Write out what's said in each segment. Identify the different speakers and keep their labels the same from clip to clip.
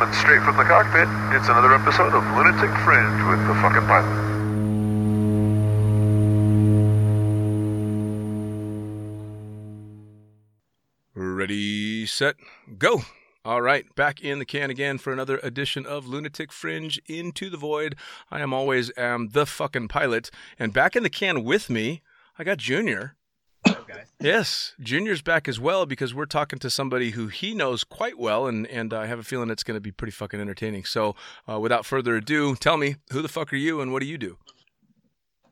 Speaker 1: coming straight from the cockpit. It's another episode of Lunatic Fringe with the fucking pilot.
Speaker 2: Ready, set, go. All right, back in the can again for another edition of Lunatic Fringe Into the Void. I am always am the fucking pilot, and back in the can with me, I got Junior. Yes, Junior's back as well because we're talking to somebody who he knows quite well, and and I have a feeling it's going to be pretty fucking entertaining. So, uh, without further ado, tell me who the fuck are you and what do you do?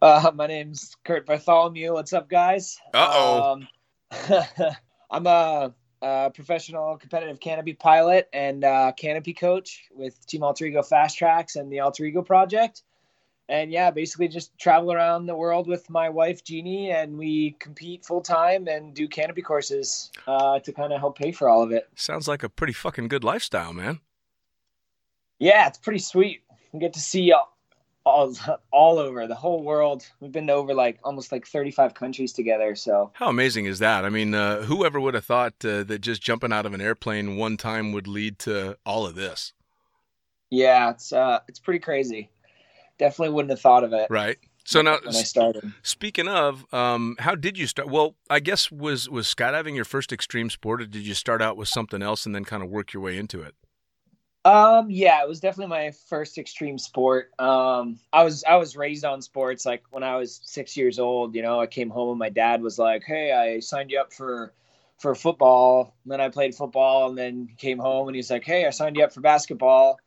Speaker 3: Uh, my name's Curt Bartholomew. What's up, guys?
Speaker 2: Uh-oh.
Speaker 3: Um, I'm a, a professional competitive canopy pilot and uh, canopy coach with Team Alter Ego Fast Tracks and the Alter Ego Project. And yeah, basically just travel around the world with my wife Jeannie, and we compete full time and do canopy courses uh, to kind of help pay for all of it.
Speaker 2: Sounds like a pretty fucking good lifestyle, man.
Speaker 3: Yeah, it's pretty sweet. We get to see all, all, all over the whole world. We've been to over like almost like 35 countries together. So
Speaker 2: How amazing is that? I mean, uh, whoever would have thought uh, that just jumping out of an airplane one time would lead to all of this?
Speaker 3: yeah, it's uh, it's pretty crazy. Definitely wouldn't have thought of it
Speaker 2: Right. So now,
Speaker 3: when I started.
Speaker 2: Speaking of, um, how did you start? Well, I guess was was skydiving your first extreme sport, or did you start out with something else and then kind of work your way into it?
Speaker 3: Um, yeah, it was definitely my first extreme sport. Um, I was I was raised on sports. Like when I was six years old, you know, I came home and my dad was like, "Hey, I signed you up for for football." And then I played football, and then came home and he's like, "Hey, I signed you up for basketball."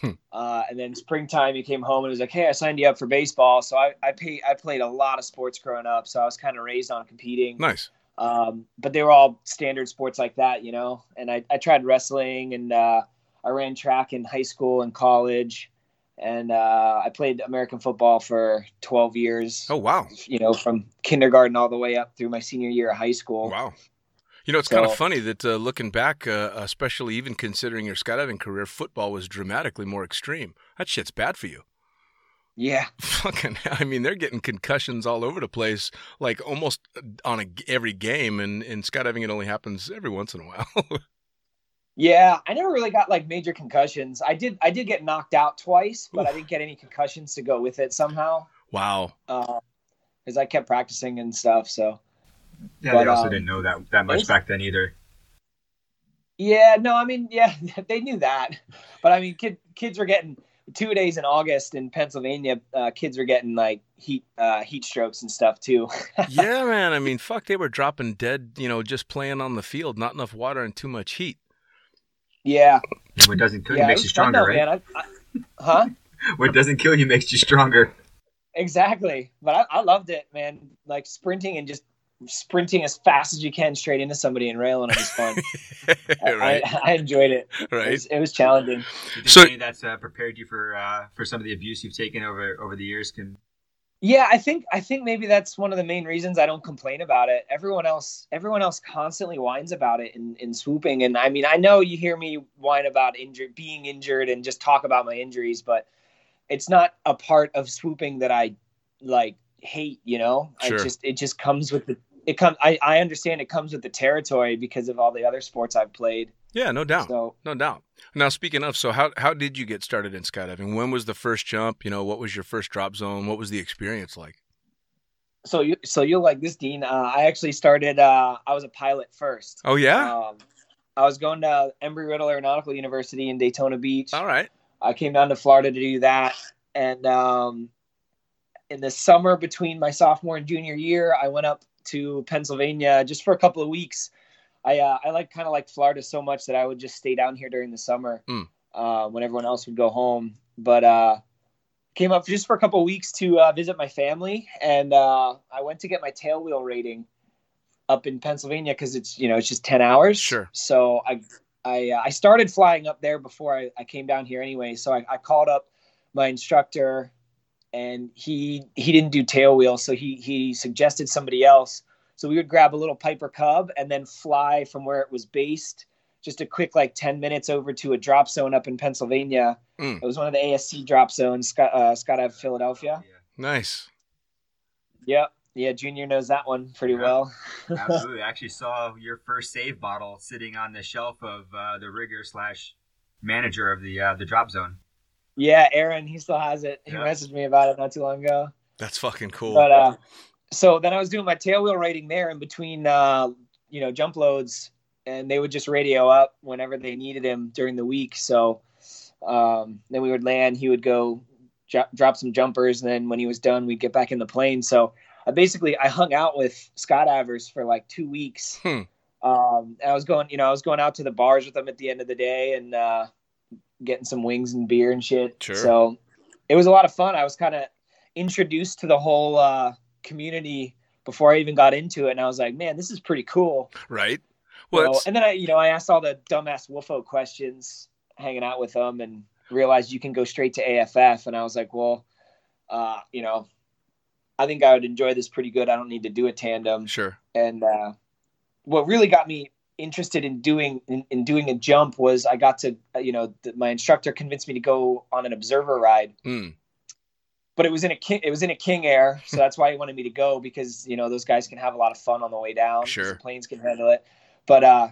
Speaker 2: Hmm.
Speaker 3: uh, and then springtime, he came home and was like, "Hey, I signed you up for baseball." So I I pay, I played a lot of sports growing up, so I was kind of raised on competing
Speaker 2: Nice.
Speaker 3: um, but they were all standard sports like that, you know. And I, I tried wrestling and uh, I ran track in high school and college, and uh, I played American football for 12 years.
Speaker 2: Oh wow,
Speaker 3: You know, from kindergarten all the way up through my senior year of high school.
Speaker 2: wow. You know, it's kind of funny that uh, looking back, uh, especially even considering your skydiving career, football was dramatically more extreme. That shit's bad for you.
Speaker 3: Yeah,
Speaker 2: Fucking, I mean, they're getting concussions all over the place, like almost on a, every game. And in skydiving, it only happens every once in a while.
Speaker 3: yeah. I never really got like major concussions. I did I did get knocked out twice, but I didn't get any concussions to go with it somehow
Speaker 2: wow.
Speaker 3: because I kept practicing and stuff. So.
Speaker 4: Yeah,
Speaker 3: But,
Speaker 4: they also
Speaker 3: um,
Speaker 4: didn't know that that much back then either.
Speaker 3: Yeah, no, I mean, yeah, they knew that, but I mean, kid, kids were getting two days in August in Pennsylvania. Uh, kids were getting like heat, uh, heat strokes and stuff too.
Speaker 2: yeah, man. I mean, fuck, they were dropping dead, you know, just playing on the field, not enough water and too much heat.
Speaker 3: yeah,
Speaker 4: And what doesn't kill
Speaker 3: yeah,
Speaker 4: you
Speaker 3: it
Speaker 4: makes you
Speaker 3: was fun
Speaker 4: stronger,
Speaker 3: though,
Speaker 4: right?
Speaker 3: man. I, I, huh?
Speaker 4: What doesn't kill you makes you stronger.
Speaker 3: Exactly, but I, I loved it, man. Like sprinting and just sprinting as fast as you can straight into somebody and railing it was fun.
Speaker 2: right,
Speaker 3: I, I enjoyed it. It
Speaker 2: right.
Speaker 3: was, it was challenging.
Speaker 2: So-
Speaker 4: that's uh, prepared you for uh, for some of the abuse you've taken over over the years can
Speaker 3: Yeah, I think I think maybe that's one of the main reasons I don't complain about it. Everyone else everyone else constantly whines about it in, in swooping. And I mean I know you hear me whine about injured being injured and just talk about my injuries, but it's not a part of swooping that I like hate, you know?
Speaker 2: Sure.
Speaker 3: I just it just comes with the it comes I, I understand it comes with the territory because of all the other sports I've played.
Speaker 2: Yeah, no doubt.
Speaker 3: So
Speaker 2: No doubt. Now, speaking of, so how how did you get started in skydiving? When was the first jump? You know, what was your first drop zone? What was the experience like?
Speaker 3: so you so you'll like this, Dean. Uh, I actually started uh, I was a pilot first.
Speaker 2: Oh yeah.
Speaker 3: Um, I was going to Embry Riddle Aeronautical University in Daytona Beach.
Speaker 2: All right.
Speaker 3: I came down to Florida to do that, and um, in the summer between my sophomore and junior year, I went up to Pennsylvania just for a couple of weeks. I uh, I like kind of like Florida so much that I would just stay down here during the summer
Speaker 2: Mm.
Speaker 3: uh, when everyone else would go home. But uh, came up just for a couple of weeks to uh, visit my family, and uh, I went to get my tail wheel rating up in Pennsylvania because it's you know it's just ten hours.
Speaker 2: Sure.
Speaker 3: So I I uh, I started flying up there before I, I came down here anyway. So I, I called up my instructor, and he he didn't do tailwheel, so he he suggested somebody else. So we would grab a little Piper Cub and then fly from where it was based, just a quick like ten minutes over to a drop zone up in Pennsylvania.
Speaker 2: Mm.
Speaker 3: It was one of the ASC drop zones, Scott uh, Skydive, Philadelphia.
Speaker 2: Nice.
Speaker 3: Yep. Yeah, Junior knows that one pretty
Speaker 4: Yeah.
Speaker 3: well.
Speaker 4: Absolutely. I actually saw your first save bottle sitting on the shelf of uh, the rigger slash manager of the uh, the drop zone.
Speaker 3: Yeah, Aaron, he still has it. He
Speaker 4: Yeah.
Speaker 3: messaged me about it not too long ago.
Speaker 2: That's fucking cool.
Speaker 3: But uh, so then I was doing my tailwheel rating there in between, uh, you know, jump loads, and they would just radio up whenever they needed him during the week. So um, then we would land. He would go dro- drop some jumpers, and then when he was done, we'd get back in the plane. So I basically I hung out with skydivers for like two weeks.
Speaker 2: Hmm.
Speaker 3: Um, I was going, you know, I was going out to the bars with them at the end of the day and uh, getting some wings and beer and shit.
Speaker 2: Sure.
Speaker 3: So it was a lot of fun. I was kind of introduced to the whole uh, community before I even got into it, and I was like, man, this is pretty cool.
Speaker 2: right? Well,
Speaker 3: So- and then I, you know, I asked all the dumbass whuffo questions, hanging out with them, and realized you can go straight to AFF. And I was like, well, uh, you know, I think I would enjoy this pretty good. I don't need to do a tandem.
Speaker 2: sure.
Speaker 3: And uh, what really got me interested in doing in, in doing a jump was I got to, uh, you know, th- my instructor convinced me to go on an observer ride
Speaker 2: Mm,
Speaker 3: but it was in a king, it was in a King Air, so that's why he wanted me to go because you know those guys can have a lot of fun on the way down.
Speaker 2: Sure.
Speaker 3: the planes can handle it, but uh,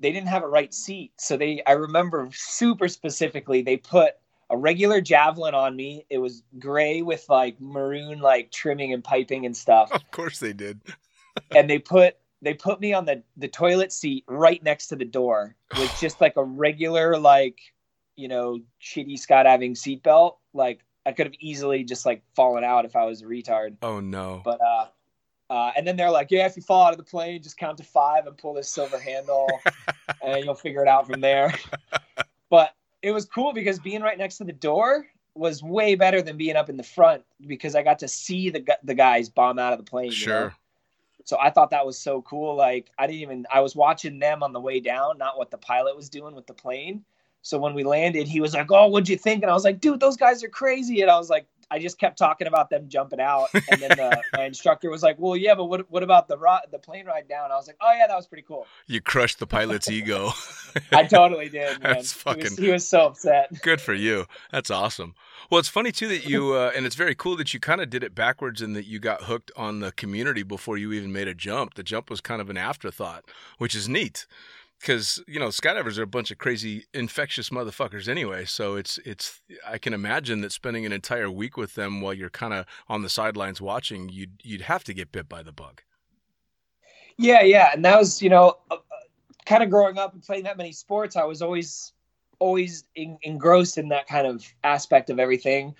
Speaker 3: they didn't have a right seat, so they I remember super specifically they put a regular javelin on me. It was gray with like maroon like trimming and piping and stuff,
Speaker 2: of course they did.
Speaker 3: and they put they put me on the the toilet seat right next to the door with just like a regular like you know shitty skydiving seatbelt. Like I could have easily just like fallen out if I was a retard.
Speaker 2: Oh no.
Speaker 3: But uh, uh, and then they're like, yeah, if you fall out of the plane, just count to five and pull this silver handle, and you'll figure it out from there. but it was cool because being right next to the door was way better than being up in the front because I got to see the the guys bomb out of the plane. you know? So I thought that was so cool. Like I didn't even I was watching them on the way down, not what the pilot was doing with the plane. So when we landed, he was like, "Oh, what'd you think?" And I was like, "Dude, those guys are crazy." And I was like, I just kept talking about them jumping out, and then the, my instructor was like, "Well, yeah, but what what about the ro- the plane ride down?" I was like, "Oh yeah, that was pretty cool."
Speaker 2: You crushed the pilot's ego.
Speaker 3: I totally did. Man.
Speaker 2: That's
Speaker 3: He was,
Speaker 2: fucking-
Speaker 3: he was so upset.
Speaker 2: Good for you. That's awesome. Well, it's funny too that you, uh, and it's very cool that you kind of did it backwards and that you got hooked on the community before you even made a jump. The jump was kind of an afterthought, which is neat because you know skydivers are a bunch of crazy, infectious motherfuckers anyway. So it's it's. I can imagine that spending an entire week with them while you're kind of on the sidelines watching, you'd you'd have to get bit by the bug.
Speaker 3: Yeah, yeah, and that was you know, uh, kind of growing up and playing that many sports. I was always always en- engrossed in that kind of aspect of everything.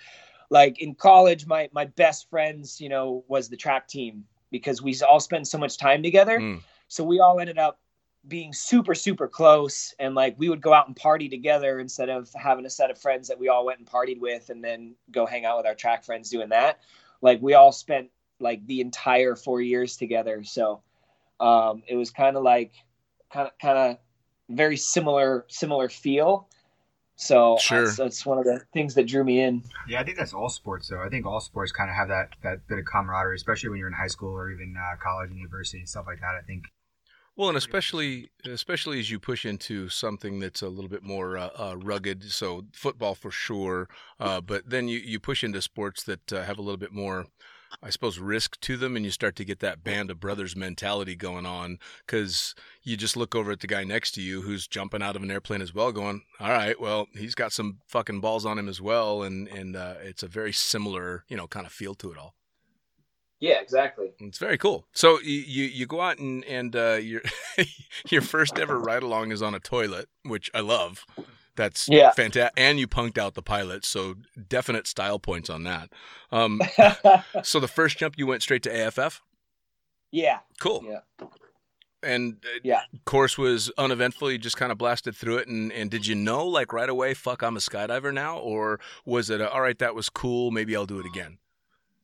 Speaker 3: Like in college, my my best friends, you know, was the track team because we all spent so much time together.
Speaker 2: Mm.
Speaker 3: So we all ended up being super super close, and like we would go out and party together instead of having a set of friends that we all went and partied with, and then go hang out with our track friends doing that. Like we all spent like the entire four years together. So um, it was kind of like kind of kind of very similar similar feel. So
Speaker 2: Sure.
Speaker 3: that's, that's one of the things that drew me in.
Speaker 4: Yeah, I think that's all sports though. I think all sports kind of have that that bit of camaraderie, especially when you're in high school or even uh, college and university and stuff like that. I think
Speaker 2: Well, and especially especially as you push into something that's a little bit more uh, uh, rugged. So football for sure, uh, but then you you push into sports that uh, have a little bit more, I suppose, risk to them, and you start to get that band of brothers mentality going on because you just look over at the guy next to you who's jumping out of an airplane as well, going, "All right, well, he's got some fucking balls on him as well," and and uh, it's a very similar, you know, kind of feel to it all.
Speaker 3: Yeah, exactly.
Speaker 2: It's very cool. So you you, you go out and and uh, your your first ever ride along is on a toilet, which I love. That's
Speaker 3: Yeah.
Speaker 2: fantastic. And you punked out the pilot, so definite style points on that. Um, so the first jump you went straight to AFF.
Speaker 3: yeah,
Speaker 2: Cool.
Speaker 3: yeah.
Speaker 2: And uh,
Speaker 3: Yeah.
Speaker 2: course was uneventful. You just kind of blasted through it. And, and did you know like right away, fuck, I'm a skydiver now, or was it a, all right? That was cool. Maybe I'll do it again.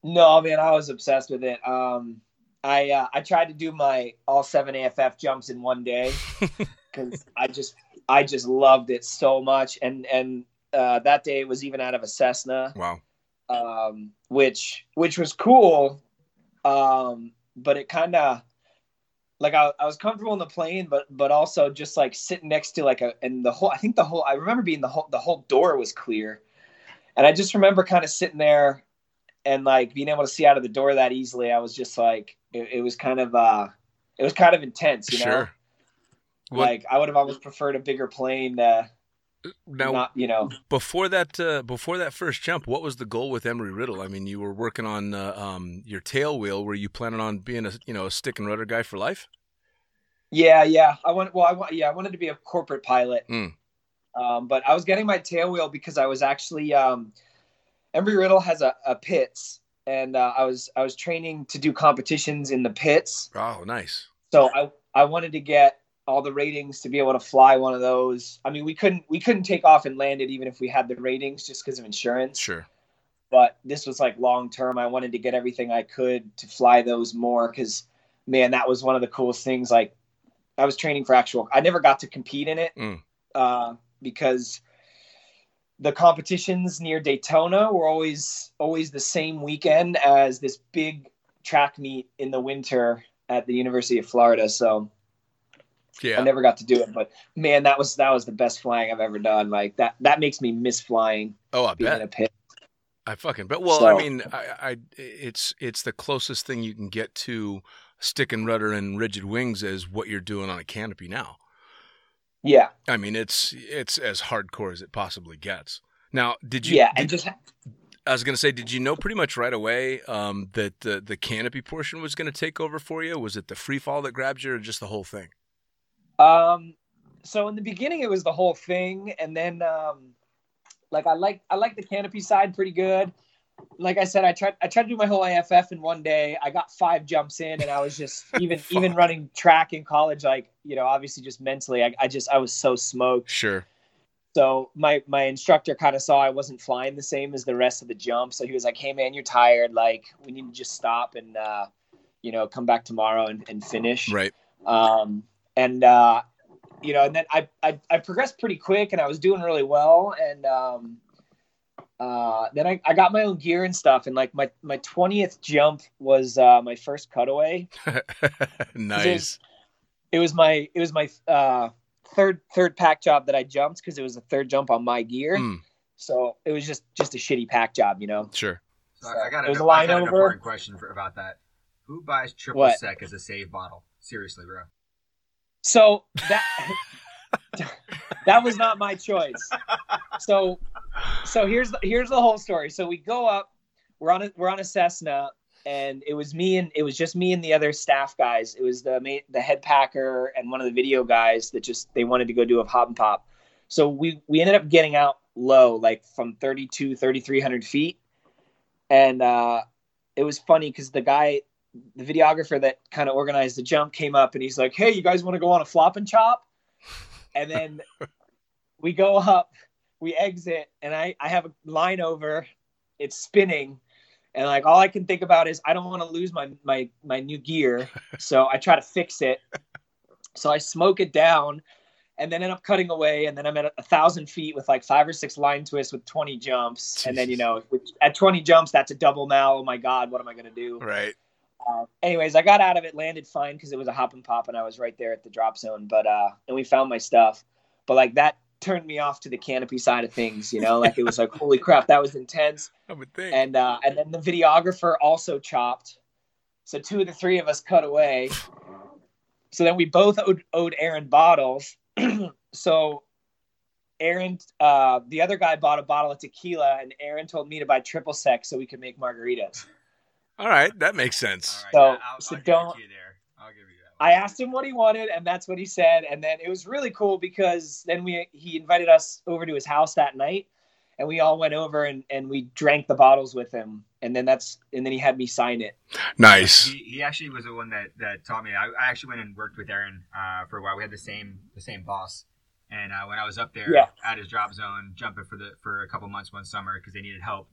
Speaker 3: No, man, I was obsessed with it. Um, I uh, I tried to do my all seven AFF jumps in one day because I just I just loved it so much, and and uh, that day it was even out of a Cessna,
Speaker 2: Wow.
Speaker 3: um, which which was cool, um, but it kind of like I, I was comfortable in the plane, but but also just like sitting next to like a and the whole I think the whole I remember being the whole the whole door was clear, and I just remember kind of sitting there and like being able to see out of the door that easily. I was just like it, it was kind of uh it was kind of intense, you know.
Speaker 2: Sure. What-
Speaker 3: Like I would have almost preferred a bigger plane to
Speaker 2: Now,
Speaker 3: not you know
Speaker 2: before that, uh, before that first jump, what was the goal with Embry Riddle? I mean, you were working on uh, um, your tail wheel. Were you planning on being a you know a stick and rudder guy for life?
Speaker 3: Yeah, yeah. I want. Well, I want. Yeah, I wanted to be a corporate pilot.
Speaker 2: Mm.
Speaker 3: Um, but I was getting my tail wheel because I was actually um, Embry Riddle has a, a Pitts, and uh, I was I was training to do competitions in the Pitts.
Speaker 2: Oh, nice.
Speaker 3: So I I wanted to get all the ratings to be able to fly one of those. I mean, we couldn't we couldn't take off and land it even if we had the ratings just because of insurance.
Speaker 2: Sure.
Speaker 3: But this was like long term. I wanted to get everything I could to fly those more because man, that was one of the coolest things. Like I was training for actual. I never got to compete in it
Speaker 2: Mm.
Speaker 3: uh, because the competitions near Daytona were always always the same weekend as this big track meet in the winter at the University of Florida. So
Speaker 2: Yeah.
Speaker 3: I never got to do it, but man, that was that was the best flying I've ever done. Like that that makes me miss flying
Speaker 2: oh, I
Speaker 3: being
Speaker 2: bet.
Speaker 3: in a pit.
Speaker 2: I fucking bet. Well, I mean, I, I, it's it's the closest thing you can get to stick and rudder and rigid wings as what you're doing on a canopy now.
Speaker 3: Yeah,
Speaker 2: I mean, it's it's as hardcore as it possibly gets. Now, did you?
Speaker 3: yeah,
Speaker 2: did-
Speaker 3: and just
Speaker 2: I was gonna say, did you know pretty much right away um, that the the canopy portion was gonna take over for you? Was it the free fall that grabbed you, or just the whole thing?
Speaker 3: Um, so in the beginning, it was the whole thing, and then um, like I like I like the canopy side pretty good. Like I said, I tried I tried to do my whole AFF in one day. I got five jumps in, and I was just even even running track in college. Like you know, obviously just mentally, I, I just I was so smoked.
Speaker 2: Sure.
Speaker 3: So my my instructor kind of saw I wasn't flying the same as the rest of the jump. So he was like, "Hey man, you're tired. Like we need to just stop and uh, you know come back tomorrow and, and finish."
Speaker 2: Right.
Speaker 3: um, and uh, you know, and then I, I I progressed pretty quick, and I was doing really well, and um, uh, then I, I got my own gear and stuff, and like my my twentieth jump was uh, my first cutaway.
Speaker 2: nice.
Speaker 3: It was my it was my uh, third third pack job that I jumped because it was the third jump on my gear.
Speaker 2: Mm,
Speaker 3: So it was just just a shitty pack job, you know.
Speaker 2: sure.
Speaker 4: So I got,
Speaker 3: It was
Speaker 4: a,
Speaker 3: a
Speaker 4: I
Speaker 3: line
Speaker 4: got an
Speaker 3: over.
Speaker 4: important question for, about that. Who buys triple
Speaker 3: What?
Speaker 4: sec as a save bottle? Seriously, bro.
Speaker 3: So that that was not my choice. So so here's the here's the whole story. So we go up, we're on a we're on a Cessna, and it was me and it was just me and the other staff guys. It was the the head packer and one of the video guys that just they wanted to go do a hop and pop. So we we ended up getting out low, like from 32, 3300 feet, and uh, it was funny because the guy the videographer that kind of organized the jump came up and he's like, "Hey, you guys want to go on a flop and chop?" And then we go up, we exit, and I I have a line over, it's spinning, and like all I can think about is I don't want to lose my my my new gear, so I try to fix it. So I smoke it down, and then end up cutting away, and then I'm at a, thousand feet with like five or six line twists with twenty jumps, and then you know with, at twenty jumps that's a double now. Oh my god, what am I gonna do?
Speaker 2: Right.
Speaker 3: Uh, anyways, I got out of it, landed fine because it was a hop and pop, and I was right there at the drop zone. But uh, and we found my stuff. But like that turned me off to the canopy side of things. You know, like it was like, holy crap, that was intense.
Speaker 2: I would think.
Speaker 3: And uh, and then the videographer also chopped. So two of the three of us cut away. So then we both owed, owed Aaron bottles. so Aaron, uh, the other guy bought a bottle of tequila, and Aaron told me to buy triple sec so we could make margaritas.
Speaker 2: All right, that makes sense.
Speaker 4: All
Speaker 3: So-
Speaker 4: yeah, I'll,
Speaker 3: so
Speaker 4: I'll
Speaker 3: don't-
Speaker 4: it you there. I'll give you that.
Speaker 3: I asked him what he wanted, and that's what he said. And then it was really cool because then we he invited us over to his house that night, and we all went over and, and we drank the bottles with him. And then that's and then he had me sign it.
Speaker 2: Nice.
Speaker 4: He, he actually was the one that, that taught me. I, I actually went and worked with Aaron uh, for a while. We had the same the same boss, and uh, when I was up there
Speaker 3: Yeah.
Speaker 4: at his drop zone, jumping for the for a couple months one summer because they needed help,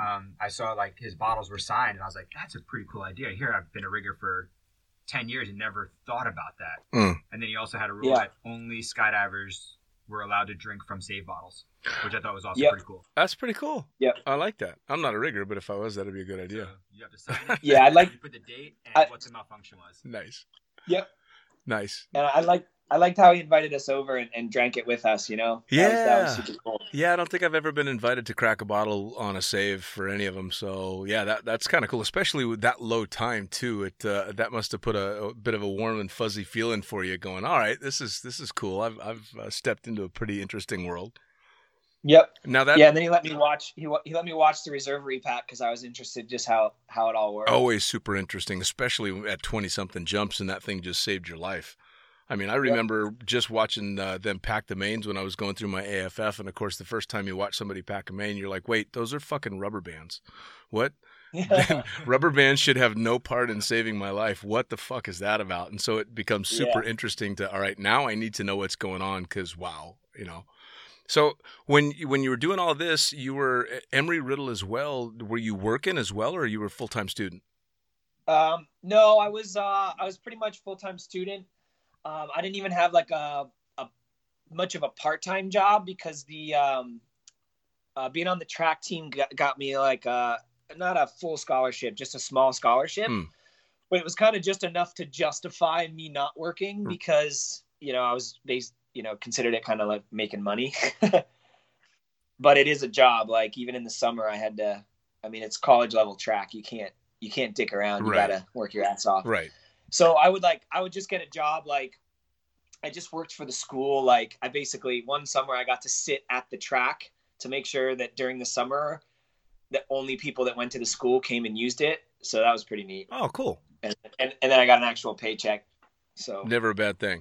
Speaker 4: um, I saw like his bottles were signed, and I was like, "That's a pretty cool idea." Here, I've been a rigger for ten years and never thought about that.
Speaker 2: Mm.
Speaker 4: And then he also had a rule
Speaker 3: Yeah.
Speaker 4: that only skydivers were allowed to drink from save bottles, which I thought was also
Speaker 3: Yep.
Speaker 4: pretty cool.
Speaker 2: That's pretty cool.
Speaker 3: Yeah.
Speaker 2: I like that. I'm not a rigger, but if I was, that'd be a good idea.
Speaker 4: So you have to sign it.
Speaker 3: Yeah, I'd like-
Speaker 4: You put the date and
Speaker 3: I-
Speaker 4: what the malfunction was.
Speaker 2: Nice.
Speaker 3: Yep.
Speaker 2: Nice.
Speaker 3: And I like I liked how he invited us over and, and drank it with us. You know, that was, that was
Speaker 2: Yeah.
Speaker 3: super cool.
Speaker 2: Yeah, I don't think I've ever been invited to crack a bottle on a save for any of them. So yeah, that that's kind of cool, especially with that low time too. It uh, that must have put a, a bit of a warm and fuzzy feeling for you. Going, all right, this is this is cool. I've I've uh, stepped into a pretty interesting world.
Speaker 3: Yep.
Speaker 2: Now that
Speaker 3: yeah, and then he let me watch. He he let me watch the reserve repack because I was interested just how how it all worked.
Speaker 2: always super interesting, especially at twenty something jumps, and that thing just saved your life. I mean, I remember just watching uh, them pack the mains when I was going through my AFF, and of course, the first time you watch somebody pack a main, you're like, "Wait, those are fucking rubber bands. What? rubber bands should have no part in saving my life. What the fuck is that about?" And so it becomes super interesting to. All right, now I need to know what's going on because wow, you know. So when when you were doing all this, you were Embry Riddle as well. Were you working as well, or you were a full time student?
Speaker 3: Um, no, I was uh, I was pretty much full time student. Um, I didn't even have like a, a much of a part time job because the um, uh, being on the track team got, got me like uh, not a full scholarship, just a small scholarship.
Speaker 2: Hmm.
Speaker 3: But it was kind of just enough to justify me not working
Speaker 2: Hmm.
Speaker 3: because you know I was they you know considered it kind of like making money. but it is a job. Like even in the summer, I had to. I mean, it's college level track. You can't you can't dick around. You
Speaker 2: Right.
Speaker 3: gotta work your ass off.
Speaker 2: Right.
Speaker 3: So I would like I would just get a job like I just worked for the school. Like I basically one summer I got to sit at the track to make sure that during the summer the only people that went to the school came and used it. So that was pretty neat.
Speaker 2: Oh, cool.
Speaker 3: And and, and then I got an actual paycheck. So
Speaker 2: Never a bad thing.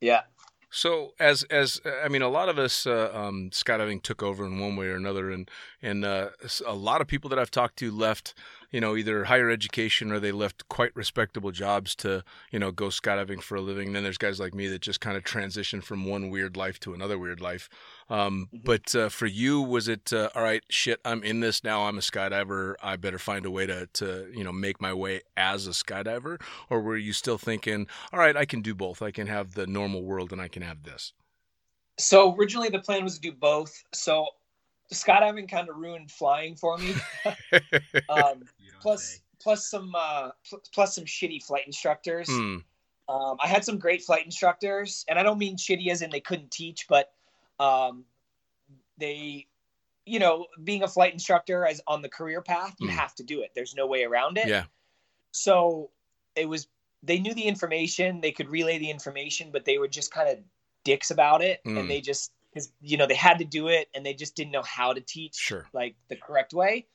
Speaker 3: yeah.
Speaker 2: So as as I mean, a lot of us uh, um, skydiving took over in one way or another, and and uh, a lot of people that I've talked to left, you know, either higher education or they left quite respectable jobs to you know go skydiving for a living. then there's guys like me that just kind of transitioned from one weird life to another weird life. Um,
Speaker 3: Mhm.
Speaker 2: But uh, for you, was it uh, all right? Shit, I'm in this now. I'm a skydiver. I better find a way to to you know make my way as a skydiver, or were you still thinking, all right, I can do both. I can have the normal world and I can have this.
Speaker 3: So originally the plan was to do both. So skydiving kind of ruined flying for me. um, plus some uh, pl- plus some shitty flight instructors.
Speaker 2: Hmm.
Speaker 3: Um, I had some great flight instructors, and I don't mean shitty as in they couldn't teach, but um, they, you know, being a flight instructor as on the career path, you
Speaker 2: Mm.
Speaker 3: have to do it. There's no way around it.
Speaker 2: Yeah.
Speaker 3: So it was they knew the information, they could relay the information, but they were just kind of dicks about it,
Speaker 2: Mm.
Speaker 3: and they just because you know they had to do it, and they just didn't know how to teach
Speaker 2: Sure.
Speaker 3: like the correct way.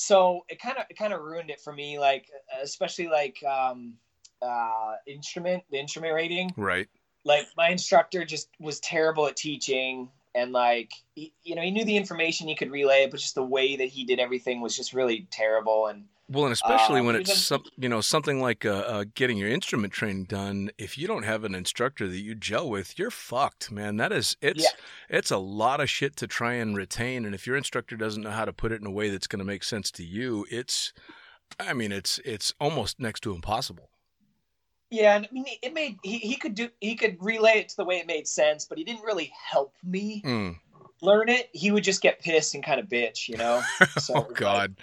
Speaker 3: So it kind of it kind of ruined it for me, like especially like um, uh, instrument the instrument rating.
Speaker 2: Right.
Speaker 3: Like my instructor just was terrible at teaching, and like he, you know he knew the information he could relay it, but just the way that he did everything was just really terrible. And
Speaker 2: Well, and especially
Speaker 3: Um,
Speaker 2: when it's some, you know something like uh, uh, getting your instrument training done. If you don't have an instructor that you gel with, you're fucked, man. That is it's
Speaker 3: Yeah.
Speaker 2: it's a lot of shit to try and retain. And if your instructor doesn't know how to put it in a way that's going to make sense to you, it's I mean it's it's almost next to impossible.
Speaker 3: Yeah, and I mean, it made he, he could do he could relay it to the way it made sense, but he didn't really help me
Speaker 2: Mm.
Speaker 3: learn it. He would just get pissed and kind of bitch, you know. So,
Speaker 2: oh God.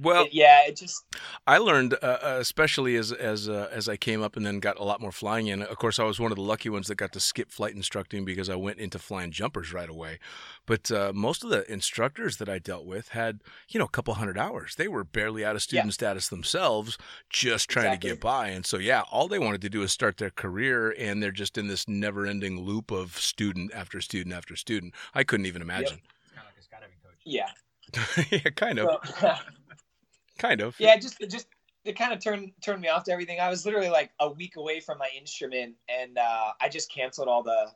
Speaker 2: Well,
Speaker 3: it- yeah, it just
Speaker 2: I learned, uh, uh, especially as as uh, as I came up and then got a lot more flying in. Of course, I was one of the lucky ones that got to skip flight instructing because I went into flying jumpers right away. But uh, most of the instructors that I dealt with had, you know, a couple hundred hours. They were barely out of student status themselves, just trying
Speaker 3: Exactly.
Speaker 2: to get by. And so, yeah, all they wanted to do is start their career, and they're just in this never-ending loop of student after student after student. I couldn't even imagine.
Speaker 4: It's kind of like a skydiving coach.
Speaker 3: yeah.
Speaker 2: yeah, kind of,
Speaker 3: So,
Speaker 2: kind of.
Speaker 3: yeah, just just it kind of turned turned me off to everything. I was literally like a week away from my instrument, and uh, I just canceled all the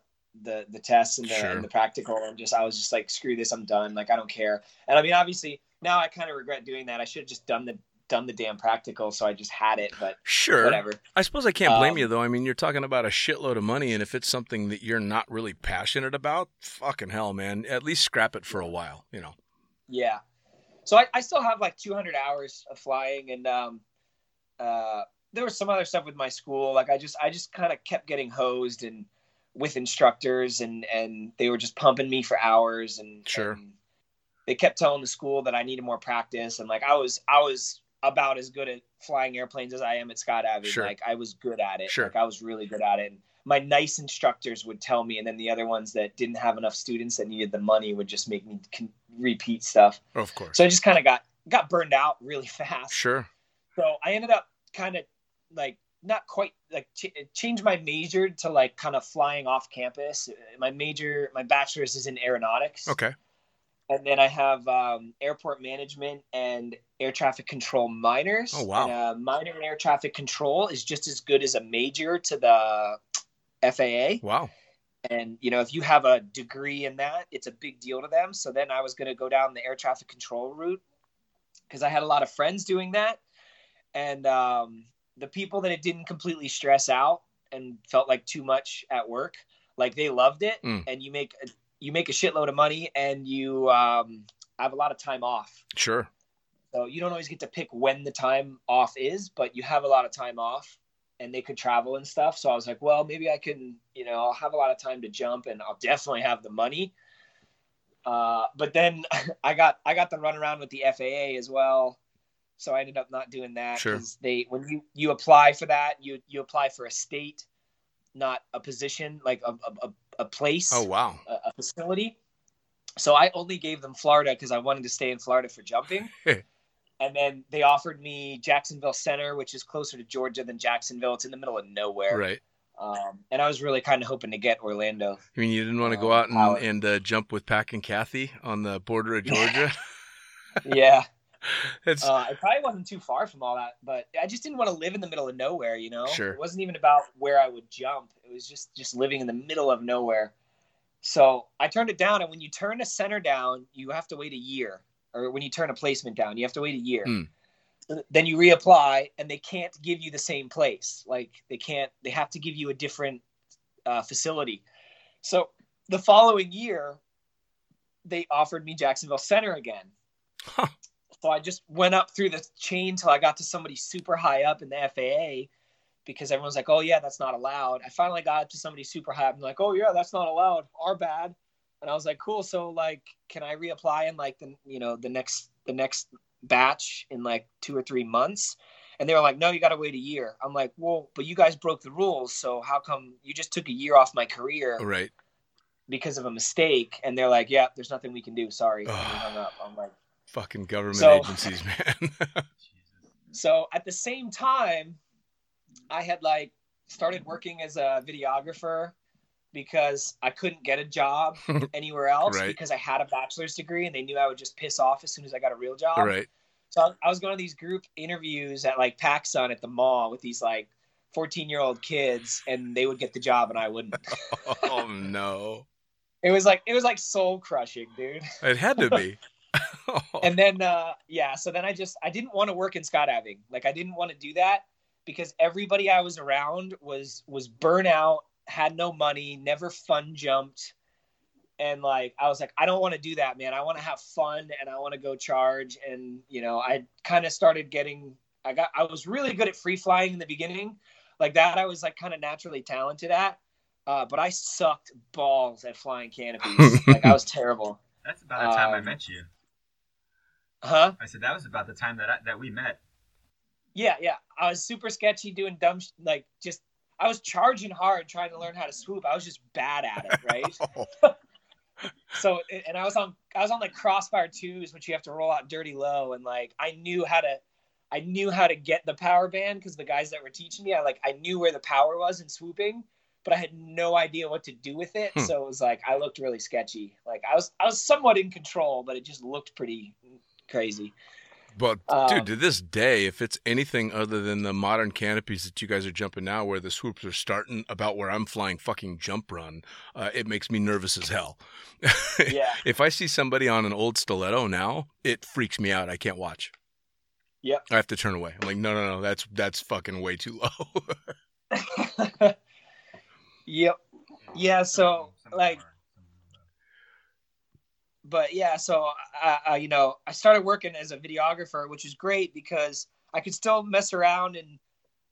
Speaker 3: the the tests and the,
Speaker 2: Sure.
Speaker 3: and the practical, and just I was just like, screw this, I'm done. Like I don't care. And I mean, obviously now I kind of regret doing that. I should have just done the done the damn practical, so I just had it. But
Speaker 2: Sure.
Speaker 3: whatever.
Speaker 2: I suppose I can't blame
Speaker 3: Um,
Speaker 2: you though. I mean, you're talking about a shitload of money, and if it's something that you're not really passionate about, fucking hell, man. At least scrap it for a while. You know.
Speaker 3: Yeah. So I, I still have like 200 hours of flying, and um, uh, there was some other stuff with my school. Like I just I just kind of kept getting hosed and with instructors, and and they were just pumping me for hours, and
Speaker 2: Sure.
Speaker 3: and they kept telling the school that I needed more practice, and like I was I was about as good at flying airplanes as I am at skydiving.
Speaker 2: Sure.
Speaker 3: Like I was good at it.
Speaker 2: Sure.
Speaker 3: Like I was really good at it. And my nice instructors would tell me, and then the other ones that didn't have enough students that needed the money would just make me con- repeat stuff.
Speaker 2: Of course.
Speaker 3: So I just kind of got got burned out really fast.
Speaker 2: Sure.
Speaker 3: So I ended up kind of like not quite like ch- changed my major to like kind of flying off campus. My major, my bachelor's is in aeronautics.
Speaker 2: Okay.
Speaker 3: And then I have um, airport management and air traffic control minors.
Speaker 2: Oh, wow.
Speaker 3: And a minor in air traffic control is just as good as a major to the FAA.
Speaker 2: Wow.
Speaker 3: And you know, if you have a degree in that, it's a big deal to them. So then I was going to go down the air traffic control route because I had a lot of friends doing that, and um, the people that it didn't completely stress out and felt like too much at work, like they loved it,
Speaker 2: Mm.
Speaker 3: and you make a, you make a shitload of money and you um, have a lot of time off.
Speaker 2: Sure.
Speaker 3: So you don't always get to pick when the time off is, but you have a lot of time off and they could travel and stuff. So I was like, well, maybe I can, you know, I'll have a lot of time to jump and I'll definitely have the money. Uh, but then I got I got the run around with the FAA as well. So I ended up not doing that
Speaker 2: Sure.
Speaker 3: they when you you apply for that, you you apply for a state, not a position, like a a, a- a place
Speaker 2: Oh wow.
Speaker 3: a, a facility. So I only gave them Florida because I wanted to stay in Florida for jumping. and then they offered me Jacksonville Center, which is closer to Georgia than Jacksonville. It's in the middle of nowhere.
Speaker 2: Right.
Speaker 3: Um, and I was really kind of hoping to get Orlando.
Speaker 2: I mean, you didn't want to
Speaker 3: Uh,
Speaker 2: go out and, and uh, jump with Pack and Kathy on the border of Georgia.
Speaker 3: yeah.
Speaker 2: it's
Speaker 3: Uh, it probably wasn't too far from all that, but I just didn't want to live in the middle of nowhere. You know,
Speaker 2: Sure.
Speaker 3: it wasn't even about where I would jump. It was just just living in the middle of nowhere. So I turned it down, and when you turn a center down, you have to wait a year, or when you turn a placement down, you have to wait a year.
Speaker 2: Hmm.
Speaker 3: Then you reapply, and they can't give you the same place. Like they can't. They have to give you a different uh, facility. So the following year, they offered me Jacksonville Center again.
Speaker 2: Huh.
Speaker 3: So I just went up through the chain till I got to somebody super high up in the FAA because everyone's like, oh, yeah, that's not allowed. I finally got up to somebody super high up and like, oh, yeah, that's not allowed. Our bad. And I was like, cool. So like, can I reapply in like the, you know, the next, the next batch in like two or three months? And they were like, no, you got to wait a year. I'm like, well, but you guys broke the rules. So how come you just took a year off my career
Speaker 2: right.
Speaker 3: because of a mistake? And they're like, yeah, there's nothing we can do. Sorry. We hung up. I'm like,
Speaker 2: Fucking government
Speaker 3: So-
Speaker 2: agencies, man.
Speaker 3: So at the same time, I had like started working as a videographer because I couldn't get a job anywhere else
Speaker 2: Right.
Speaker 3: because I had a bachelor's degree and they knew I would just piss off as soon as I got a real job.
Speaker 2: right.
Speaker 3: So I- was going to these group interviews at like PacSun at the mall with these like 14 year old kids and they would get the job and I wouldn't.
Speaker 2: Oh no.
Speaker 3: it was like it was like soul crushing, dude.
Speaker 2: It had to be.
Speaker 3: and then uh yeah so then i just i didn't want to work in skydiving like i didn't want to do that because everybody i was around was was burnout had no money never fun jumped and like i was like i don't want to do that man i want to have fun and i want to go charge and you know i kind of started getting i got i was really good at free flying in the beginning like that i was like kind of naturally talented at uh, but i sucked balls at flying canopies like i was terrible
Speaker 4: That's about the time I
Speaker 3: Um,
Speaker 4: met you.
Speaker 3: huh
Speaker 4: I said that was about the time that I, that we met.
Speaker 3: Yeah, yeah. I was super sketchy doing dumb, sh- like just. I was charging hard trying to learn how to swoop. I was just bad at it, right? so, and I was on, I was on like Crossfire twos, which you have to roll out dirty low, and like I knew how to, I knew how to get the power band because the guys that were teaching me, I like I knew where the power was in swooping, but I had no idea what to do with it.
Speaker 2: Hmm.
Speaker 3: So it was like I looked really sketchy. Like I was, I was somewhat in control, but it just looked pretty crazy.
Speaker 2: But
Speaker 3: Um,
Speaker 2: dude, to this day, if it's anything other than the modern canopies that you guys are jumping now, where the swoops are starting about where I'm flying fucking jump run, uh, it makes me nervous as hell.
Speaker 3: Yeah.
Speaker 2: if I see somebody on an old stiletto now, it freaks me out. I can't watch.
Speaker 3: Yep.
Speaker 2: I have to turn away. I'm like, no, no, no, that's that's fucking way too low.
Speaker 3: yep. Yeah. So
Speaker 4: Some of them
Speaker 3: like,
Speaker 4: are- some of them are.
Speaker 3: But yeah. So I, I, you know, I started working as a videographer, which is great because I could still mess around and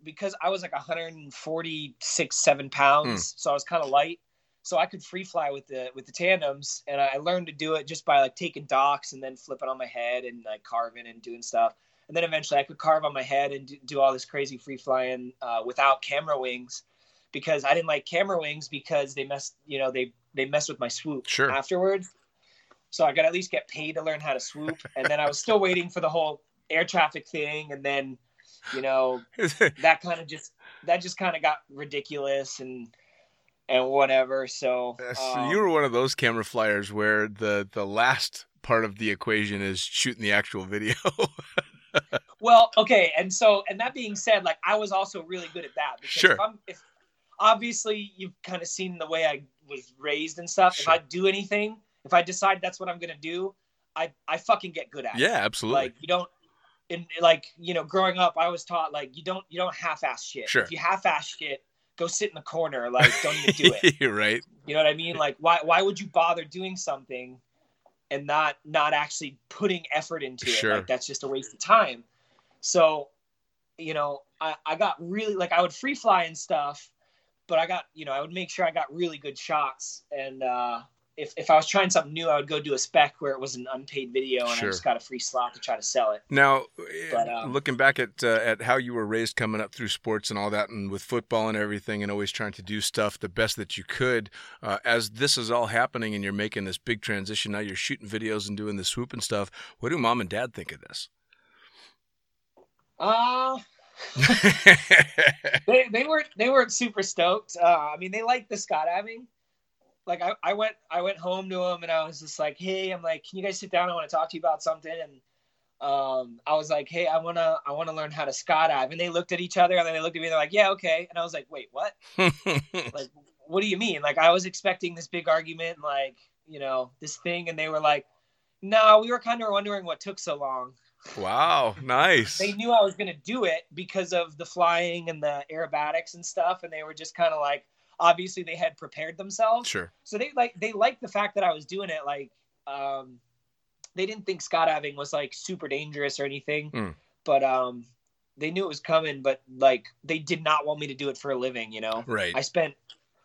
Speaker 3: because I was like 146, seven pounds, so I was kind of light. So I could free fly with the with the tandems, and I learned to do it just by like taking docks and then flipping on my head and like carving and doing stuff. And then eventually I could carve on my head and do, do all this crazy free flying uh, without camera wings, because I didn't like camera wings because they mess, you know, they they mess with my swoop
Speaker 2: Sure.
Speaker 3: afterwards. So I got at least get paid to learn how to swoop, and then I was still waiting for the whole air traffic thing, and then, you know, that kind of just that just kind of got ridiculous and and whatever. So,
Speaker 2: so
Speaker 3: um,
Speaker 2: you were one of those camera flyers where the the last part of the equation is shooting the actual video.
Speaker 3: Well, okay, and so and that being said, like I was also really good at that because
Speaker 2: Sure.
Speaker 3: if I'm if obviously you've kind of seen the way I was raised and stuff. If I do anything, if I decide that's what I'm gonna do, I I fucking get good at it.
Speaker 2: yeah, absolutely.
Speaker 3: Like you don't in like you know, growing up I was taught like you don't you don't half ass shit.
Speaker 2: Sure.
Speaker 3: If you half ass shit, go sit in the corner, like don't even do it.
Speaker 2: You're right.
Speaker 3: You know what I mean? Like why why would you bother doing something and not not actually putting effort into it?
Speaker 2: Sure.
Speaker 3: Like that's just a waste of time. So, you know, I, I got really like I would free fly and stuff, but I got, you know, I would make sure I got really good shots. And uh if, if I was trying something new, I would go do a spec where it was an unpaid video and
Speaker 2: Sure.
Speaker 3: I just got a free slot to try to sell it.
Speaker 2: Now,
Speaker 3: But, um,
Speaker 2: looking back at uh, at how you were raised coming up through sports and all that, and with football and everything, and always trying to do stuff the best that you could, uh, as this is all happening and you're making this big transition, now you're shooting videos and doing the swoop and stuff. What do mom and dad think of this?
Speaker 3: Uh they they weren't they weren't super stoked. Uh, I mean, they liked the skydiving. Like I, I went I went home to them and I was just like, hey, I'm like, can you guys sit down? I want to talk to you about something. And um, I was like, hey, I wanna I wanna learn how to skydive. And they looked at each other and then they looked at me. and They're like, yeah, okay. And I was like, wait, what? Like, what do you mean? Like I was expecting this big argument, like you know this thing, and they were like, no, we were kind of wondering what took so long
Speaker 2: wow, nice.
Speaker 3: they knew I was going to do it because of the flying and the aerobatics and stuff, and they were just kind of like, obviously they had prepared themselves,
Speaker 2: Sure.
Speaker 3: so they like they liked the fact that I was doing it. Like, um, they didn't think skydiving was like super dangerous or anything,
Speaker 2: Mm.
Speaker 3: but um, they knew it was coming. But like, they did not want me to do it for a living. You know,
Speaker 2: Right.
Speaker 3: I spent,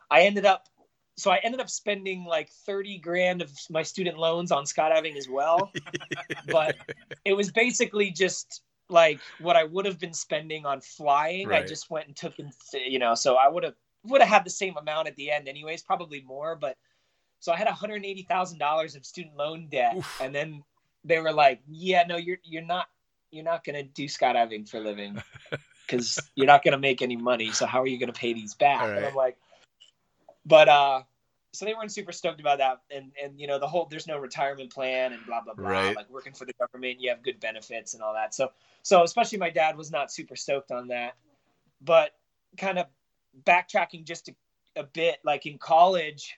Speaker 3: I ended up. So I ended up spending like 30 grand of my student loans on skydiving as well. but it was basically just like what I would have been spending on flying. I just went and took and you know, so I would have would have had the same amount at the end anyways, probably more, but so I had $180,000 of student loan debt
Speaker 2: Oof.
Speaker 3: and then they were like, "Yeah, no, you're you're not you're not going to do skydiving for a living cuz you're not going to make any money. So how are you going to pay these back?"
Speaker 2: All
Speaker 3: And. I'm like but uh so they weren't super stoked about that and and you know the whole there's no retirement plan and blah blah blah
Speaker 2: Right.
Speaker 3: like working for the government you have good benefits and all that so so especially my dad was not super stoked on that but kind of backtracking just a, a bit like in college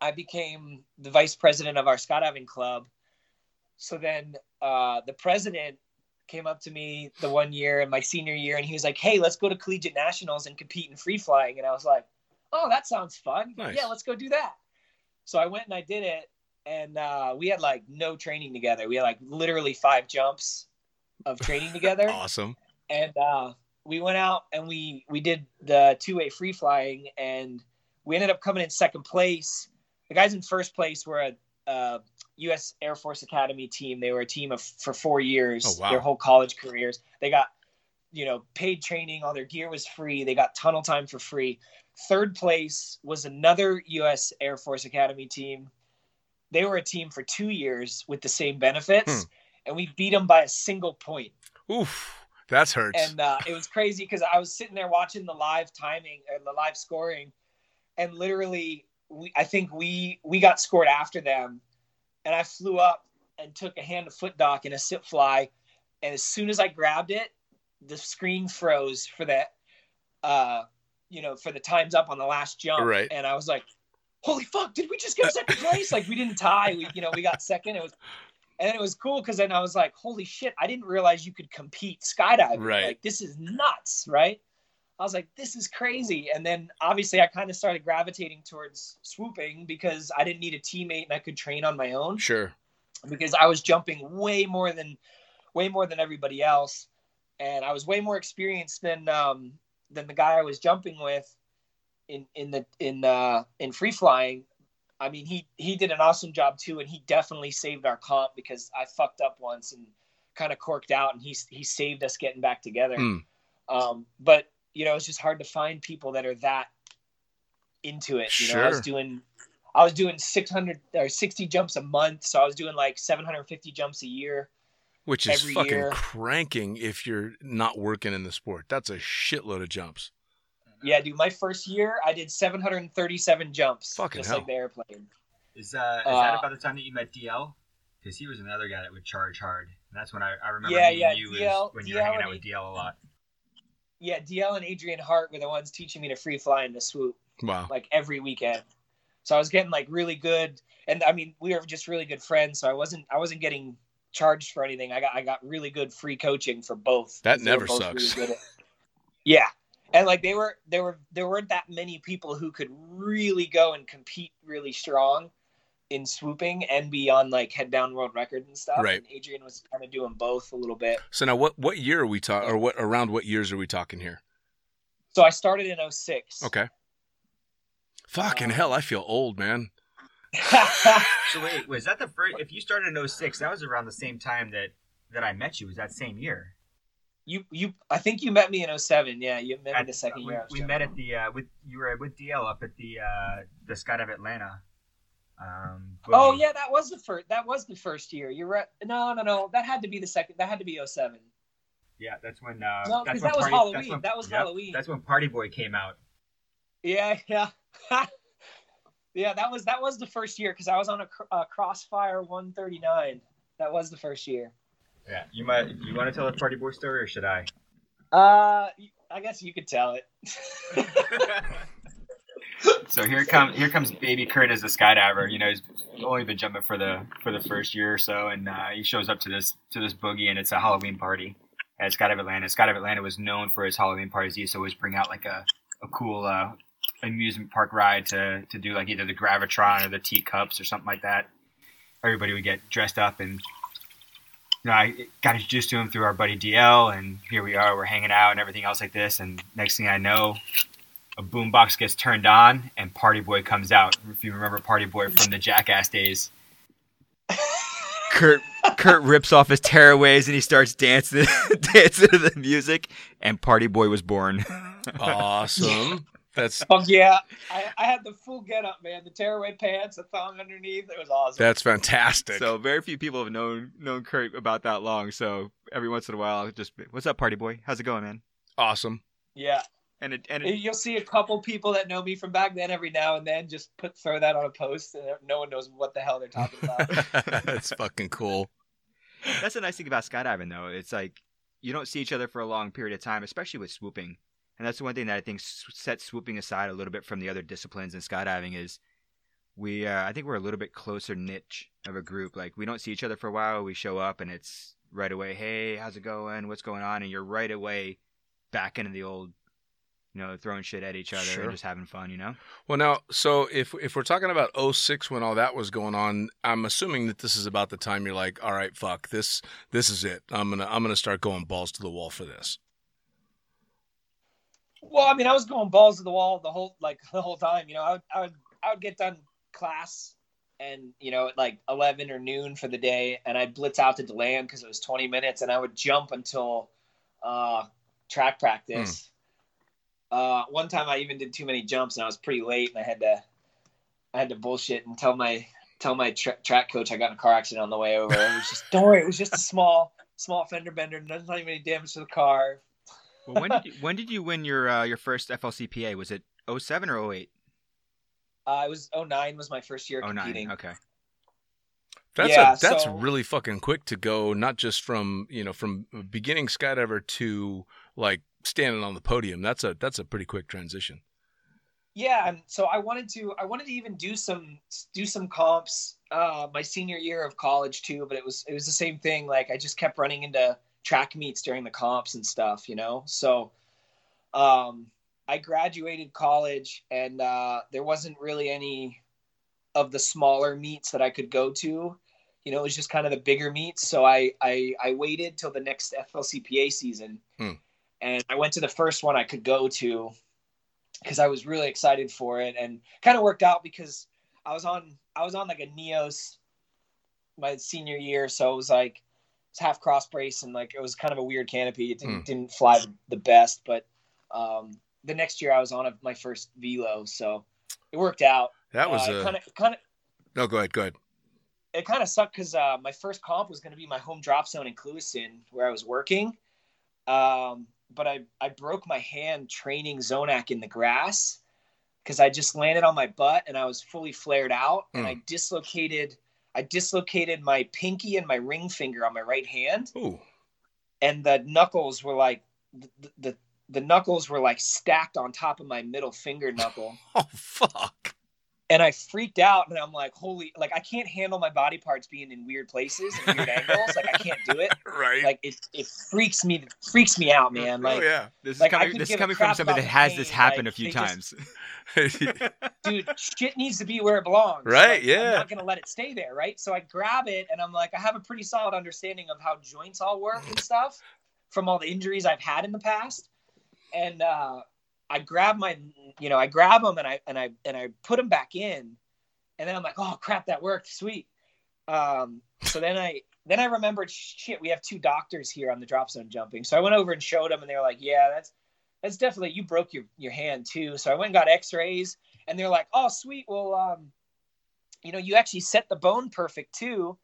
Speaker 3: i became the vice president of our skydiving club. So then uh, the president came up to me the one year in my senior year and he was like hey let's go to collegiate nationals and compete in free flying. And i was like oh that sounds fun.
Speaker 2: Nice.
Speaker 3: yeah let's go do that. So i went and i did it and uh, we had like no training together. We had like literally five jumps of training together.
Speaker 2: Awesome.
Speaker 3: and uh, we went out and we we did the two way free flying, and we ended up coming in second place. The guys in first place were a, a U.S. Air Force Academy team. They were a team of for four years,
Speaker 2: Oh, wow.
Speaker 3: their whole college careers. They got you know paid training, all their gear was free. They got tunnel time for free. Third place was another U.S. Air Force Academy team. They were a team for two years with the same benefits,
Speaker 2: Hmm.
Speaker 3: and we beat them by a single point
Speaker 2: Oof, that's hurts.
Speaker 3: and uh, it was crazy because I was sitting there watching the live timing and the live scoring, and literally, we I think we we got scored after them, and I flew up and took a hand to foot dock and a sit fly, and as soon as I grabbed it, the screen froze for that, uh, you know, for the times up on the last jump,
Speaker 2: Right.
Speaker 3: and I was like, "Holy fuck! Did we just get second place? Like we didn't tie, we you know we got second. It was." And then it was cool because then I was like, holy shit, I didn't realize you could compete skydiving.
Speaker 2: Right.
Speaker 3: Like, this is nuts, right? I was like, this is crazy. And then obviously I kind of started gravitating towards swooping because I didn't need a teammate and I could train on my own
Speaker 2: sure.
Speaker 3: because I was jumping way more than way more than everybody else. And I was way more experienced than um than the guy I was jumping with in in the in uh in free flying. I mean, he he did an awesome job too, and he definitely saved our comp because I fucked up once and kind of corked out, and he he saved us getting back together.
Speaker 2: Hmm.
Speaker 3: Um, but you know, it's just hard to find people that are that into it. You know, I was doing I was doing 600 or 60 jumps a month, so I was doing like 750 jumps a year.
Speaker 2: Which is fucking
Speaker 3: year.
Speaker 2: cranking if you're not working in the sport. That's a shitload of jumps.
Speaker 3: Yeah, dude. My first year, I did 737 jumps,
Speaker 2: Fucking
Speaker 3: just
Speaker 2: hell.
Speaker 3: like the airplane.
Speaker 4: Is uh, is
Speaker 3: Uh,
Speaker 4: that about the time that you met DL? Because he was another guy that would charge hard. And that's when I, I remember
Speaker 3: Yeah,
Speaker 4: meeting
Speaker 3: yeah,
Speaker 4: you
Speaker 3: DL
Speaker 4: was when you were
Speaker 3: DL
Speaker 4: hanging out with DL a lot.
Speaker 3: Yeah, DL and Adrian Hart were the ones teaching me to free fly and to swoop
Speaker 2: Wow.
Speaker 3: like every weekend. So I was getting like really good, and I mean we were just really good friends. So I wasn't I wasn't getting charged for anything. I got I got really good free coaching for both.
Speaker 2: That never
Speaker 3: both
Speaker 2: sucks.
Speaker 3: good at- yeah, and like they were there were there weren't that many people who could really go and compete really strong in swooping and be on like head down world record and stuff.
Speaker 2: Right.
Speaker 3: And Adrian was kind of doing both a little bit.
Speaker 2: So now, what what year are we talking, or what around what years are we talking here?
Speaker 3: So I started in 06.
Speaker 2: Okay. Fucking
Speaker 3: Uh,
Speaker 2: hell, I feel old, man.
Speaker 4: So wait, was that the first? If you started in 06, that was around the same time that that I met you. Was that same year?
Speaker 3: You you I think you met me in 07. Yeah, you met me
Speaker 4: At-
Speaker 3: the second
Speaker 4: we,
Speaker 3: year.
Speaker 4: We met at the uh, with you were with DL up at the uh, the Skydive Atlanta. Um,
Speaker 3: Oh yeah, that was the first. That was the first year. You're right. No, no, no. That had to be the second. That had to be 07.
Speaker 4: yeah. That's when. Uh,
Speaker 3: No,
Speaker 4: that's
Speaker 3: 'cause
Speaker 4: when
Speaker 3: that was
Speaker 4: Party-
Speaker 3: Halloween.
Speaker 4: when-
Speaker 3: That was
Speaker 4: yep,
Speaker 3: Halloween.
Speaker 4: That's when Party Boy came out.
Speaker 3: Yeah, yeah, yeah. That was that was the first year because I was on a, cr- a Crossfire 139. That was the first year.
Speaker 4: Yeah, you might. You want to tell the Party Boy story, or should I?
Speaker 3: Uh, I guess you could tell it.
Speaker 4: so here comes here comes baby Curt as a skydiver. You know, he's only been jumping for the for the first year or so, and uh, he shows up to this to this boogie, and it's a Halloween party at Skydive Atlanta. Skydive Atlanta was known for its Halloween parties. He used to always bring out like a a cool uh, amusement park ride to to do like either the gravitron or the teacups or something like that. Everybody would get dressed up and. You know, I got introduced to him through our buddy DL, and here we are. We're hanging out and everything else like this. And next thing I know, a boombox gets turned on and Party Boy comes out. If you remember Party Boy from the Jackass days.
Speaker 5: Curt Curt rips off his tearaways and he starts dancing dancing to the music and Party Boy was born.
Speaker 2: Awesome. That's
Speaker 3: Oh yeah, I, I had the full get up, man. The tearaway pants, a thong underneath. It was awesome.
Speaker 2: that's fantastic.
Speaker 5: so very few people have known known Curt about that long. So every once in a while, I'll just what's up, Party Boy? How's it going, man?
Speaker 2: awesome.
Speaker 3: yeah.
Speaker 5: And it and it,
Speaker 3: You'll see a couple people that know me from back then every now and then just put throw that on a post and no one knows what the hell they're talking about.
Speaker 2: that's fucking cool.
Speaker 5: that's the nice thing about skydiving, though. It's like you don't see each other for a long period of time, especially with swooping. And that's the one thing that I think sets swooping aside a little bit from the other disciplines in skydiving is we. Uh, I think we're a little bit closer niche of a group. Like we don't see each other for a while. We show up and it's right away. Hey, how's it going? What's going on? And you're right away back into the old, you know, throwing shit at each other
Speaker 2: Sure.
Speaker 5: and just having fun. You know.
Speaker 2: Well, now, so if if we're talking about 06 when all that was going on, I'm assuming that this is about the time you're like, all right, fuck this. This is it. I'm gonna I'm gonna start going balls to the wall for this.
Speaker 3: Well, I mean, I was going balls to the wall the whole like the whole time. You know, I would I would I would get done class and you know at like 11 or noon for the day and i'd blitz out to deland because it was 20 minutes and i would jump until uh track practice. Uh one time i even did too many jumps and i was pretty late and i had to i had to bullshit and tell my tell my tra- track coach i got in a car accident on the way over. It was just don't worry it was just a small small fender bender not even any damage to the car
Speaker 5: Well, when did you, when did you win your uh, your first FLCPA? Was it 07 or 08?
Speaker 3: uh it was 09 was my first year
Speaker 5: 09.
Speaker 3: competing
Speaker 5: Okay.
Speaker 2: That's
Speaker 3: Yeah,
Speaker 2: a, that's
Speaker 3: so-
Speaker 2: really fucking quick to go, not just from you know from beginning skydiver to like standing on the podium. That's a that's a pretty quick transition.
Speaker 3: yeah and so i wanted to i wanted to even do some do some comps uh my senior year of college too but it was it was the same thing like i just kept running into track meets during the comps and stuff you know? So um i graduated college and uh there wasn't really any of the smaller meets that i could go to. You know it was just kind of the bigger meets. So i i, I waited till the next flcpa season.
Speaker 2: Hmm.
Speaker 3: and i went to the first one i could go to because I was really excited for it and kind of worked out because I was on I was on like a Neos my senior year, so it was like half cross brace and like it was kind of a weird canopy. It didn't
Speaker 2: Hmm.
Speaker 3: didn't fly the best, but um, the next year I was on a, my first velo, so it worked out.
Speaker 2: That was
Speaker 3: uh,
Speaker 2: a
Speaker 3: kind of kind of
Speaker 2: no. Go ahead. Go ahead.
Speaker 3: it kind of sucked because uh, my first comp was going to be my home drop zone in Clewiston where I was working. Um, but I, I broke my hand training Zonac in the grass because I just landed on my butt and I was fully flared out and I dislocated I dislocated my pinky and my ring finger on my right hand
Speaker 2: Ooh.
Speaker 3: and the knuckles were like the, the the knuckles were like stacked on top of my middle finger knuckle
Speaker 2: Oh fuck.
Speaker 3: And I freaked out and I'm like, holy, like I can't handle my body parts being in weird places and weird angles. Like I can't do it.
Speaker 2: Right.
Speaker 3: Like it, it freaks me, freaks me out, man. Like,
Speaker 2: oh yeah.
Speaker 5: This is
Speaker 3: Like,
Speaker 5: coming. This is coming from somebody that has
Speaker 3: pain,
Speaker 5: this happen
Speaker 3: like,
Speaker 5: a few
Speaker 3: they just-
Speaker 5: times.
Speaker 3: dude, shit needs to be where it belongs.
Speaker 2: Right,
Speaker 3: Like,
Speaker 2: yeah.
Speaker 3: I'm not gonna let it stay there, right? So I grab it and I'm like, I have a pretty solid understanding of how joints all work and stuff from all the injuries I've had in the past. And uh, I grab my, you know, I grab them and I and I and I put them back in, and then I'm like, oh crap, that worked, sweet. Um, so then I then I remembered, shit, we have two doctors here on the drop zone jumping. So I went over and showed them, and they were like, yeah, that's that's definitely you broke your your hand too. So I went and got X-rays, and they're like, oh sweet, well, um, you know, you actually set the bone perfect too,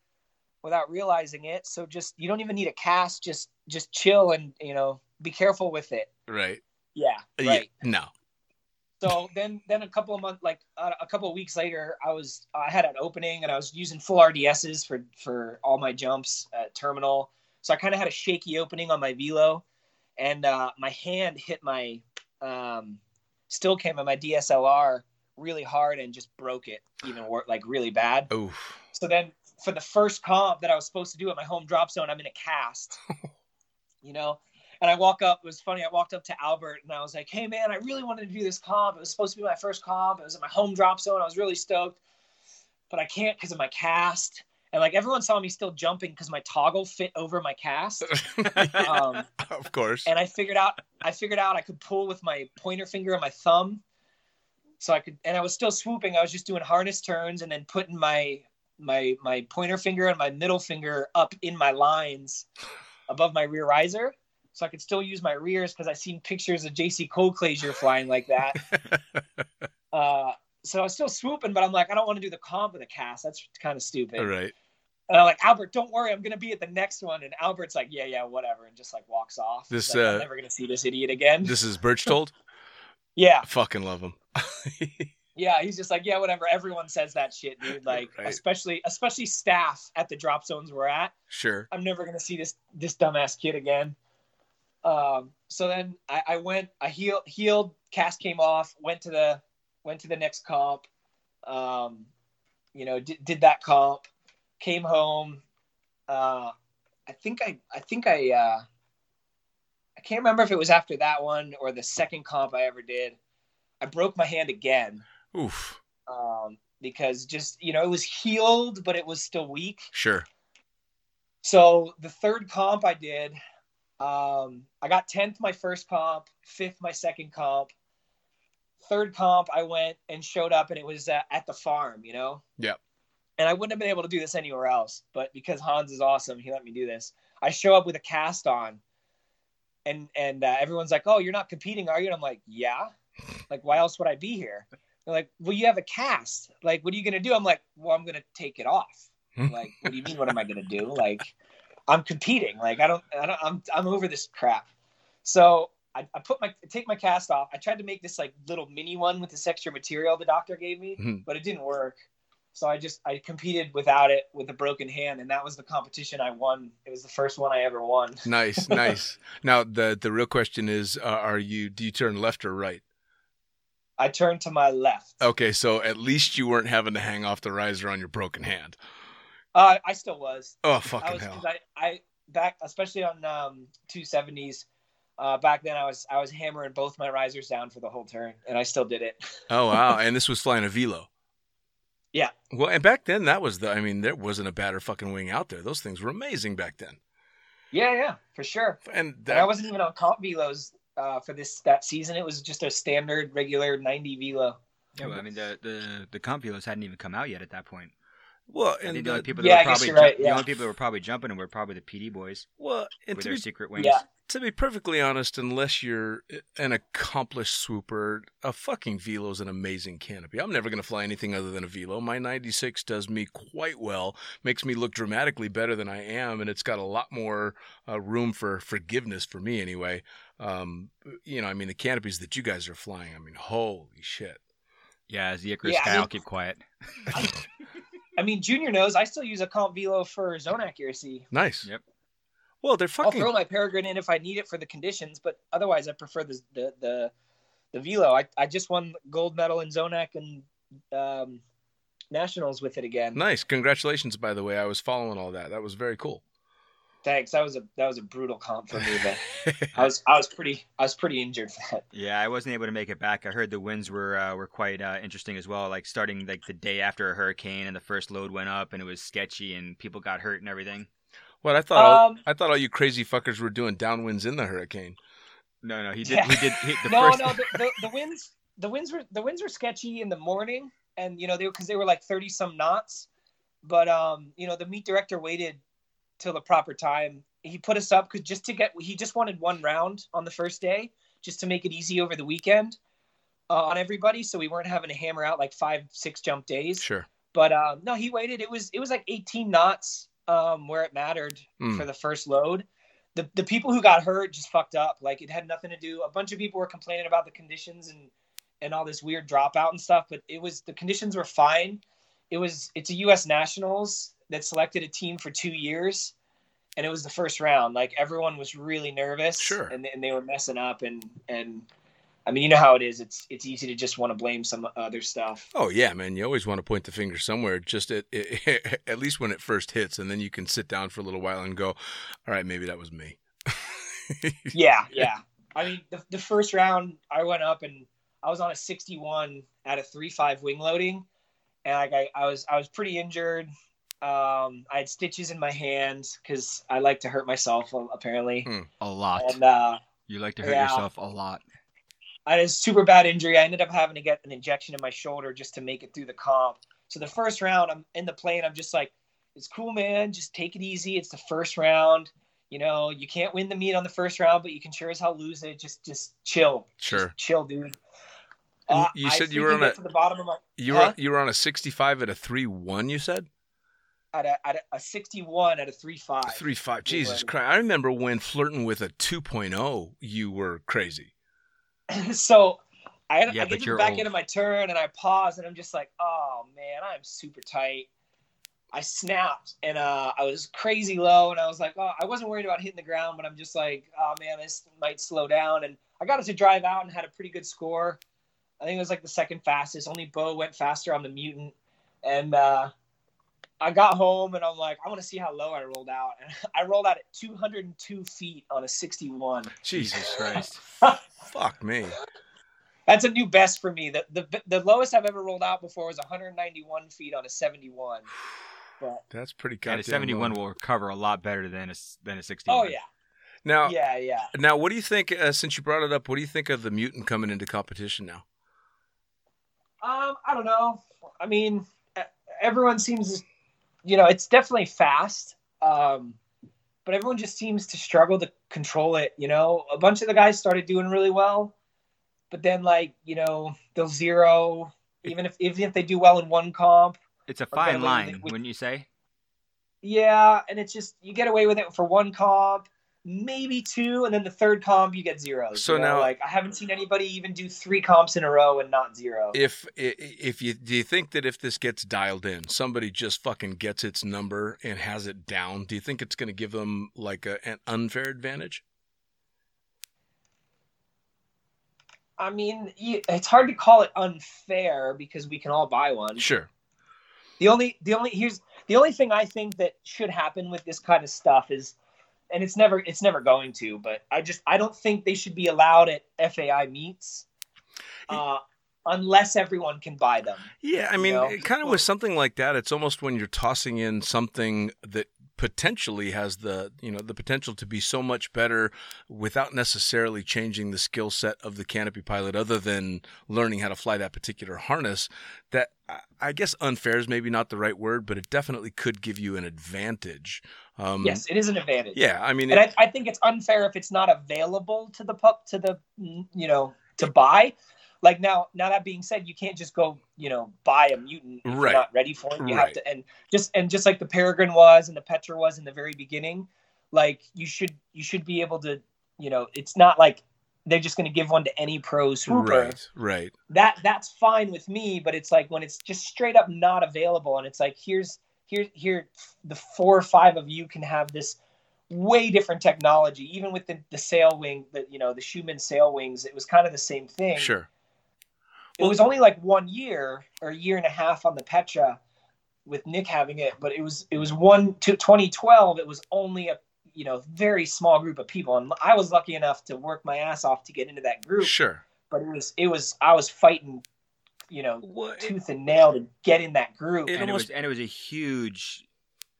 Speaker 3: without realizing it. So just you don't even need a cast. Just just chill and you know be careful with it.
Speaker 2: right.
Speaker 3: Yeah,
Speaker 2: Yeah.
Speaker 3: right.
Speaker 2: No.
Speaker 3: So then, then a couple of months, like uh, a couple of weeks later, I was I had an opening and I was using full RDSs for for all my jumps at terminal. So I kind of had a shaky opening on my velo, and uh, my hand hit my um, still came on my DSLR really hard and just broke it, even wor- like really bad.
Speaker 2: Oof.
Speaker 3: So then for the first comp that I was supposed to do at my home drop zone, I'm in a cast. you know? And I walk up, it was funny, I walked up to Albert and I was like, Hey man, I really wanted to do this comp. It was supposed to be my first comp. It was at my home drop zone. I was really stoked. But I can't because of my cast. And like everyone saw me still jumping because my toggle fit over my cast. Um,
Speaker 2: of course.
Speaker 3: and I figured out I figured out I could pull with my pointer finger and my thumb. So I could and I was still swooping. I was just doing harness turns and then putting my my my pointer finger and my middle finger up in my lines above my rear riser. So I could still use my rears because I seen pictures of JC Colclasure flying like that. Uh, so I was still swooping, but I'm like, I don't want to do the comp with a cast. That's kind of stupid.
Speaker 2: right.
Speaker 3: And I'm like, Albert, don't worry, I'm gonna be at the next one. And Albert's like, yeah, yeah, whatever, and just like walks off.
Speaker 2: This,
Speaker 3: like,
Speaker 2: uh,
Speaker 3: I'm never gonna see this idiot again.
Speaker 2: This is Berchtold.
Speaker 3: yeah,
Speaker 2: I fucking love him.
Speaker 3: yeah. He's just like, yeah, whatever. Everyone says that shit, dude. Like,
Speaker 2: Right.
Speaker 3: especially especially staff at the drop zones we're at.
Speaker 2: sure.
Speaker 3: I'm never gonna see this this dumbass kid again. Um, so then I, I went, I healed, healed, cast came off, went to the went to the next comp. Um, you know, did, did that comp, came home. Uh, I think I I think I uh, I can't remember if it was after that one or the second comp I ever did. I broke my hand again
Speaker 2: Oof.
Speaker 3: um, because just you know it was healed, but it was still weak.
Speaker 2: Sure.
Speaker 3: So the third comp I did, um, I got tenth my first comp, fifth my second comp. Third comp, I went and showed up, and it was uh, at the farm, you know.
Speaker 2: Yep.
Speaker 3: And I wouldn't have been able to do this anywhere else, but because Hans is awesome, he let me do this. I show up with a cast on, and and uh, everyone's like, "Oh, you're not competing, are you?" And I'm like, "Yeah." Like, why else would I be here? They're like, "Well, you have a cast. Like, what are you gonna do?" I'm like, "Well, I'm gonna take it off." like, what do you mean? What am I gonna do? Like, I'm competing. Like, I don't, I don't, I'm, I'm over this crap. So I, I put my, take my cast off. I tried to make this like little mini one with this extra material the doctor gave me,
Speaker 2: Mhm.
Speaker 3: but it didn't work. So I just, I competed without it with a broken hand, and that was the competition I won. It was the first one I ever won.
Speaker 2: Nice, nice. Now the the real question is, uh, are you do you turn left or right?
Speaker 3: I turned to my left.
Speaker 2: Okay, so at least you weren't having to hang off the riser on your broken hand.
Speaker 3: Uh, I still was.
Speaker 2: Oh
Speaker 3: I
Speaker 2: fucking
Speaker 3: was,
Speaker 2: hell!
Speaker 3: 'cause I, I back, especially on um, 270s. Uh, back then, I was I was hammering both my risers down for the whole turn, and I still did it.
Speaker 2: Oh wow! And this was flying a velo.
Speaker 3: Yeah.
Speaker 2: Well, and back then that was the. I mean, there wasn't a badder fucking wing out there. Those things were amazing back then.
Speaker 3: Yeah, yeah, for sure.
Speaker 2: And
Speaker 3: And
Speaker 2: that,
Speaker 3: I wasn't even on comp velos uh, for this that season. It was just a standard, regular 90 velo.
Speaker 5: Yeah, well, I mean the the the comp velos hadn't even come out yet at that point.
Speaker 2: Well,
Speaker 5: I
Speaker 2: and
Speaker 5: think the only people that
Speaker 3: Yeah,
Speaker 5: were probably
Speaker 3: you're right,
Speaker 5: ju-
Speaker 3: yeah.
Speaker 5: the only people that were probably jumping were probably the PD boys
Speaker 2: well, and
Speaker 5: with
Speaker 2: to
Speaker 5: their
Speaker 2: be,
Speaker 5: secret wings.
Speaker 3: Yeah.
Speaker 2: to be perfectly honest, unless you're an accomplished swooper, a fucking velo is an amazing canopy. I'm never going to fly anything other than a Velo. My 96 does me quite well, makes me look dramatically better than I am, and it's got a lot more uh, room for forgiveness for me anyway. Um, you know, I mean, the canopies that you guys are flying, I mean, holy shit.
Speaker 5: Yeah, as the Icarus
Speaker 3: Yeah, I
Speaker 5: guy,
Speaker 3: mean-
Speaker 5: I'll keep quiet.
Speaker 3: I mean, Junior knows I still use a comp velo for zone accuracy.
Speaker 2: Nice.
Speaker 5: Yep.
Speaker 2: Well, they're fucking.
Speaker 3: I'll throw my Peregrine in if I need it for the conditions, but otherwise I prefer the the the, the velo. I, I just won gold medal in Zonac and um, nationals with it again.
Speaker 2: Nice. Congratulations, by the way. I was following all that. That was very cool.
Speaker 3: Thanks. That was a that was a brutal comp for me, but I was I was pretty I was pretty injured for that.
Speaker 5: Yeah, I wasn't able to make it back. I heard the winds were uh, were quite uh, interesting as well. Like starting like the day after a hurricane, and the first load went up, and it was sketchy, and people got hurt and everything.
Speaker 2: What I thought, all,
Speaker 3: Um,
Speaker 2: I thought all you crazy fuckers were doing downwinds in the hurricane.
Speaker 5: No, no, he did.
Speaker 3: Yeah.
Speaker 5: He did. He, the
Speaker 3: no,
Speaker 5: first.
Speaker 3: no, the, the, the winds, the winds were the winds were sketchy in the morning, and you know they because they were like thirty some knots, but um, you know the meet director waited till the proper time. He put us up because just to get he just wanted one round on the first day, just to make it easy over the weekend uh, on everybody, so we weren't having to hammer out like five six jump days.
Speaker 2: Sure.
Speaker 3: But um, no, he waited. It was it was like 18 knots um, where it mattered
Speaker 2: Mm.
Speaker 3: for the first load. The the people who got hurt just fucked up. Like it had nothing to do. A bunch of people were complaining about the conditions and and all this weird dropout and stuff. But it was the conditions were fine. It was it's a U.S. Nationals that selected a team for two years, and it was the first round. Like everyone was really nervous.
Speaker 2: Sure.
Speaker 3: And and they were messing up and and. I mean, you know how it is. It's it's easy to just want to blame some other stuff.
Speaker 2: Oh yeah, man. You always want to point the finger somewhere, just at at least when it first hits, and then you can sit down for a little while and go, "All right, maybe that was me."
Speaker 3: Yeah, yeah. I mean, the, the first round, I went up and I was on a 61 out of three five wing loading, and like I, I was I was pretty injured. Um, I had stitches in my hands because I like to hurt myself apparently,
Speaker 2: Hmm.
Speaker 5: a lot.
Speaker 3: and uh,
Speaker 5: you like to hurt
Speaker 3: yeah.
Speaker 5: yourself a lot.
Speaker 3: I had a super bad injury. I ended up having to get an injection in my shoulder just to make it through the comp. So the first round, I'm in the plane. I'm just like, it's cool, man. Just take it easy. It's the first round. You know, you can't win the meet on the first round, but you can sure as hell lose it. Just, just chill.
Speaker 2: Sure.
Speaker 3: Just chill, dude. Uh,
Speaker 2: you said you were on a-
Speaker 3: to the bottom of my
Speaker 2: You
Speaker 3: Huh?
Speaker 2: were you were on a 65 at a three one. You said
Speaker 3: at a, at a, a 61 at a three five.
Speaker 2: three five. Jesus
Speaker 3: loading.
Speaker 2: Christ! I remember when flirting with a 2.0, you were crazy.
Speaker 3: so I, had,
Speaker 5: Yeah,
Speaker 3: I get to the
Speaker 5: you're
Speaker 3: back
Speaker 5: old.
Speaker 3: of my turn and I pause and I'm just like, oh man, I'm super tight. I snapped and uh, I was crazy low and I was like, oh, I wasn't worried about hitting the ground, but I'm just like, oh man, this might slow down. And I got it to drive out and had a pretty good score. I think it was like the second fastest. Only Bo went faster on the mutant. And uh, I got home and I'm like, I want to see how low I rolled out. And I rolled out at 202 feet on a 61.
Speaker 2: Jesus
Speaker 5: Christ.
Speaker 2: Fuck me.
Speaker 3: That's a new best for me. The, the the lowest I've ever rolled out before was 191 feet on a 71. But
Speaker 2: That's pretty
Speaker 5: And
Speaker 2: goddamn.
Speaker 5: a 71
Speaker 2: low.
Speaker 5: will recover a lot better than a s- than a 61.
Speaker 3: oh yeah,
Speaker 2: Now,
Speaker 3: yeah, yeah.
Speaker 2: now, what do you think? Uh, since you brought it up, what do you think of the mutant coming into competition now?
Speaker 3: Um, I don't know. I mean, everyone seems, you know, it's definitely fast. Um, but everyone just seems to struggle to control it. You know, a bunch of the guys started doing really well, but then like you know they'll zero. Even if even if they do well in one comp,
Speaker 5: It's a fine line, wouldn't you say?
Speaker 3: Yeah, and it's just you get away with it for one comp, maybe two, and then the third comp you get zeros.
Speaker 2: So
Speaker 3: you know?
Speaker 2: now-
Speaker 3: like I haven't seen anybody even do three comps in a row and not zero.
Speaker 2: If if you do you think that if this gets dialed in, somebody just fucking gets its number and has it down, do you think it's going to give them like a, an unfair advantage?
Speaker 3: I mean, you- it's hard to call it unfair because we can all buy one.
Speaker 2: Sure.
Speaker 3: The only the only here's the only thing I think that should happen with this kind of stuff is and it's never it's never going to, but I just I don't think they should be allowed at FAI meets. Uh, unless everyone can buy them.
Speaker 2: Yeah, I
Speaker 3: You
Speaker 2: mean,
Speaker 3: know?
Speaker 2: kind of with something like that, it's almost when you're tossing in something that potentially has the you know the potential to be so much better without necessarily changing the skill set of the canopy pilot other than learning how to fly that particular harness that I- i guess unfair is maybe not the right word but it definitely could give you an advantage um
Speaker 3: yes, it is an advantage.
Speaker 2: yeah i mean
Speaker 3: and
Speaker 2: it,
Speaker 3: I, I think it's unfair if it's not available to the pup to the mm, you know to buy. Like now, now that being said, you can't just go you know buy a mutant if
Speaker 2: Right.
Speaker 3: you're not ready for it. You
Speaker 2: Right.
Speaker 3: have to and just and just like the Peregrine was and the Petra was in the very beginning, like you should you should be able to you know it's not like they're just going to give one to any pro swooper.
Speaker 2: right right
Speaker 3: That that's fine with me, but it's like when it's just straight up not available and it's like here's here here the four or five of you can have this way different technology even with the, the sail wing the you know the Schumann sail wings it was kind of the same thing
Speaker 2: sure
Speaker 3: it was only like one year or a year and a half on the Petra with Nick having it, but it was it was one to 2012. It was only a you know very small group of people, and I was lucky enough to work my ass off to get into that group.
Speaker 2: sure
Speaker 3: But it was it was I was fighting, you know,
Speaker 2: well, it-
Speaker 3: tooth and nail to get in that group.
Speaker 2: It
Speaker 5: and it was and it was a huge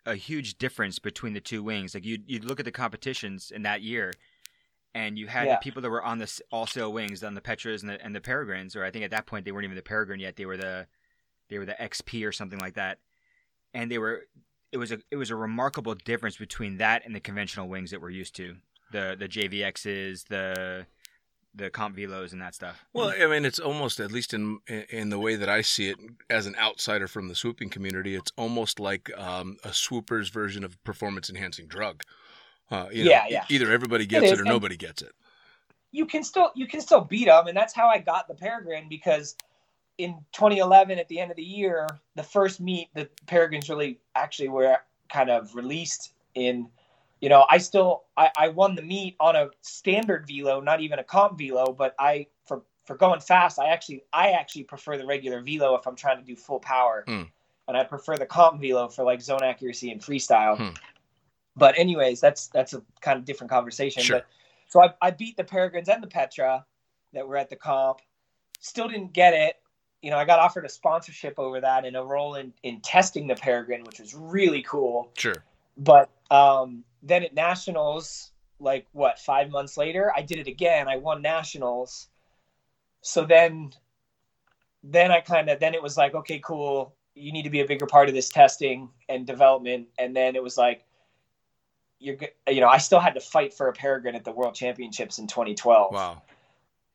Speaker 5: a huge difference between the two wings. Like you'd, you'd look at the competitions in that year and you had
Speaker 3: Yeah.
Speaker 5: the people that were on the all sail wings on the petras and the, and the peregrines or i think at that point they weren't even the peregrine yet. They were the they were the xp or something like that. And they were it was a it was a remarkable difference between that and the conventional wings that we're used to. The the jvx's the the comp velos and that stuff
Speaker 2: Well, I mean, it's almost, at least in in the way that I see it, as an outsider from the swooping community, it's almost like um, a swooper's version of performance enhancing drug. Uh, you know,
Speaker 3: Yeah, yeah.
Speaker 2: Either everybody gets
Speaker 3: is,
Speaker 2: it or
Speaker 3: and-
Speaker 2: nobody gets it.
Speaker 3: you can still you can still beat them, and that's how I got the Peregrine because in 2011 at the end of the year, the first meet the Peregrines really actually were kind of released in. You know, I still I, I won the meet on a standard velo, not even a comp velo, but I for for going fast, I actually I actually prefer the regular velo if I'm trying to do full power,
Speaker 2: Hmm.
Speaker 3: and I prefer the comp velo for like zone accuracy and freestyle.
Speaker 2: Hmm.
Speaker 3: But anyways, that's that's a kind of different conversation.
Speaker 2: Sure.
Speaker 3: But so I, I beat the Peregrines and the Petra that were at the comp. Still didn't get it. You know, I got offered a sponsorship over that and a role in, in testing the Peregrine, which was really cool.
Speaker 2: Sure.
Speaker 3: But um, then at nationals, like what, five months later, I did it again. I won nationals. So then, then I kind of then it was like, okay, cool. You need to be a bigger part of this testing and development. And then it was like, you're, you know, I still had to fight for a Peregrine at the World Championships in 2012
Speaker 2: Wow.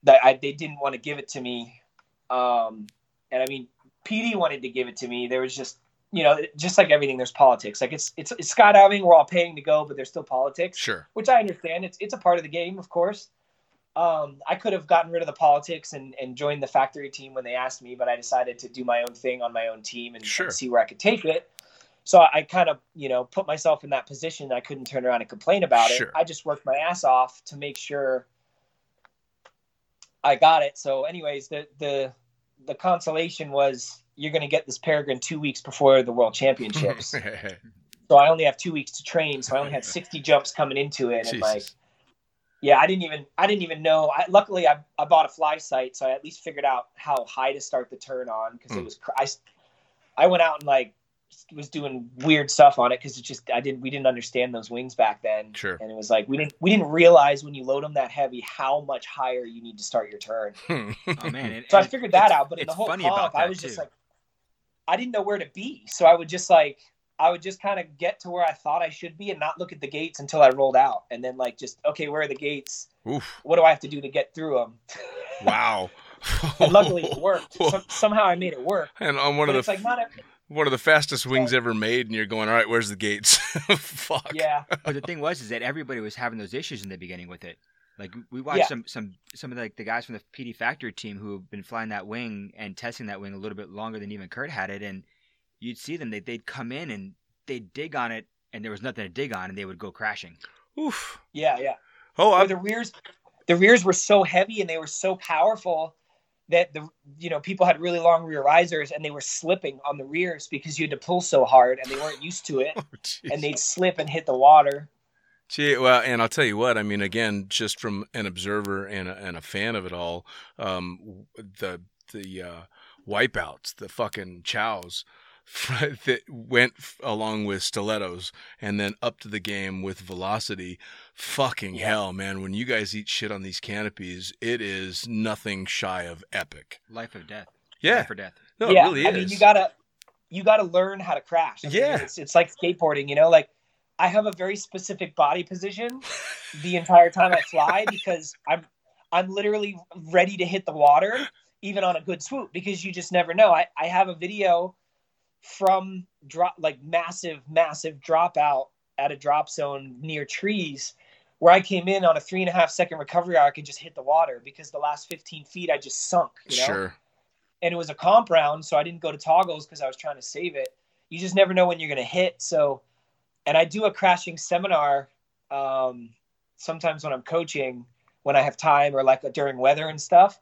Speaker 3: that I, they didn't want to give it to me. Um, and I mean, PD wanted to give it to me. There was just, you know, just like everything, there's politics. Like it's, it's, it's skydiving. We're all paying to go, but there's still politics,
Speaker 2: Sure.
Speaker 3: which I understand. It's, it's a part of the game, of course. Um, I could have gotten rid of the politics and, and joined the factory team when they asked me, but I decided to do my own thing on my own team and,
Speaker 2: Sure.
Speaker 3: and see where I could take it. So I kind of, you know, put myself in that position. I couldn't turn around and complain about
Speaker 2: Sure.
Speaker 3: it. I just worked my ass off to make sure I got it. So, anyways, the the the consolation was you're going to get this Peregrine two weeks before the World Championships. so I only have two weeks to train. So I only had 60 jumps coming into it, and like, yeah, I didn't even I didn't even know. I, luckily, I, I bought a FlySight, so I at least figured out how high to start the turn on because
Speaker 2: Hmm.
Speaker 3: it was I I went out and like was doing weird stuff on it because it just I didn't we didn't understand those wings back then.
Speaker 2: Sure.
Speaker 3: And it was like we didn't we didn't realize when you load them that heavy how much higher you need to start your turn.
Speaker 5: oh man and,
Speaker 3: So I figured that out, but in the whole comp, I was just like, I didn't know where to be. So I would just like, I would just kind of get to where I thought I should be and not look at the gates until I rolled out, and then like just okay, where are the gates?
Speaker 2: Oof.
Speaker 3: What do I have to do to get through them?
Speaker 2: Wow.
Speaker 3: and luckily it worked. Some, somehow I made it work.
Speaker 2: and on one
Speaker 3: But
Speaker 2: of
Speaker 3: it's
Speaker 2: the
Speaker 3: like not a,
Speaker 2: one of the fastest wings ever made, and you're going, all right, where's the gates? Fuck.
Speaker 3: yeah,
Speaker 5: but the thing was is that everybody was having those issues in the beginning with it. Like we watched
Speaker 3: Yeah.
Speaker 5: some some some of the, like the guys from the PD factory team who have been flying that wing and testing that wing a little bit longer than even Curt had it, and you'd see them they they'd come in and they'd dig on it and there was nothing to dig on and they would go crashing.
Speaker 2: Oof.
Speaker 3: yeah, yeah.
Speaker 2: Oh,
Speaker 3: Or
Speaker 2: I,
Speaker 3: the rears, the rears were so heavy and they were so powerful that the you know people had really long rear risers and they were slipping on the rears because you had to pull so hard and they weren't used to it.
Speaker 2: oh,
Speaker 3: and they'd slip and hit the water.
Speaker 2: Gee, well, and I'll tell you what. I mean, again, just from an observer and a, and a fan of it all, um, the the uh, wipeouts, the fucking chows, that went along with stilettos and then up to the game with velocity. Fucking
Speaker 3: Yeah.
Speaker 2: hell, man! When you guys eat shit on these canopies, it is nothing shy of epic.
Speaker 5: Life of death.
Speaker 2: Yeah,
Speaker 5: Life or death.
Speaker 2: no, it
Speaker 3: yeah,
Speaker 2: really
Speaker 3: I mean, you gotta you gotta learn how to crash. I mean,
Speaker 2: Yeah.
Speaker 3: it's it's like skateboarding. You know, like I have a very specific body position the entire time I fly because I'm I'm literally ready to hit the water even on a good swoop because you just never know. I I have a video from drop like massive massive dropout at a drop zone near trees where I came in on a three and a half second recovery arc and just hit the water because the last 15 feet I just sunk. You know?
Speaker 2: Sure.
Speaker 3: and it was a comp round, so I didn't go to toggles because I was trying to save it. You just never know when you're going to hit. So, and I do a crashing seminar um, sometimes when I'm coaching, when I have time, or like during weather and stuff,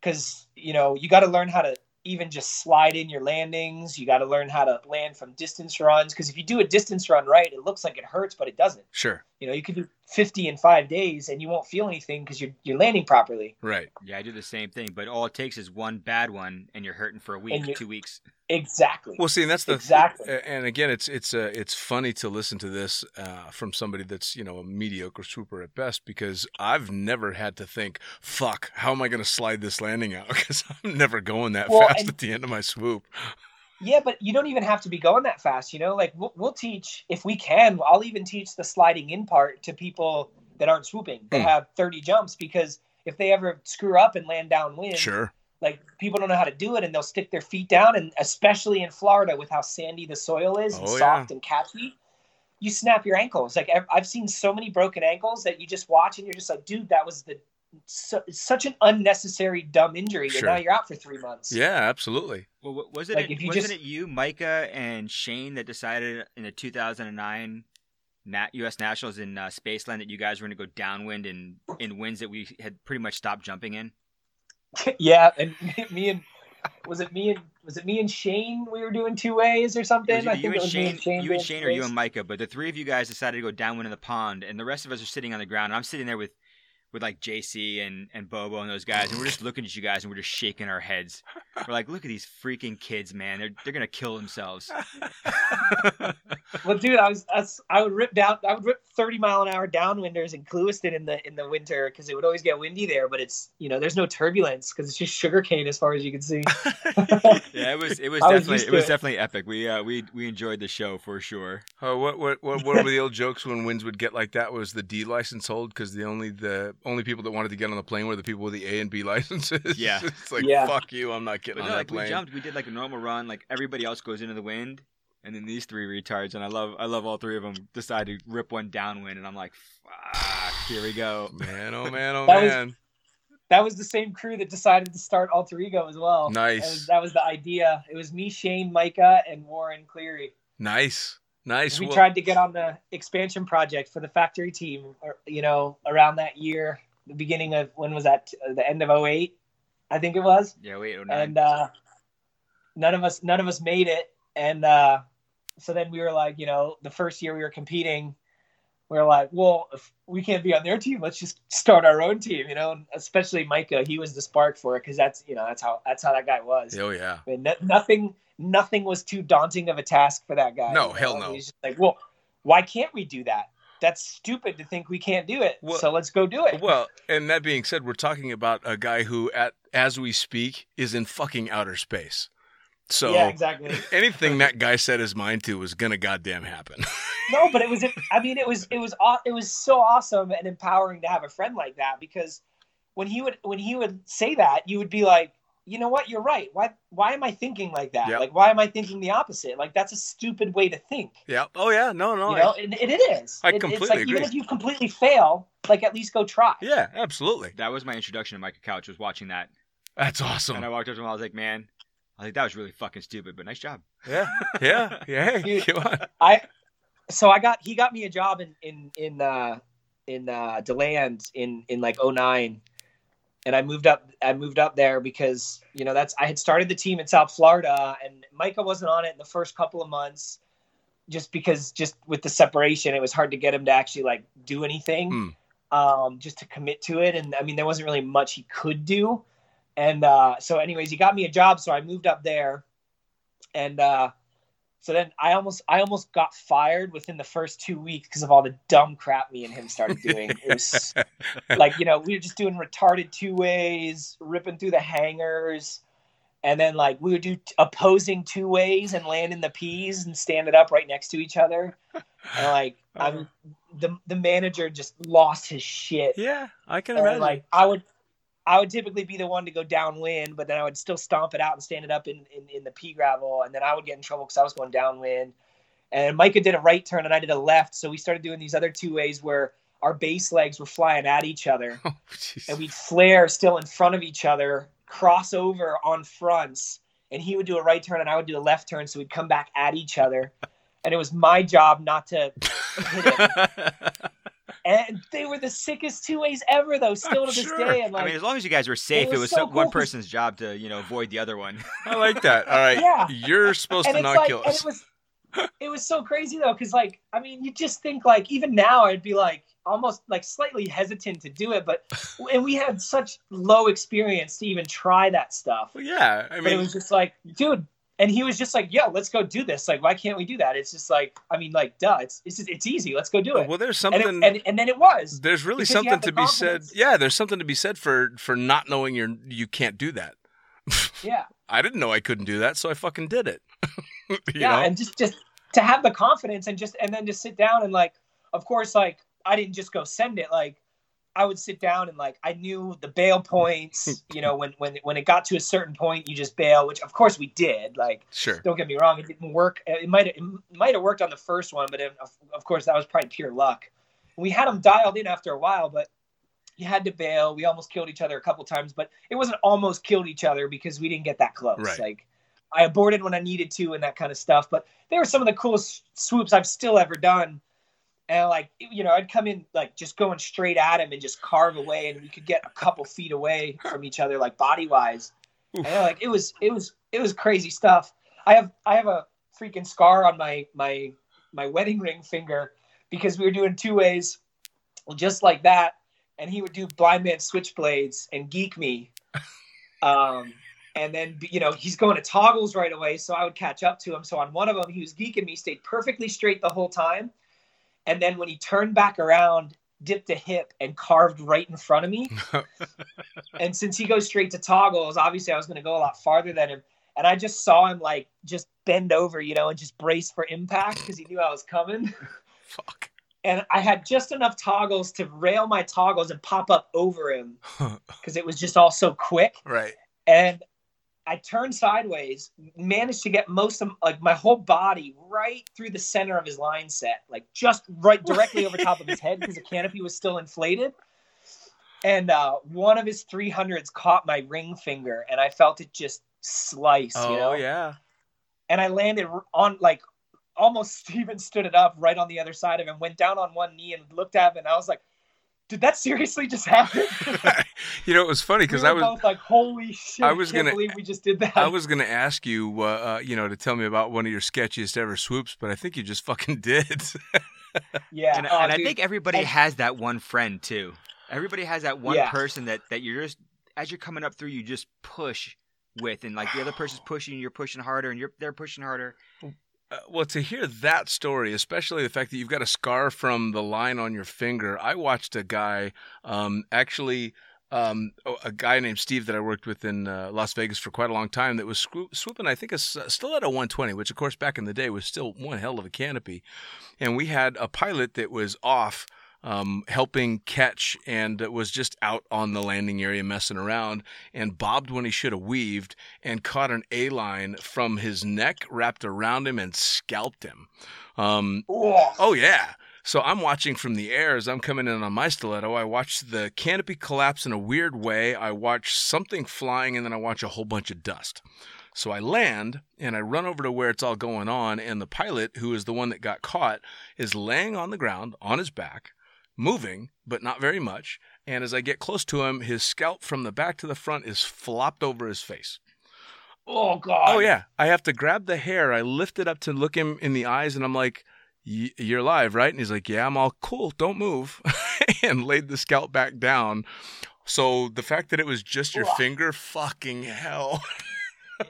Speaker 3: because you know you got to learn how to even just slide in your landings. You got to learn how to land from distance runs because if you do a distance run right, it looks like it hurts, but it doesn't.
Speaker 2: Sure.
Speaker 3: You know, you can do 50 in five days and you won't feel anything because you're you're landing properly.
Speaker 2: Right.
Speaker 5: Yeah, I do the same thing, but all it takes is one bad one, and you're hurting for a week,
Speaker 3: you-
Speaker 5: two weeks.
Speaker 3: Exactly.
Speaker 2: Well, see, and that's the
Speaker 3: Exactly.
Speaker 2: a- And again, it's it's uh, it's funny to listen to this uh, from somebody that's you know a mediocre swooper at best because I've never had to think, "Fuck, how am I going to slide this landing out?" Because I'm never going that
Speaker 3: Well,
Speaker 2: fast
Speaker 3: and-
Speaker 2: at the end of my swoop.
Speaker 3: Yeah, but you don't even have to be going that fast, you know? Like we'll, we'll teach if we can, I'll even teach the sliding in part to people that aren't swooping, that
Speaker 2: Hmm.
Speaker 3: have 30 jumps because if they ever screw up and land downwind,
Speaker 2: Sure.
Speaker 3: like people don't know how to do it and they'll stick their feet down and especially in Florida with how sandy the soil is and
Speaker 2: Oh,
Speaker 3: soft and catchy, you snap your ankles. Like I've, I've seen so many broken ankles that you just watch and you're just like, dude, that was the su- such an unnecessary dumb injury
Speaker 2: Sure.
Speaker 3: and now you're out for 3 months.
Speaker 2: Yeah, absolutely.
Speaker 5: Well, was it
Speaker 3: Like, if you
Speaker 5: wasn't
Speaker 3: just-
Speaker 5: it you, Micah, and Shane that decided in the 2009 Nat U.S. Nationals in uh, Spaceland that you guys were going to go downwind in in winds that we had pretty much stopped jumping in?
Speaker 3: yeah, and me and was it me and was it me and Shane? We were doing two ways or something.
Speaker 5: It
Speaker 3: I
Speaker 5: either you
Speaker 3: think
Speaker 5: and
Speaker 3: it was me
Speaker 5: Shane, you and Shane, or you and Micah, but the three of you guys decided to go downwind in the pond, and the rest of us are sitting on the ground. And I'm sitting there with with like JC and and Bobo and those guys, and we're just looking at you guys and we're just shaking our heads. We're like, look at these freaking kids, man. They're they're gonna kill themselves.
Speaker 3: Well, dude, I was, I was I would rip down I would rip thirty mile an hour downwinders in Clewiston in the in the winter because it would always get windy there. But it's you know there's no turbulence because it's just sugarcane as far as you can see.
Speaker 5: Yeah, it was it was
Speaker 3: I was
Speaker 5: definitely
Speaker 3: used
Speaker 5: it was
Speaker 3: it.
Speaker 5: definitely epic. We uh we we enjoyed the show for sure.
Speaker 2: Oh, what what what what were the old jokes when winds would get like that? Was the D license hold because the only the only people that wanted to get on the plane were the people with the A and B licenses.
Speaker 5: Yeah.
Speaker 2: it's like
Speaker 3: Yeah.
Speaker 2: fuck you, I'm not getting
Speaker 5: But
Speaker 2: on
Speaker 5: no,
Speaker 2: that
Speaker 5: like we jumped, we did like a normal run, like everybody else goes into the wind, and then these three retards, and I love I love all three of them decide to rip one downwind, and I'm like, fuck, here we go.
Speaker 2: Man, oh man, oh
Speaker 3: That was-
Speaker 2: man.
Speaker 3: that was the same crew that decided to start Alter Ego as well.
Speaker 2: Nice.
Speaker 3: That was, that was the idea. It was me, Shane, Micah, and Warren Cleary.
Speaker 2: Nice, nice.
Speaker 3: we
Speaker 2: Well,
Speaker 3: tried to get on the expansion project for the factory team or, you know around that year the beginning of when was that Uh, the end of 08 i think it was
Speaker 5: Yeah, wait, oh nine.
Speaker 3: and uh none of us none of us made it and uh so then we were like you know the first year we were competing we are like well if we can't be on their team let's just start our own team you know and especially micah he was the spark for it because that's you know that's how that's how that guy was
Speaker 2: oh yeah.
Speaker 3: I mean, no, nothing nothing was too daunting of a task for that guy.
Speaker 2: No,
Speaker 3: you know?
Speaker 2: hell no.
Speaker 3: He's just like, well, why can't we do that? That's stupid to think we can't do it.
Speaker 2: Well-
Speaker 3: so let's go do it.
Speaker 2: Well, and that being said, we're talking about a guy who, at as we speak, is in fucking outer space. So
Speaker 3: yeah, exactly.
Speaker 2: anything that guy set his mind to was gonna goddamn happen.
Speaker 3: No, but it was. I mean, it was. It was. It was so awesome and empowering to have a friend like that because when he would when he would say that, you would be like, you know what, you're right. Why why am I thinking like that?
Speaker 2: Yep.
Speaker 3: Like, why am I thinking the opposite? Like, that's a stupid way to think.
Speaker 2: yeah. Oh yeah. No, no.
Speaker 3: you
Speaker 2: I-
Speaker 3: know, and, and it is.
Speaker 2: I
Speaker 3: It-
Speaker 2: completely
Speaker 3: it's like
Speaker 2: agree.
Speaker 3: even if you completely fail, like at least go try.
Speaker 2: yeah, absolutely.
Speaker 5: that was my introduction to Micah Couch was watching that,
Speaker 2: That's awesome.
Speaker 5: and I walked up to him, I was like, man, I think that was really fucking stupid, but nice job.
Speaker 2: Yeah, yeah, yeah. Hey,
Speaker 3: Dude. I so I got he got me a job in in in uh in uh Deland in in like 09 and I moved up I moved up there because you know that's I had started the team in South Florida and Micah wasn't on it in the first couple of months just because just with the separation it was hard to get him to actually like do anything
Speaker 2: Hmm.
Speaker 3: um just to commit to it. And I mean there wasn't really much he could do. And uh so anyways he got me a job so I moved up there. And uh So then I almost I almost got fired within the first two weeks because of all the dumb crap me and him started doing. It was like you know we were just doing retarded two ways, ripping through the hangers, and then like we would do opposing two ways and land in the peas and stand it up right next to each other. And like uh-huh. I'm the the manager just lost his shit.
Speaker 2: yeah, I can
Speaker 3: And,
Speaker 2: imagine.
Speaker 3: like I would I would typically be the one to go downwind, but then I would still stomp it out and stand it up in, in, in the pea gravel, and then I would get in trouble because I was going downwind. And Micah did a right turn and I did a left, so we started doing these other two ways where our base legs were flying at each other,
Speaker 2: oh,
Speaker 3: and we'd flare still in front of each other, cross over on fronts, and he would do a right turn and I would do a left turn, so we'd come back at each other, and it was my job not to hit him. And they were the sickest two ways ever, though. Ah, still
Speaker 2: I'm
Speaker 3: to this
Speaker 2: sure.
Speaker 3: day, and
Speaker 5: I
Speaker 3: like
Speaker 5: mean, as long as you guys were safe, it
Speaker 3: was
Speaker 5: was,
Speaker 3: so
Speaker 5: some, one person's job to you know avoid the other one.
Speaker 2: I like that. All right,
Speaker 3: Yeah.
Speaker 2: you're supposed
Speaker 3: and
Speaker 2: to
Speaker 3: it's
Speaker 2: not
Speaker 3: like,
Speaker 2: kill
Speaker 3: and
Speaker 2: us.
Speaker 3: it was, it was so crazy though, because like, I mean, you just think like, even now, I'd be like almost like slightly hesitant to do it, but and we had such low experience to even try that stuff.
Speaker 2: Well, yeah, I
Speaker 3: but it was just like, dude, and he was just like, "Yo, let's go do this. Like, why can't we do that?" It's just like, I mean, like, duh, it's it's just, it's easy. Let's go do oh, it.
Speaker 2: well, there's
Speaker 3: and,
Speaker 2: something.
Speaker 3: it and and then it was.
Speaker 2: there's really something to be said. Yeah, there's something to be said for for not knowing you're you can't do that.
Speaker 3: Yeah.
Speaker 2: I didn't know I couldn't do that, so I fucking did it. you
Speaker 3: yeah
Speaker 2: know?
Speaker 3: and just just to have the confidence and just and then just sit down and like of course like i didn't just go send it like i would sit down and like i knew the bail points you know when when when it got to a certain point you just bail which of course we did like
Speaker 2: sure.
Speaker 3: don't get me wrong it didn't work uh, it might it might have worked on the first one but it, of, of course that was probably pure luck we had them dialed in after a while but you had to bail we almost killed each other a couple times but it wasn't almost killed each other because we didn't get that close
Speaker 2: Right.
Speaker 3: like i aborted when i needed to and that kind of stuff but they were some of the coolest swoops i've still ever done and like you know i'd come in like just going straight at him and just carve away and we could get a couple feet away from each other like body wise and like it was it was it was crazy stuff. I have i have a freaking scar on my my my wedding ring finger because we were doing two ways just like that. And he would do blind man switchblades and geek me. Um and then you know he's going to toggles right away so i would catch up to him. So on one of them he was geeking me stayed perfectly straight the whole time and then when he turned back around dipped a hip and carved right in front of me and since he goes straight to toggles obviously i was going to go a lot farther than him and i just saw him like just bend over you know and just brace for impact because he knew i was coming
Speaker 2: Fuck.
Speaker 3: and I had just enough toggles to rail my toggles and pop up over him because it was just all so quick.
Speaker 2: right.
Speaker 3: And I turned sideways, managed to get most of like my whole body right through the center of his line set, like just right directly over top of his head because the canopy was still inflated. And uh, one of his 300s caught my ring finger, and I felt it just slice.
Speaker 2: Oh
Speaker 3: you know?
Speaker 2: yeah.
Speaker 3: and I landed on like almost Steven stood it up right on the other side of him, went down on one knee and looked at him, and I was like, "Did that seriously just happen?"
Speaker 2: you know, it was funny because
Speaker 3: we
Speaker 2: I was
Speaker 3: both like, "Holy shit!"
Speaker 2: I was gonna-
Speaker 3: believe we just did that.
Speaker 2: I was going to ask you, uh, uh, you know, to tell me about one of your sketchiest ever swoops, but I think you just fucking did.
Speaker 3: yeah,
Speaker 5: and,
Speaker 3: oh,
Speaker 5: and I think everybody
Speaker 3: And-
Speaker 5: has that one friend too. Everybody has that one
Speaker 3: Yeah.
Speaker 5: person that that you're just as you're coming up through, you just push with, and like the other person's pushing, you're pushing harder, and you're they're pushing harder.
Speaker 2: Uh, well, to hear that story, especially the fact that you've got a scar from the line on your finger, I watched a guy um, actually. Um, oh, a guy named Steve that I worked with in uh, Las Vegas for quite a long time that was swoop- swooping, I think, a 120, which, of course, back in the day was still one hell of a canopy. And we had a pilot that was off um, helping catch and was just out on the landing area messing around and bobbed when he should have weaved and caught an A line from his neck wrapped around him and scalped him. Um,
Speaker 3: Oh,
Speaker 2: oh, yeah. So I'm watching from the air as I'm coming in on my stiletto. I watch the canopy collapse in a weird way. I watch something flying and then I watch a whole bunch of dust. So I land and I run over to where it's all going on, and the pilot, who is the one that got caught, is laying on the ground on his back, moving, but not very much. And as I get close to him, his scalp from the back to the front is flopped over his face.
Speaker 3: oh god.
Speaker 2: Oh yeah, I have to grab the hair. I lift it up to look him in the eyes, and I'm like, "Y- "You're alive, right?" And he's like, "Yeah, I'm all cool. Don't move," and laid the scalp back down. So the fact that it was just your
Speaker 3: Ugh.
Speaker 2: finger, fucking hell.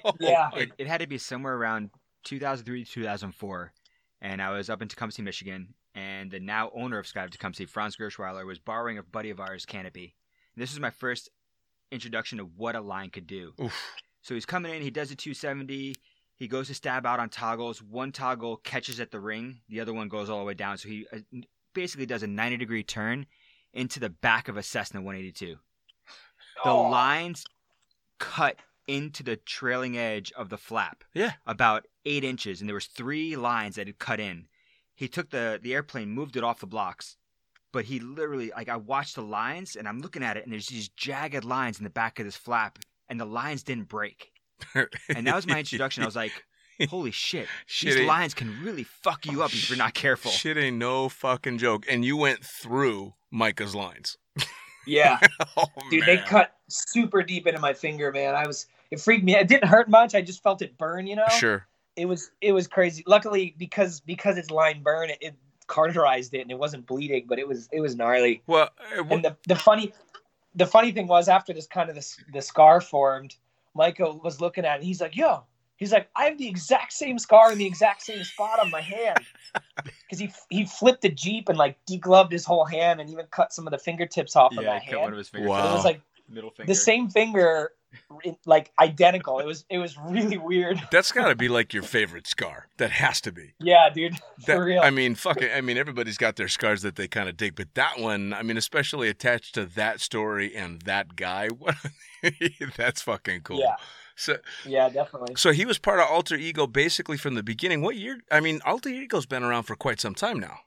Speaker 2: Oh
Speaker 3: Yeah.
Speaker 5: It, it had to be somewhere around 2003 to 2004, and I was up in Tecumseh, Michigan, and the now owner of Skydive Tecumseh, Franz Gershweiler, was borrowing a buddy of ours' canopy. And this was my first introduction to what a line could do.
Speaker 2: Oof.
Speaker 5: So he's coming in, he does a 270, he goes to stab out on toggles. One toggle catches at the ring, the other one goes all the way down. So he uh, basically does a 90 degree turn into the back of a Cessna 182. The
Speaker 3: Oh.
Speaker 5: lines cut into the trailing edge of the flap
Speaker 2: Yeah.
Speaker 5: about eight inches, and there was three lines that had cut in. He took the the airplane, moved it off the blocks, but he literally like I watched the lines, and I'm looking at it, and there's these jagged lines in the back of this flap, and the lines didn't break. And that was my introduction. I was like, "Holy shit!
Speaker 2: Shit
Speaker 5: These lines can really fuck you up if you're not careful."
Speaker 2: Shit ain't no fucking joke. And you went through Micah's lines.
Speaker 3: Yeah,
Speaker 2: Oh,
Speaker 3: dude, they cut super deep into my finger, man. I was it freaked me. It didn't hurt much. I just felt it burn. You know,
Speaker 2: Sure.
Speaker 3: It was it was crazy. Luckily, because because it's line burn, it, it cauterized it and it wasn't bleeding, but it was it was gnarly.
Speaker 2: Well, uh, wh-
Speaker 3: And the the funny the funny thing was after this kind of this the scar formed, Michael was looking at it. He's like, "Yo." He's like, I have the exact same scar in the exact same spot on my hand, because he he flipped the jeep and like degloved his whole hand and even cut some of the fingertips off of
Speaker 5: yeah,
Speaker 3: my
Speaker 5: he cut one
Speaker 3: hand.
Speaker 5: of his fingers.
Speaker 2: Wow.
Speaker 3: It was like
Speaker 5: middle finger.
Speaker 3: the same finger, in- like identical. It was it was really weird.
Speaker 2: that's got to be like your favorite scar. That has to be.
Speaker 3: Yeah, dude,
Speaker 2: That,
Speaker 3: for real.
Speaker 2: I mean, fuck it. I mean, everybody's got their scars that they kind of dig, but that one, I mean, especially attached to that story and that guy, what? that's fucking cool.
Speaker 3: Yeah.
Speaker 2: So,
Speaker 3: yeah, definitely.
Speaker 2: so he was part of Alter Ego basically from the beginning. What year? I mean, Alter Ego's been around for quite some time now.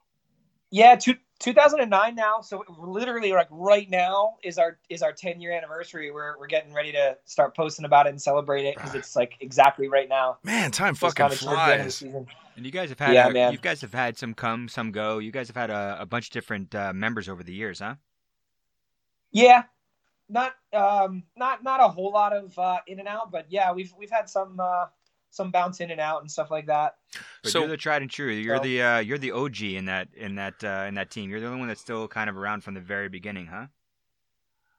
Speaker 3: Yeah, two, 2009 now. So literally, like right now is our is our 10 year anniversary. We're we're getting ready to start posting about it and celebrate it because it's like exactly right now.
Speaker 2: Man, time
Speaker 3: Just
Speaker 2: fucking
Speaker 3: kinda towards the end of the
Speaker 2: flies.
Speaker 5: And you guys have had,
Speaker 3: Yeah,
Speaker 5: a-
Speaker 3: man.
Speaker 5: you guys have had some come, some go. You guys have had a, a bunch of different uh, members over the years, huh?
Speaker 3: Yeah, not um not not a whole lot of uh, in and out, but yeah, we've we've had some uh, some bounce in and out and stuff like that.
Speaker 5: But
Speaker 2: So-
Speaker 5: you're the tried and true. You're
Speaker 3: So-
Speaker 5: the uh, you're the OG in that in that uh, in that team. You're the only one that's still kind of around from the very beginning, huh?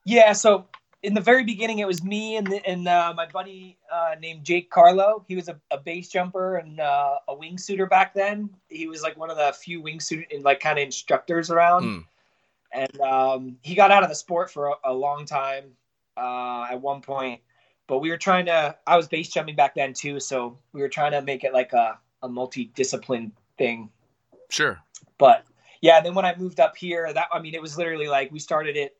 Speaker 3: Yeah, so in the very beginning, it was me and and uh, my buddy uh, named Jake Carlo. He was a, a base jumper and uh, a wingsuiter back then. He was like one of the few wingsuit and like kind of instructors around.
Speaker 2: Mm.
Speaker 3: And um, he got out of the sport for a, a long time uh, at one point. But we were trying to. I was base jumping back then too, so we were trying to make it like a a multi-discipline thing.
Speaker 2: Sure.
Speaker 3: But yeah, then when I moved up here, that I mean, it was literally like we started it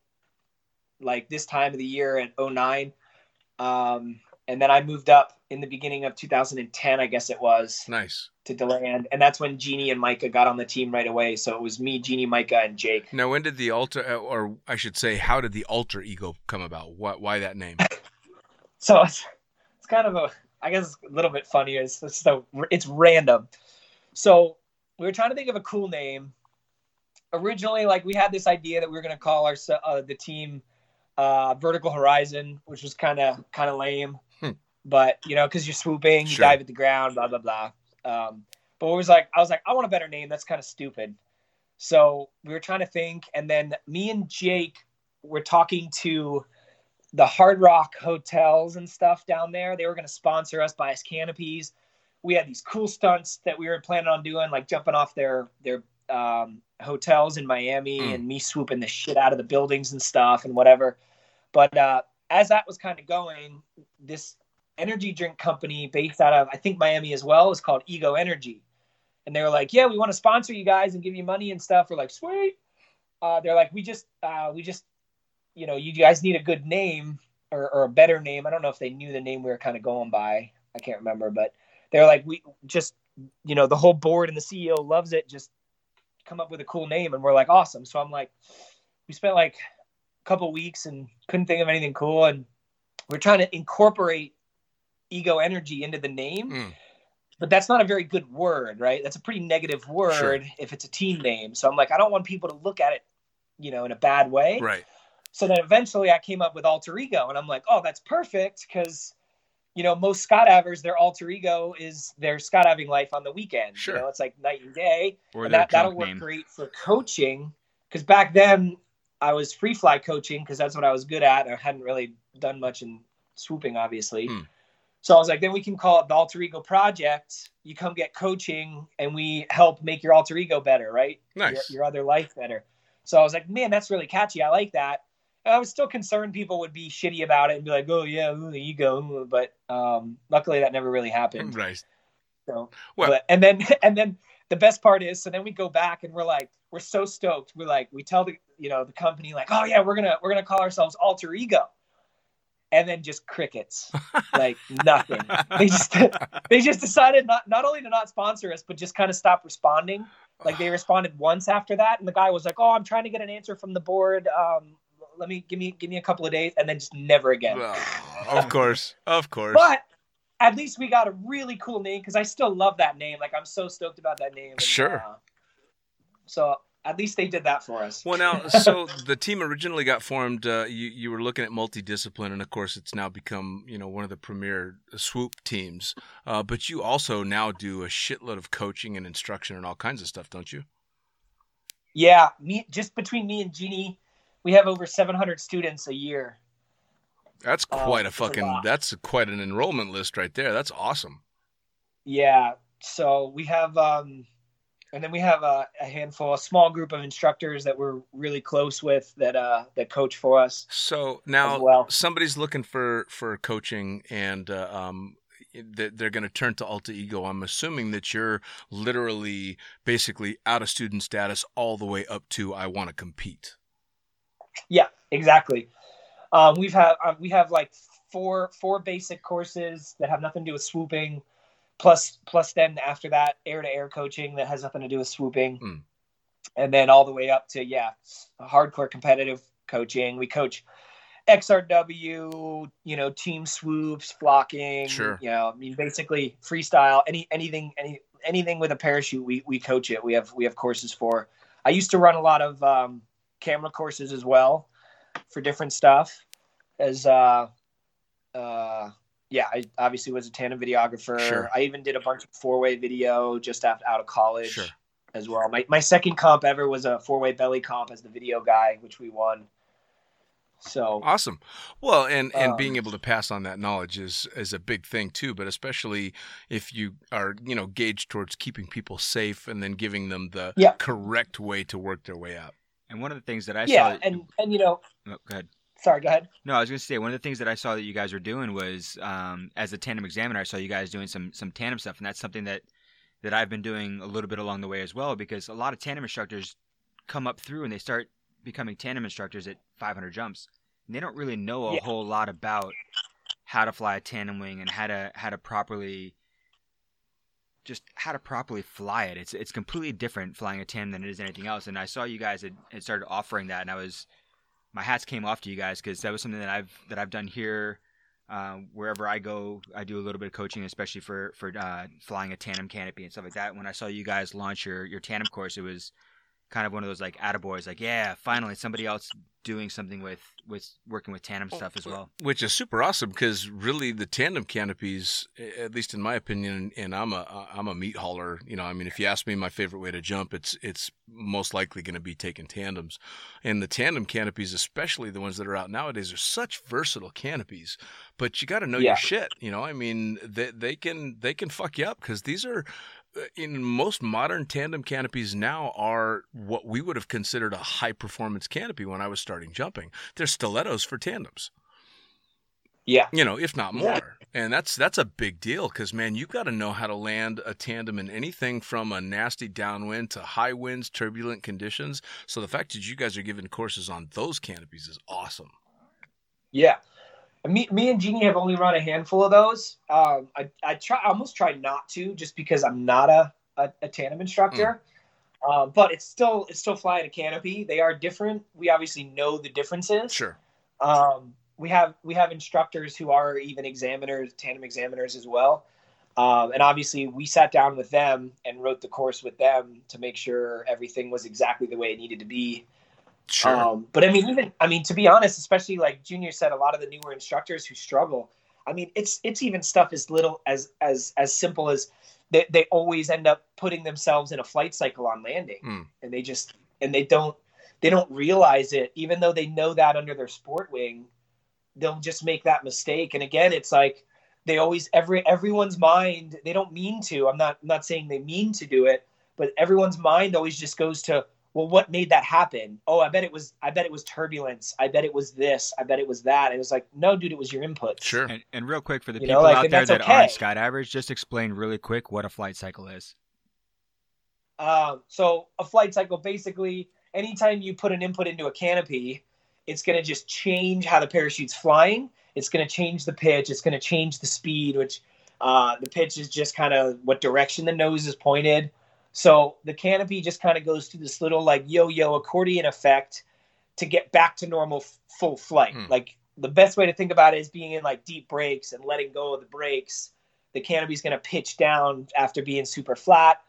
Speaker 3: like this time of the year at 09. Um, and then I moved up in the beginning of 2010, I guess it was,
Speaker 2: Nice.
Speaker 3: to Deland. And that's when Jeannie and Micah got on the team right away. So it was me, Jeannie, Micah, and Jake.
Speaker 2: Now, when did the alter, uh, or I should say, how did the alter ego come about? What? Why that name?
Speaker 3: So it's, it's kind of a, I guess, a little bit funny. It's, it's, so, it's random. So we were trying to think of a cool name. Originally, like we had this idea that we were going to call our uh, the team uh, Vertical Horizon, which was kind of kind of lame.
Speaker 2: Hmm.
Speaker 3: But you know, because you're swooping, you
Speaker 2: Sure.
Speaker 3: dive at the ground, blah blah blah. Um, but it was like I was like, I want a better name. That's kind of stupid. So we were trying to think, and then me and Jake were talking to the Hard Rock hotels and stuff down there. They were going to sponsor us, buy us canopies. We had these cool stunts that we were planning on doing, like jumping off their their um, hotels in Miami
Speaker 2: Mm.
Speaker 3: and me swooping the shit out of the buildings and stuff and whatever. But uh, as that was kind of going, this energy drink company based out of I think Miami as well is called Ego Energy, and they were like, "Yeah, we want to sponsor you guys and give you money and stuff." We're like, "Sweet." Uh, they're like, "We just uh, we just you know you guys need a good name or, or a better name." I don't know if they knew the name we were kind of going by. I can't remember, but they're like, "We just you know the whole board and the CEO loves it. Just come up with a cool name." And we're like, "Awesome!" So I'm like, we spent like a couple weeks and couldn't think of anything cool, and we're trying to incorporate ego energy into the name
Speaker 2: Mm.
Speaker 3: but that's not a very good word right that's a pretty negative word
Speaker 2: Sure.
Speaker 3: if it's a team name so i'm like i don't want people to look at it you know in a bad way
Speaker 2: Right.
Speaker 3: So then eventually i came up with alter ego and i'm like oh that's perfect because you know most skydivers their alter ego is their skydiving life on the weekend
Speaker 2: Sure.
Speaker 3: you know it's like night and day
Speaker 5: Or
Speaker 3: and that, that'll work
Speaker 5: name.
Speaker 3: great for coaching because back then i was free fly coaching because that's what i was good at i hadn't really done much in swooping obviously
Speaker 2: Hmm.
Speaker 3: So I was like, then we can call it the Alter Ego Project. You come get coaching, and we help make your alter ego better, right?
Speaker 2: Nice.
Speaker 3: Your, your other life better. So I was like, man, that's really catchy. I like that. I was still concerned people would be shitty about it and be like, oh yeah, ooh, the ego. But um, luckily, that never really happened.
Speaker 2: Right.
Speaker 3: So,
Speaker 2: Well-
Speaker 3: but, and then and then the best part is, so then we go back and we're like, we're so stoked. We're like, we tell the you know the company like, oh yeah, we're gonna we're gonna call ourselves Alter Ego, and then just crickets, like nothing. They just they just decided not not only to not sponsor us, but just kind of stop responding. Like they responded once after that, and the guy was like, oh, I'm trying to get an answer from the board. Um, let me give me give me a couple of days, and then just never again.
Speaker 2: Well, of course. Of course.
Speaker 3: But at least we got a really cool name because I still love that name. Like I'm so stoked about that name. and,
Speaker 2: Sure.
Speaker 3: uh, so at least they did that for us.
Speaker 2: Well, now, so the team originally got formed. Uh, you you were looking at multidiscipline, and of course, it's now become you know one of the premier swoop teams. Uh, but you also now do a shitload of coaching and instruction and all kinds of stuff, don't you?
Speaker 3: Yeah, me just between me and Jeannie, we have over 700 students a year.
Speaker 2: That's
Speaker 3: Oh,
Speaker 2: quite a
Speaker 3: a
Speaker 2: fucking.
Speaker 3: lot.
Speaker 2: that's quite an enrollment list right there. That's awesome.
Speaker 3: Yeah, so we have, um, and then we have a, a handful, a small group of instructors that we're really close with that uh, that coach for us.
Speaker 2: So now
Speaker 3: well.
Speaker 2: somebody's looking for for coaching and uh, um they're going to turn to Alter Ego. I'm assuming that you're literally basically out of student status all the way up to I want to compete.
Speaker 3: Yeah, exactly. Um, we've had uh, we have like four four basic courses that have nothing to do with swooping, plus plus then after that air to air coaching that has nothing to do with swooping,
Speaker 2: Mm.
Speaker 3: and then all the way up to yeah hardcore competitive coaching. We coach XRW, you know, team swoops, flocking,
Speaker 2: Sure.
Speaker 3: you know, I mean basically freestyle, any anything any anything with a parachute, we we coach it. We have we have courses for. I used to run a lot of um, camera courses as well for different stuff as uh uh yeah i obviously was a tandem videographer
Speaker 2: Sure.
Speaker 3: i even did a bunch of four-way video just after out of college
Speaker 2: Sure.
Speaker 3: as well my, my second comp ever was a four-way belly comp as the video guy which we won so
Speaker 2: Awesome. Well, and and being
Speaker 3: Um,
Speaker 2: able to pass on that knowledge is is a big thing too. But especially if you are you know gauged towards keeping people safe and then giving them the
Speaker 3: Yeah.
Speaker 2: correct way to work their way up.
Speaker 5: And one of the things that I
Speaker 3: yeah
Speaker 5: saw.
Speaker 3: and and you know
Speaker 5: oh, go ahead.
Speaker 3: sorry go ahead
Speaker 5: No, I was going to say one of the things that I saw that you guys were doing was, um, as a tandem examiner, I saw you guys doing some some tandem stuff, and that's something that that I've been doing a little bit along the way as well. Because a lot of tandem instructors come up through and they start becoming tandem instructors at 500 jumps, and they don't really know a
Speaker 3: Yeah.
Speaker 5: whole lot about how to fly a tandem wing and how to how to properly just how to properly fly it. It's it's completely different flying a tandem than it is anything else. And I saw you guys had, had started offering that, and I was my hats came off to you guys because that was something that I've that I've done here. Uh, wherever I go, I do a little bit of coaching, especially for for uh, flying a tandem canopy and stuff like that. When I saw you guys launch your your tandem course, it was kind of one of those like attaboys, like yeah, finally somebody else doing something with with working with tandem oh, stuff as well.
Speaker 2: Which is super awesome because really the tandem canopies, at least in my opinion, and I'm a I'm a meat hauler. You know, I mean, if you ask me my favorite way to jump, it's it's most likely going to be taking tandems, and the tandem canopies, especially the ones that are out nowadays, are such versatile canopies. But you got to know
Speaker 3: Yeah.
Speaker 2: your shit. You know, I mean, they they can they can fuck you up because these are. In most modern tandem canopies now are what we would have considered a high performance canopy when I was starting jumping. They're stilettos for tandems
Speaker 3: yeah
Speaker 2: you know, if not more.
Speaker 3: Exactly.
Speaker 2: And that's that's a big deal because man, you've got to know how to land a tandem in anything from a nasty downwind to high winds, turbulent conditions. So the fact that you guys are giving courses on those canopies is awesome.
Speaker 3: Yeah. Me, me and Jeannie have only run a handful of those. Um, I, I try, I almost try not to, just because I'm not a, a, a tandem instructor. Uh, but it's still, it's still flying a canopy. They are different. We obviously know the differences.
Speaker 2: Sure.
Speaker 3: Um, we have, we have instructors who are even examiners, tandem examiners as well. Um, and obviously, we sat down with them and wrote the course with them to make sure everything was exactly the way it needed to be.
Speaker 2: Sure.
Speaker 3: Um, but I mean, even I mean, to be honest, especially like Junior said, a lot of the newer instructors who struggle. I mean, it's it's even stuff as little as as as simple as they, they always end up putting themselves in a flight cycle on landing,
Speaker 2: Hmm.
Speaker 3: and they just and they don't they don't realize it, even though they know that under their sport wing, they'll just make that mistake. And again, it's like they always every everyone's mind they don't mean to i'm not I'm not saying they mean to do it but everyone's mind always just goes to well what made that happen oh i bet it was i bet it was turbulence i bet it was this i bet it was that and it was like no dude it was your input
Speaker 2: Sure.
Speaker 5: And, and real quick for the
Speaker 3: You
Speaker 5: people
Speaker 3: know, like,
Speaker 5: out there
Speaker 3: that's
Speaker 5: that aren't
Speaker 3: okay.
Speaker 5: skydivers, just explain really quick what a flight cycle is.
Speaker 3: Um, so a flight cycle basically, anytime you put an input into a canopy, it's going to just change how the parachute's flying. It's going to change the pitch. It's going to change the speed, which uh, the pitch is just kind of what direction the nose is pointed. So the canopy just kind of goes through this little like yo-yo accordion effect to get back to normal f- full flight.
Speaker 2: Hmm.
Speaker 3: Like the best way to think about it is being in like deep brakes and letting go of the brakes. The canopy's going to pitch down after being super flat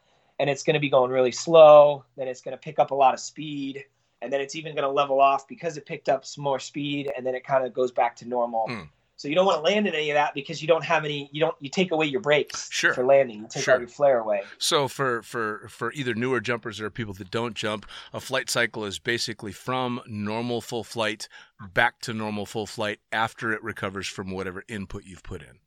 Speaker 3: and it's going to be going really slow. Then it's going to pick up a lot of speed, and then it's even going to level off because it picked up some more speed, and then it kind of goes back to normal.
Speaker 2: Hmm.
Speaker 3: So you don't want to land in any of that because you don't have any. You don't. You take away your brakes
Speaker 2: Sure.
Speaker 3: for landing. You take
Speaker 2: Sure.
Speaker 3: all your flare away.
Speaker 2: So for for for either newer jumpers or people that don't jump, a flight cycle is basically from normal full flight back to normal full flight after it recovers from whatever input you've put in.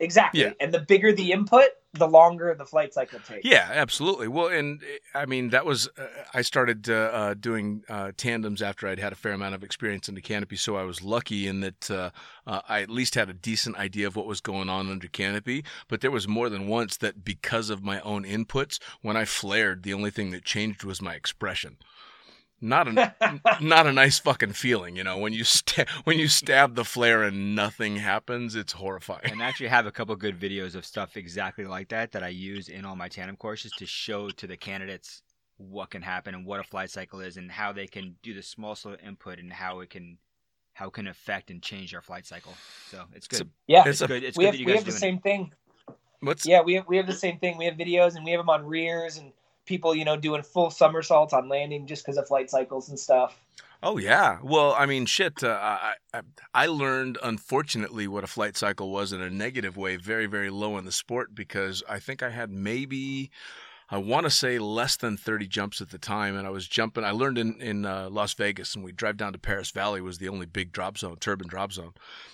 Speaker 3: Exactly.
Speaker 2: Yeah.
Speaker 3: And the bigger the input, the longer the flight cycle takes.
Speaker 2: Yeah, absolutely. Well, and I mean that was uh, I started uh, uh, doing uh, tandems after I'd had a fair amount of experience in the canopy, so I was lucky in that uh, uh, I at least had a decent idea of what was going on under canopy. But there was more than once that because of my own inputs, when I flared, the only thing that changed was my expression. Not a not a nice fucking feeling, you know. When you sta- when you stab the flare and nothing happens, it's horrifying.
Speaker 5: And I actually have a couple good videos of stuff exactly like that that I use in all my tandem courses to show to the candidates what can happen and what a flight cycle is and how they can do the small slow input and how it can how it can affect and change our flight cycle. So it's
Speaker 2: It's a-
Speaker 5: good.
Speaker 3: Yeah.
Speaker 2: It's
Speaker 5: It's
Speaker 2: a-
Speaker 5: good. It's
Speaker 3: we
Speaker 5: good
Speaker 3: have
Speaker 5: that you
Speaker 3: we have the
Speaker 5: are doing
Speaker 3: same thing.
Speaker 2: What's
Speaker 3: Yeah, we have we have the same thing. We have videos and we have them on rears and people, you know, doing full somersaults on landing just because of flight cycles and stuff.
Speaker 2: Oh yeah. Well, I mean, shit. Uh, I I- I learned, unfortunately, what a flight cycle was in a negative way, very very low in the sport because I think I had maybe. I want to say less than 30 jumps at the time, and I was jumping. I learned in in uh, Las Vegas, and we drive down to Perris Valley was the only big drop zone, turbine drop zone,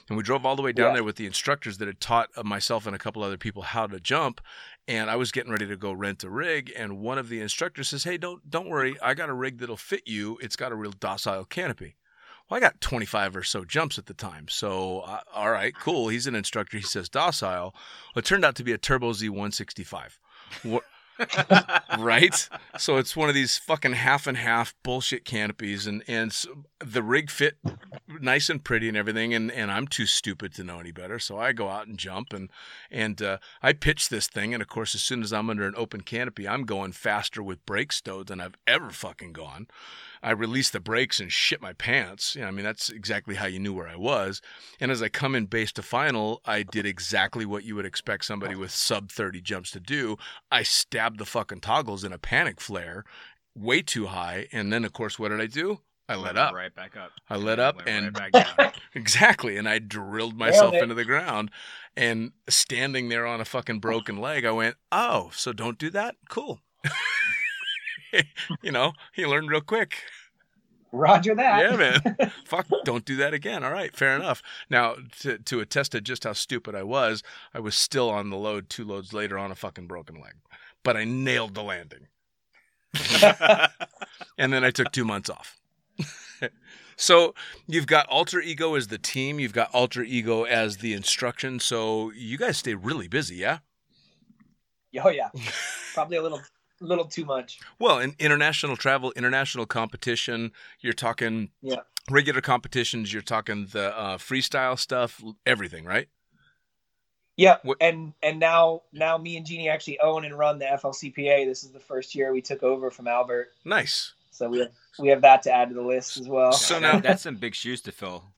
Speaker 2: and we drove all the way down
Speaker 3: Yeah.
Speaker 2: there with the instructors that had taught uh, myself and a couple other people how to jump, and I was getting ready to go rent a rig, and one of the instructors says, "Hey, don't don't worry, I got a rig that'll fit you. It's got a real docile canopy." Well, I got 25 or so jumps at the time, so uh, all right, cool. He's an instructor. He says docile. Well, it turned out to be a Turbo Z165. Right? So it's one of these fucking half and half bullshit canopies, and and s the rig fit nice and pretty and everything, and and I'm too stupid to know any better, so I go out and jump, and and uh, I pitch this thing, and of course, as soon as I'm under an open canopy, I'm going faster with brake stowed than I've ever fucking gone. I release the brakes and shit my pants. You know, I mean, that's exactly how you knew where I was. And as I come in base to final, I did exactly what you would expect somebody with sub 30 jumps to do. I stabbed the fucking toggles in a panic flare way too high. And then, of course, what did I do? I let up.
Speaker 5: right back up.
Speaker 2: I let up
Speaker 5: Went
Speaker 2: and
Speaker 5: right back down.
Speaker 2: Exactly. And I drilled myself into the ground. And standing there on a fucking broken leg, I went, oh, so don't do that? Cool. you know, he learned real quick.
Speaker 3: Roger that.
Speaker 2: Yeah, man. Fuck, don't do that again. All right, fair enough. Now, to, to attest to just how stupid I was, I was still on the load two loads later on a fucking broken leg. But I nailed the landing. and then I took two months off. so you've got Alter Ego as the team, you've got Alter Ego as the instruction. So you guys stay really busy, yeah?
Speaker 3: Oh yeah. Probably a little little too much.
Speaker 2: Well, in international travel, international competition, you're talking
Speaker 3: Yeah.
Speaker 2: regular competitions, you're talking the uh, freestyle stuff, everything, right?
Speaker 3: Yeah,
Speaker 2: What-
Speaker 3: and and now now me and Jeannie actually own and run the FLCPA. This is the first year we took over from Albert,
Speaker 2: Nice.
Speaker 3: so we have, we have that to add to the list as well.
Speaker 2: So now-
Speaker 5: that's some big shoes to fill.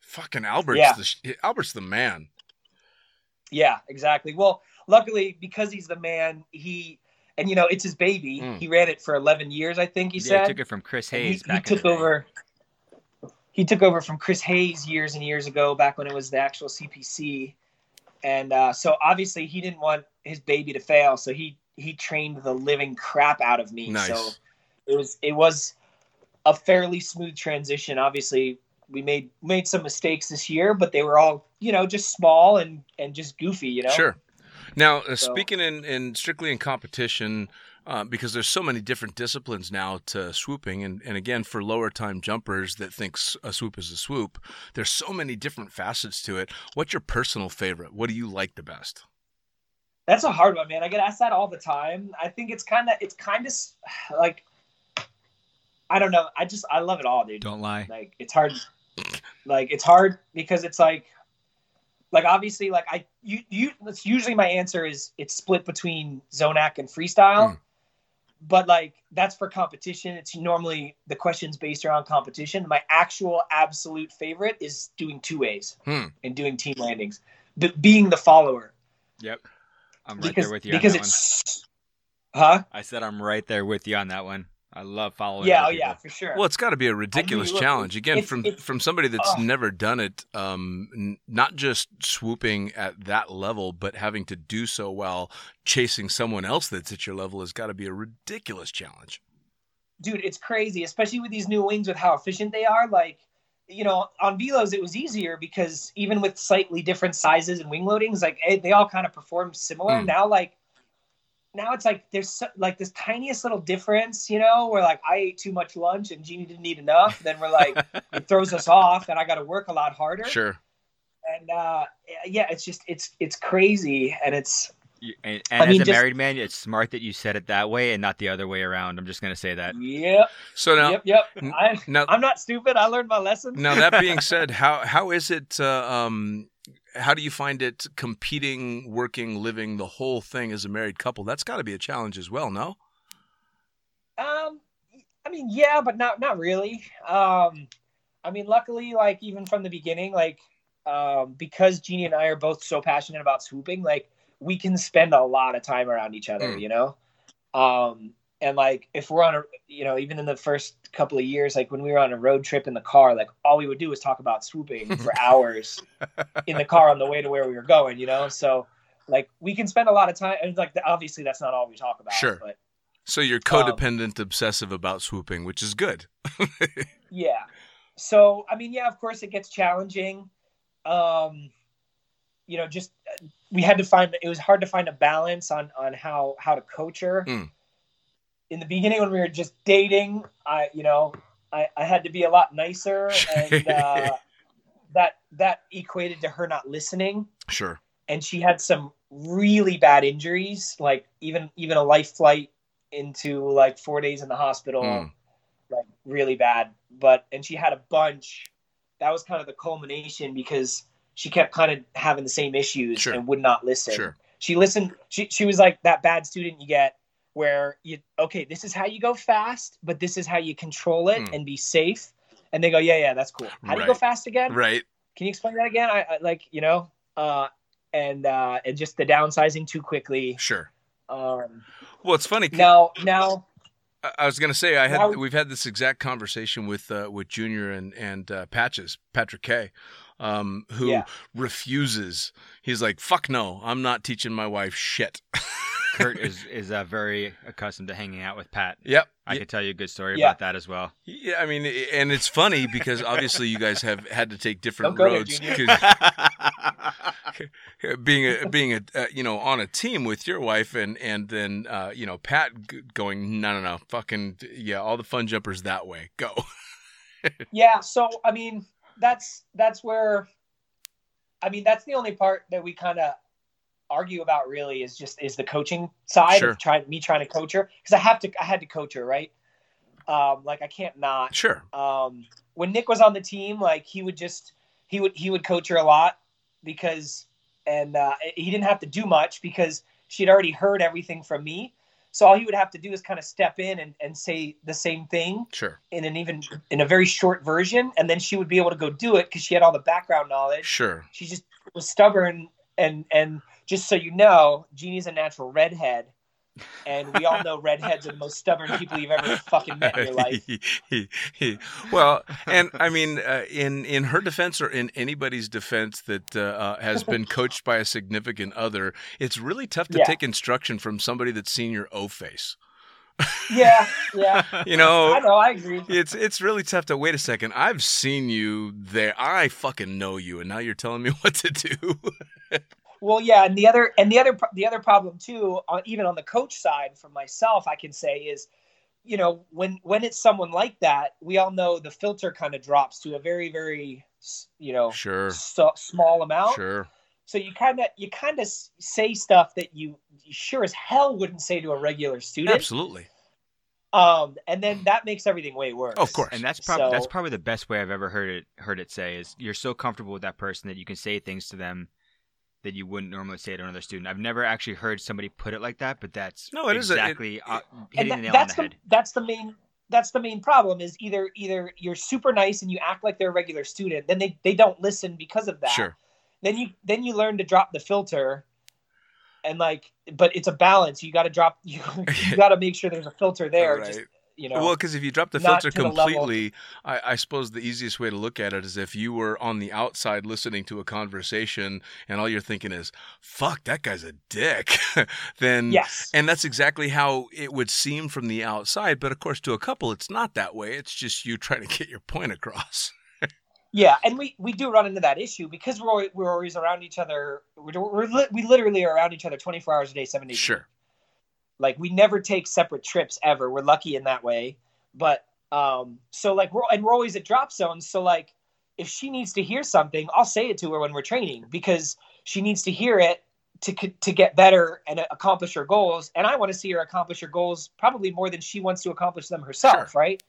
Speaker 2: Fucking Albert's
Speaker 3: Yeah.
Speaker 2: the Albert's the man.
Speaker 3: Yeah, exactly. Well, luckily because he's the man, he and you know it's his baby.
Speaker 2: Mm.
Speaker 3: He ran it for 11 years, I think he
Speaker 5: yeah,
Speaker 3: said.
Speaker 5: he took it from Chris
Speaker 3: And he-
Speaker 5: Hayes
Speaker 3: he,
Speaker 5: back in
Speaker 3: took over. He took over from Chris Hayes years and years ago, back when it was the actual CPC, and uh, so obviously he didn't want his baby to fail, so he he trained the living crap out of me.
Speaker 2: Nice.
Speaker 3: So it was it was a fairly smooth transition. Obviously, we made made some mistakes this year, but they were all you know just small and and just goofy. You know.
Speaker 2: Sure. Now, uh,
Speaker 3: So-
Speaker 2: speaking in, in strictly in competition, uh, because there's so many different disciplines now to swooping, and, and again for lower time jumpers that thinks a swoop is a swoop, there's so many different facets to it. What's your personal favorite? What do you like the best?
Speaker 3: That's a hard one, man. I get asked that all the time. I think it's kind of it's kind of like I don't know. I just I love it all, dude.
Speaker 5: Don't lie.
Speaker 3: Like it's hard. Like it's hard because it's like like obviously like I you you that's usually my answer is it's split between Zonac and freestyle.
Speaker 2: Mm.
Speaker 3: But like that's for competition. It's normally the questions based around competition. My actual absolute favorite is doing two ways
Speaker 2: Hmm.
Speaker 3: and doing team landings. but being the follower
Speaker 5: Yep. I'm right
Speaker 3: because
Speaker 5: there with you
Speaker 3: because
Speaker 5: on that one.
Speaker 3: it's huh
Speaker 5: I said I'm right there with you on that one. I love following.
Speaker 3: yeah oh
Speaker 5: other
Speaker 3: yeah for sure
Speaker 2: Well, it's got to be a ridiculous
Speaker 3: look,
Speaker 2: challenge. Again,
Speaker 3: it's-
Speaker 2: from
Speaker 3: it's-
Speaker 2: from somebody that's
Speaker 3: oh.
Speaker 2: never done it, um, n- not just swooping at that level, but having to do so while chasing someone else that's at your level has got to be a ridiculous challenge.
Speaker 3: dude, it's crazy, especially with these new wings with how efficient they are. Like, you know, on Velos it was easier because even with slightly different sizes and wing loadings, like eh, they all kind of perform similar.
Speaker 2: Mm.
Speaker 3: Now, like, now it's like there's so, like this tiniest little difference, you know, where like I ate too much lunch and Jeannie didn't eat enough. Then we're like, it throws us off, and I got to work a lot harder.
Speaker 2: Sure.
Speaker 3: And uh, yeah, it's just it's it's crazy, and it's
Speaker 5: and and as
Speaker 3: mean,
Speaker 5: a
Speaker 3: just-
Speaker 5: married man, it's smart that you said it that way and not the other way around. I'm just gonna say that.
Speaker 3: yep,
Speaker 2: So now,
Speaker 3: yep, yep.
Speaker 2: n-
Speaker 3: I,
Speaker 2: now,
Speaker 3: I'm not stupid. I learned my lesson.
Speaker 2: now that being said, how how is it? Uh, um, how do you find it competing, working, living the whole thing as a married couple? That's got to be a challenge as well, no?
Speaker 3: Um, I mean, yeah, but not not really. Um, I mean, luckily, like even from the beginning, like um, because Jeannie and I are both so passionate about swooping, like we can spend a lot of time around each other,
Speaker 2: Mm.
Speaker 3: you know. Um, and like if we're on a, you know, even in the first couple of years, like when we were on a road trip in the car, like all we would do was talk about swooping for hours in the car on the way to where we were going, you know. So like we can spend a lot of time, and like obviously that's not all we talk about,
Speaker 2: Sure.
Speaker 3: but
Speaker 2: So you're codependent, obsessive about swooping, which is good.
Speaker 3: Yeah. So, I mean, yeah, of course it gets challenging. Um, you know, just uh, we had to find it was hard to find a balance on on how how to coach her.
Speaker 2: Mm.
Speaker 3: In the beginning when we were just dating, I you know, I I had to be a lot nicer and uh that that equated to her not listening
Speaker 2: Sure.
Speaker 3: and she had some really bad injuries, like even even a life flight into like 4 days in the hospital
Speaker 2: Mm.
Speaker 3: like really bad. But and she had a bunch. That was kind of the culmination because she kept kind of having the same issues
Speaker 2: Sure.
Speaker 3: and would not listen.
Speaker 2: Sure.
Speaker 3: She listened. She she was like that bad student you get where you okay, this is how you go fast, but this is how you control it
Speaker 2: Hmm.
Speaker 3: and be safe. And they go, yeah, yeah, that's cool. How do you go fast again?
Speaker 2: Right.
Speaker 3: Can you explain that again? I, I like you know, uh, and uh, and just the downsizing too quickly.
Speaker 2: Sure.
Speaker 3: Um,
Speaker 2: Well, it's funny.
Speaker 3: now now
Speaker 2: I- I was going to say I had
Speaker 3: Now-
Speaker 2: we've had this exact conversation with uh, with Junior and and uh, Patches Patrick K, um, who
Speaker 3: Yeah.
Speaker 2: refuses. He's like, "Fuck no, I'm not teaching my wife shit."
Speaker 5: Curt is is uh, very accustomed to hanging out with Pat.
Speaker 2: Yep.
Speaker 5: I
Speaker 2: Y-
Speaker 5: could tell you a good story
Speaker 3: Yeah.
Speaker 5: about that as well.
Speaker 2: Yeah, I mean, and it's funny because obviously you guys have had to take different
Speaker 3: Don't
Speaker 2: roads.
Speaker 3: Junior.
Speaker 2: 'cause being a being a uh, you know on a team with your wife and and then uh, you know Pat g- going no no no fucking yeah all the fun jumpers that way go
Speaker 3: yeah so i mean that's that's where i mean that's the only part that we kind of argue about really is just is the coaching side
Speaker 2: Sure.
Speaker 3: of trying me trying to coach her because i have to i had to coach her right? Um like i can't not.
Speaker 2: Sure.
Speaker 3: Um when nick was on the team like he would just he would he would coach her a lot because and uh he didn't have to do much because she'd already heard everything from me. So all he would have to do is kind of step in and, and say the same thing
Speaker 2: sure.
Speaker 3: in an even in a very short version. And then she would be able to go do it because she had all the background knowledge.
Speaker 2: Sure.
Speaker 3: She just was stubborn and and just so you know jeannie's a natural redhead and we all know redheads are the most stubborn people you've ever fucking met in your life
Speaker 2: well, and I mean, uh, in in her defense or in anybody's defense that uh, uh, has been coached by a significant other, it's really tough to
Speaker 3: Yeah.
Speaker 2: take instruction from somebody that's seen your O face.
Speaker 3: Yeah, yeah.
Speaker 2: you know,
Speaker 3: I know. I agree.
Speaker 2: it's it's really tough to wait a second. I've seen you there. I fucking know you, and now you're telling me what to do.
Speaker 3: Well, yeah, and the other and the other the other problem too, on, even on the coach side, for myself, I can say is, you know, when when it's someone like that, we all know the filter kind of drops to a very very you know
Speaker 2: sure,
Speaker 3: so, small amount.
Speaker 2: sure.
Speaker 3: So you kind of you kind of say stuff that you, you sure as hell wouldn't say to a regular student.
Speaker 2: Absolutely.
Speaker 3: Um, and then that makes everything way worse.
Speaker 2: Of course.
Speaker 5: And that's probably that's probably the best way I've ever heard it heard it say is you're so comfortable with that person that you can say things to them that you wouldn't normally say to another student. I've never actually heard somebody put it like that, but that's
Speaker 2: No, it is a- it-
Speaker 5: exactly uh,
Speaker 3: and
Speaker 5: hitting
Speaker 3: that-
Speaker 5: the nail on
Speaker 3: that's
Speaker 5: the
Speaker 3: the,
Speaker 5: head.
Speaker 3: that's the main that's the main problem is either either you're super nice and you act like they're a regular student then they, they don't listen because of that
Speaker 2: Sure.
Speaker 3: Then you then you learn to drop the filter and like but it's a balance you got to drop you, you got to make sure there's a filter there
Speaker 2: Right.
Speaker 3: just you know
Speaker 2: Well, because if you drop the filter
Speaker 3: to the
Speaker 2: completely, I, I suppose the easiest way to look at it is if you were on the outside listening to a conversation and all you're thinking is, fuck, that guy's a dick, then.
Speaker 3: yes
Speaker 2: And that's exactly how it would seem from the outside. But of course, to a couple, it's not that way. It's just you trying to get your point across.
Speaker 3: Yeah and we we do run into that issue because we're always, we're always around each other. We're, we're li- we literally are around each other 24 hours a day 7 days a week.
Speaker 2: Sure.
Speaker 3: like we never take separate trips ever. We're lucky in that way. But um so like we're and we're always at drop zones. So like if she needs to hear something i'll say it to her when we're training because she needs to hear it to to get better and accomplish her goals. And i want to see her accomplish her goals probably more than she wants to accomplish them herself right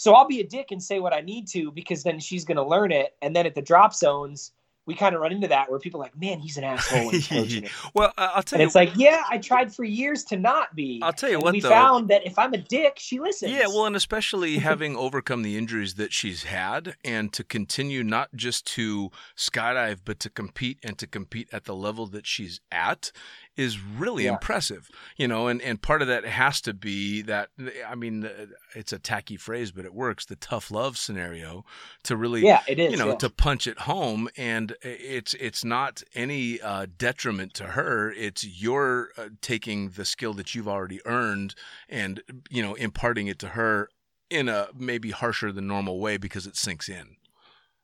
Speaker 3: so i'll be a dick and say what i need to because then she's going to learn it and then at the drop zones we kind of run into that where people are like man he's an asshole when he's.
Speaker 2: Well, I'll tell
Speaker 3: And
Speaker 2: you.
Speaker 3: it's like, yeah, I tried for years to not be.
Speaker 2: I'll tell you
Speaker 3: And
Speaker 2: what,
Speaker 3: We
Speaker 2: though.
Speaker 3: found that if I'm a dick, she listens.
Speaker 2: Yeah, well, and especially having overcome the injuries that she's had and to continue not just to skydive, but to compete and to compete at the level that she's at is really
Speaker 3: Yeah.
Speaker 2: impressive. You know, and, and part of that has to be that, I mean, it's a tacky phrase, but it works the tough love scenario to really
Speaker 3: yeah, it is.
Speaker 2: you know
Speaker 3: yeah.
Speaker 2: to punch it home and it's it's not any uh, detriment to her it's your uh, taking the skill that you've already earned and you know imparting it to her in a maybe harsher than normal way because it sinks in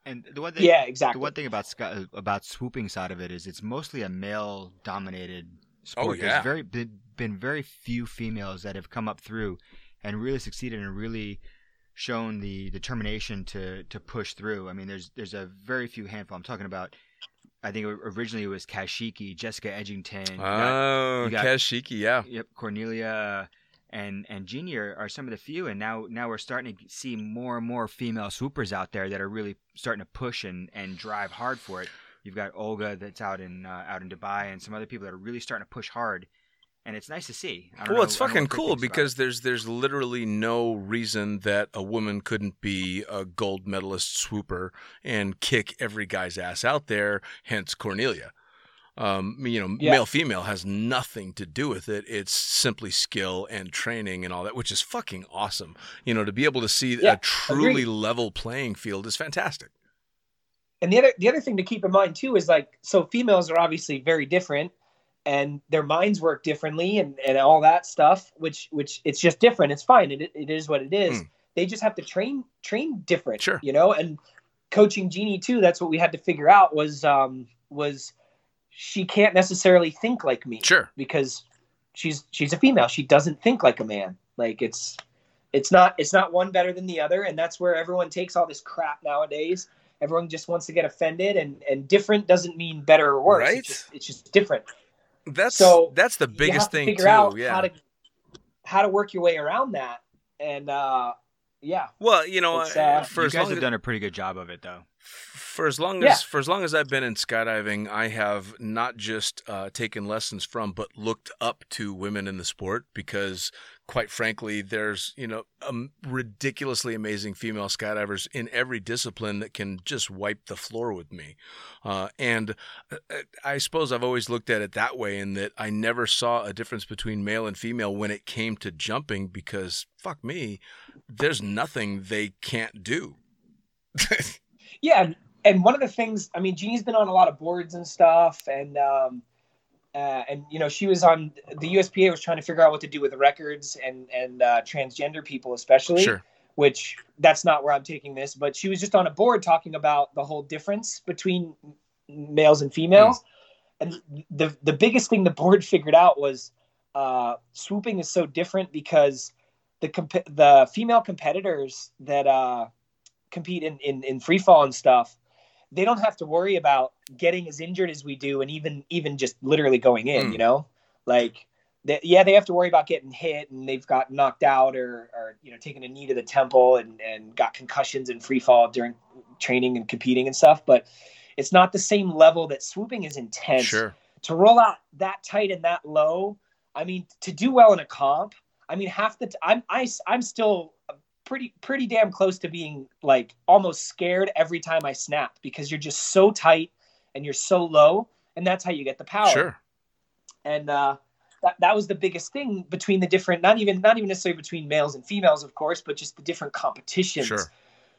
Speaker 5: And the one thing,
Speaker 3: yeah,
Speaker 5: the one thing about uh, about swooping side of it is it's mostly a male dominated oh, sport.
Speaker 2: Oh, yeah.
Speaker 5: There's very been, been very few females that have come up through and really succeeded and really shown the determination to to push through. I mean, there's there's a very few handful. I'm talking about. I think originally it was Kashiki, Jessica Edgington. you got-
Speaker 2: oh
Speaker 5: you got-
Speaker 2: Kashiki yeah
Speaker 5: Yep, Cornelia and and Jeannie are, some of the few, and now now we're starting to see more and more female swoopers out there that are really starting to push and, and drive hard for it. You've got Olga that's out in uh, out in Dubai, and some other people that are really starting to push hard, and it's nice to see.
Speaker 2: Well
Speaker 5: know-
Speaker 2: it's fucking cool
Speaker 5: about
Speaker 2: because there's there's literally no reason that a woman couldn't be a gold medalist swooper and kick every guy's ass out there hence cornelia um, you know,
Speaker 3: Yeah.
Speaker 2: male female has nothing to do with it. It's simply skill and training and all that, which is fucking awesome. You know, to be able to see
Speaker 3: Yeah,
Speaker 2: a truly
Speaker 3: agreed.
Speaker 2: level playing field is fantastic.
Speaker 3: and the other the other thing to keep in mind too is like so females are obviously very different and their minds work differently and, and all that stuff which which it's just different it's fine it, it is what it is
Speaker 2: Mm.
Speaker 3: they just have to train train different
Speaker 2: Sure.
Speaker 3: you know and coaching Jeannie too that's what we had to figure out was um was she can't necessarily think like me
Speaker 2: Sure.
Speaker 3: because she's she's a female she doesn't think like a man like it's it's not it's not one better than the other and that's where everyone takes all this crap nowadays everyone just wants to get offended and and different doesn't mean better or worse
Speaker 2: Right.
Speaker 3: it's, just, it's just different
Speaker 2: That's
Speaker 3: So,
Speaker 2: that's the biggest
Speaker 3: have to
Speaker 2: thing
Speaker 3: figure
Speaker 2: too.
Speaker 3: out
Speaker 2: yeah.
Speaker 3: how to how to work your way around that and uh yeah
Speaker 2: well, you know,
Speaker 3: It's, uh,
Speaker 2: for
Speaker 5: you guys have done a pretty good job of it, though.
Speaker 2: For as long
Speaker 3: Yeah.
Speaker 2: as for as long as I've been in skydiving, I have not just uh, taken lessons from, but looked up to women in the sport because, quite frankly, there's you know um, ridiculously amazing female skydivers in every discipline that can just wipe the floor with me, uh, and uh, I suppose I've always looked at it that way in that I never saw a difference between male and female when it came to jumping because fuck me, there's nothing they can't do.
Speaker 3: yeah and, one of the things i mean jeannie's been on a lot of boards and stuff and um uh, and you know she was on the USPA was trying to figure out what to do with records and and uh, transgender people especially.
Speaker 2: Sure.
Speaker 3: Which that's not where I'm taking this, but she was just on a board talking about the whole difference between males and females. And the the biggest thing the board figured out was uh, swooping is so different because the comp- the female competitors that uh, compete in, in in free fall and stuff, they don't have to worry about getting as injured as we do, and even even just literally going in.
Speaker 2: Mm.
Speaker 3: You know, like they, yeah, they have to worry about getting hit and they've got knocked out or or you know taking a knee to the temple and and got concussions and free fall during training and competing and stuff, but it's not the same level that swooping is intense
Speaker 2: Sure.
Speaker 3: to roll out that tight and that low. I mean, to do well in a comp. I mean, half the t- I'm I, I'm still pretty pretty damn close to being like almost scared every time I snap because you're just so tight and you're so low, and that's how you get the power.
Speaker 2: Sure.
Speaker 3: And uh, that that was the biggest thing between the different not even not even necessarily between males and females, of course, but just the different competitions.
Speaker 2: Sure.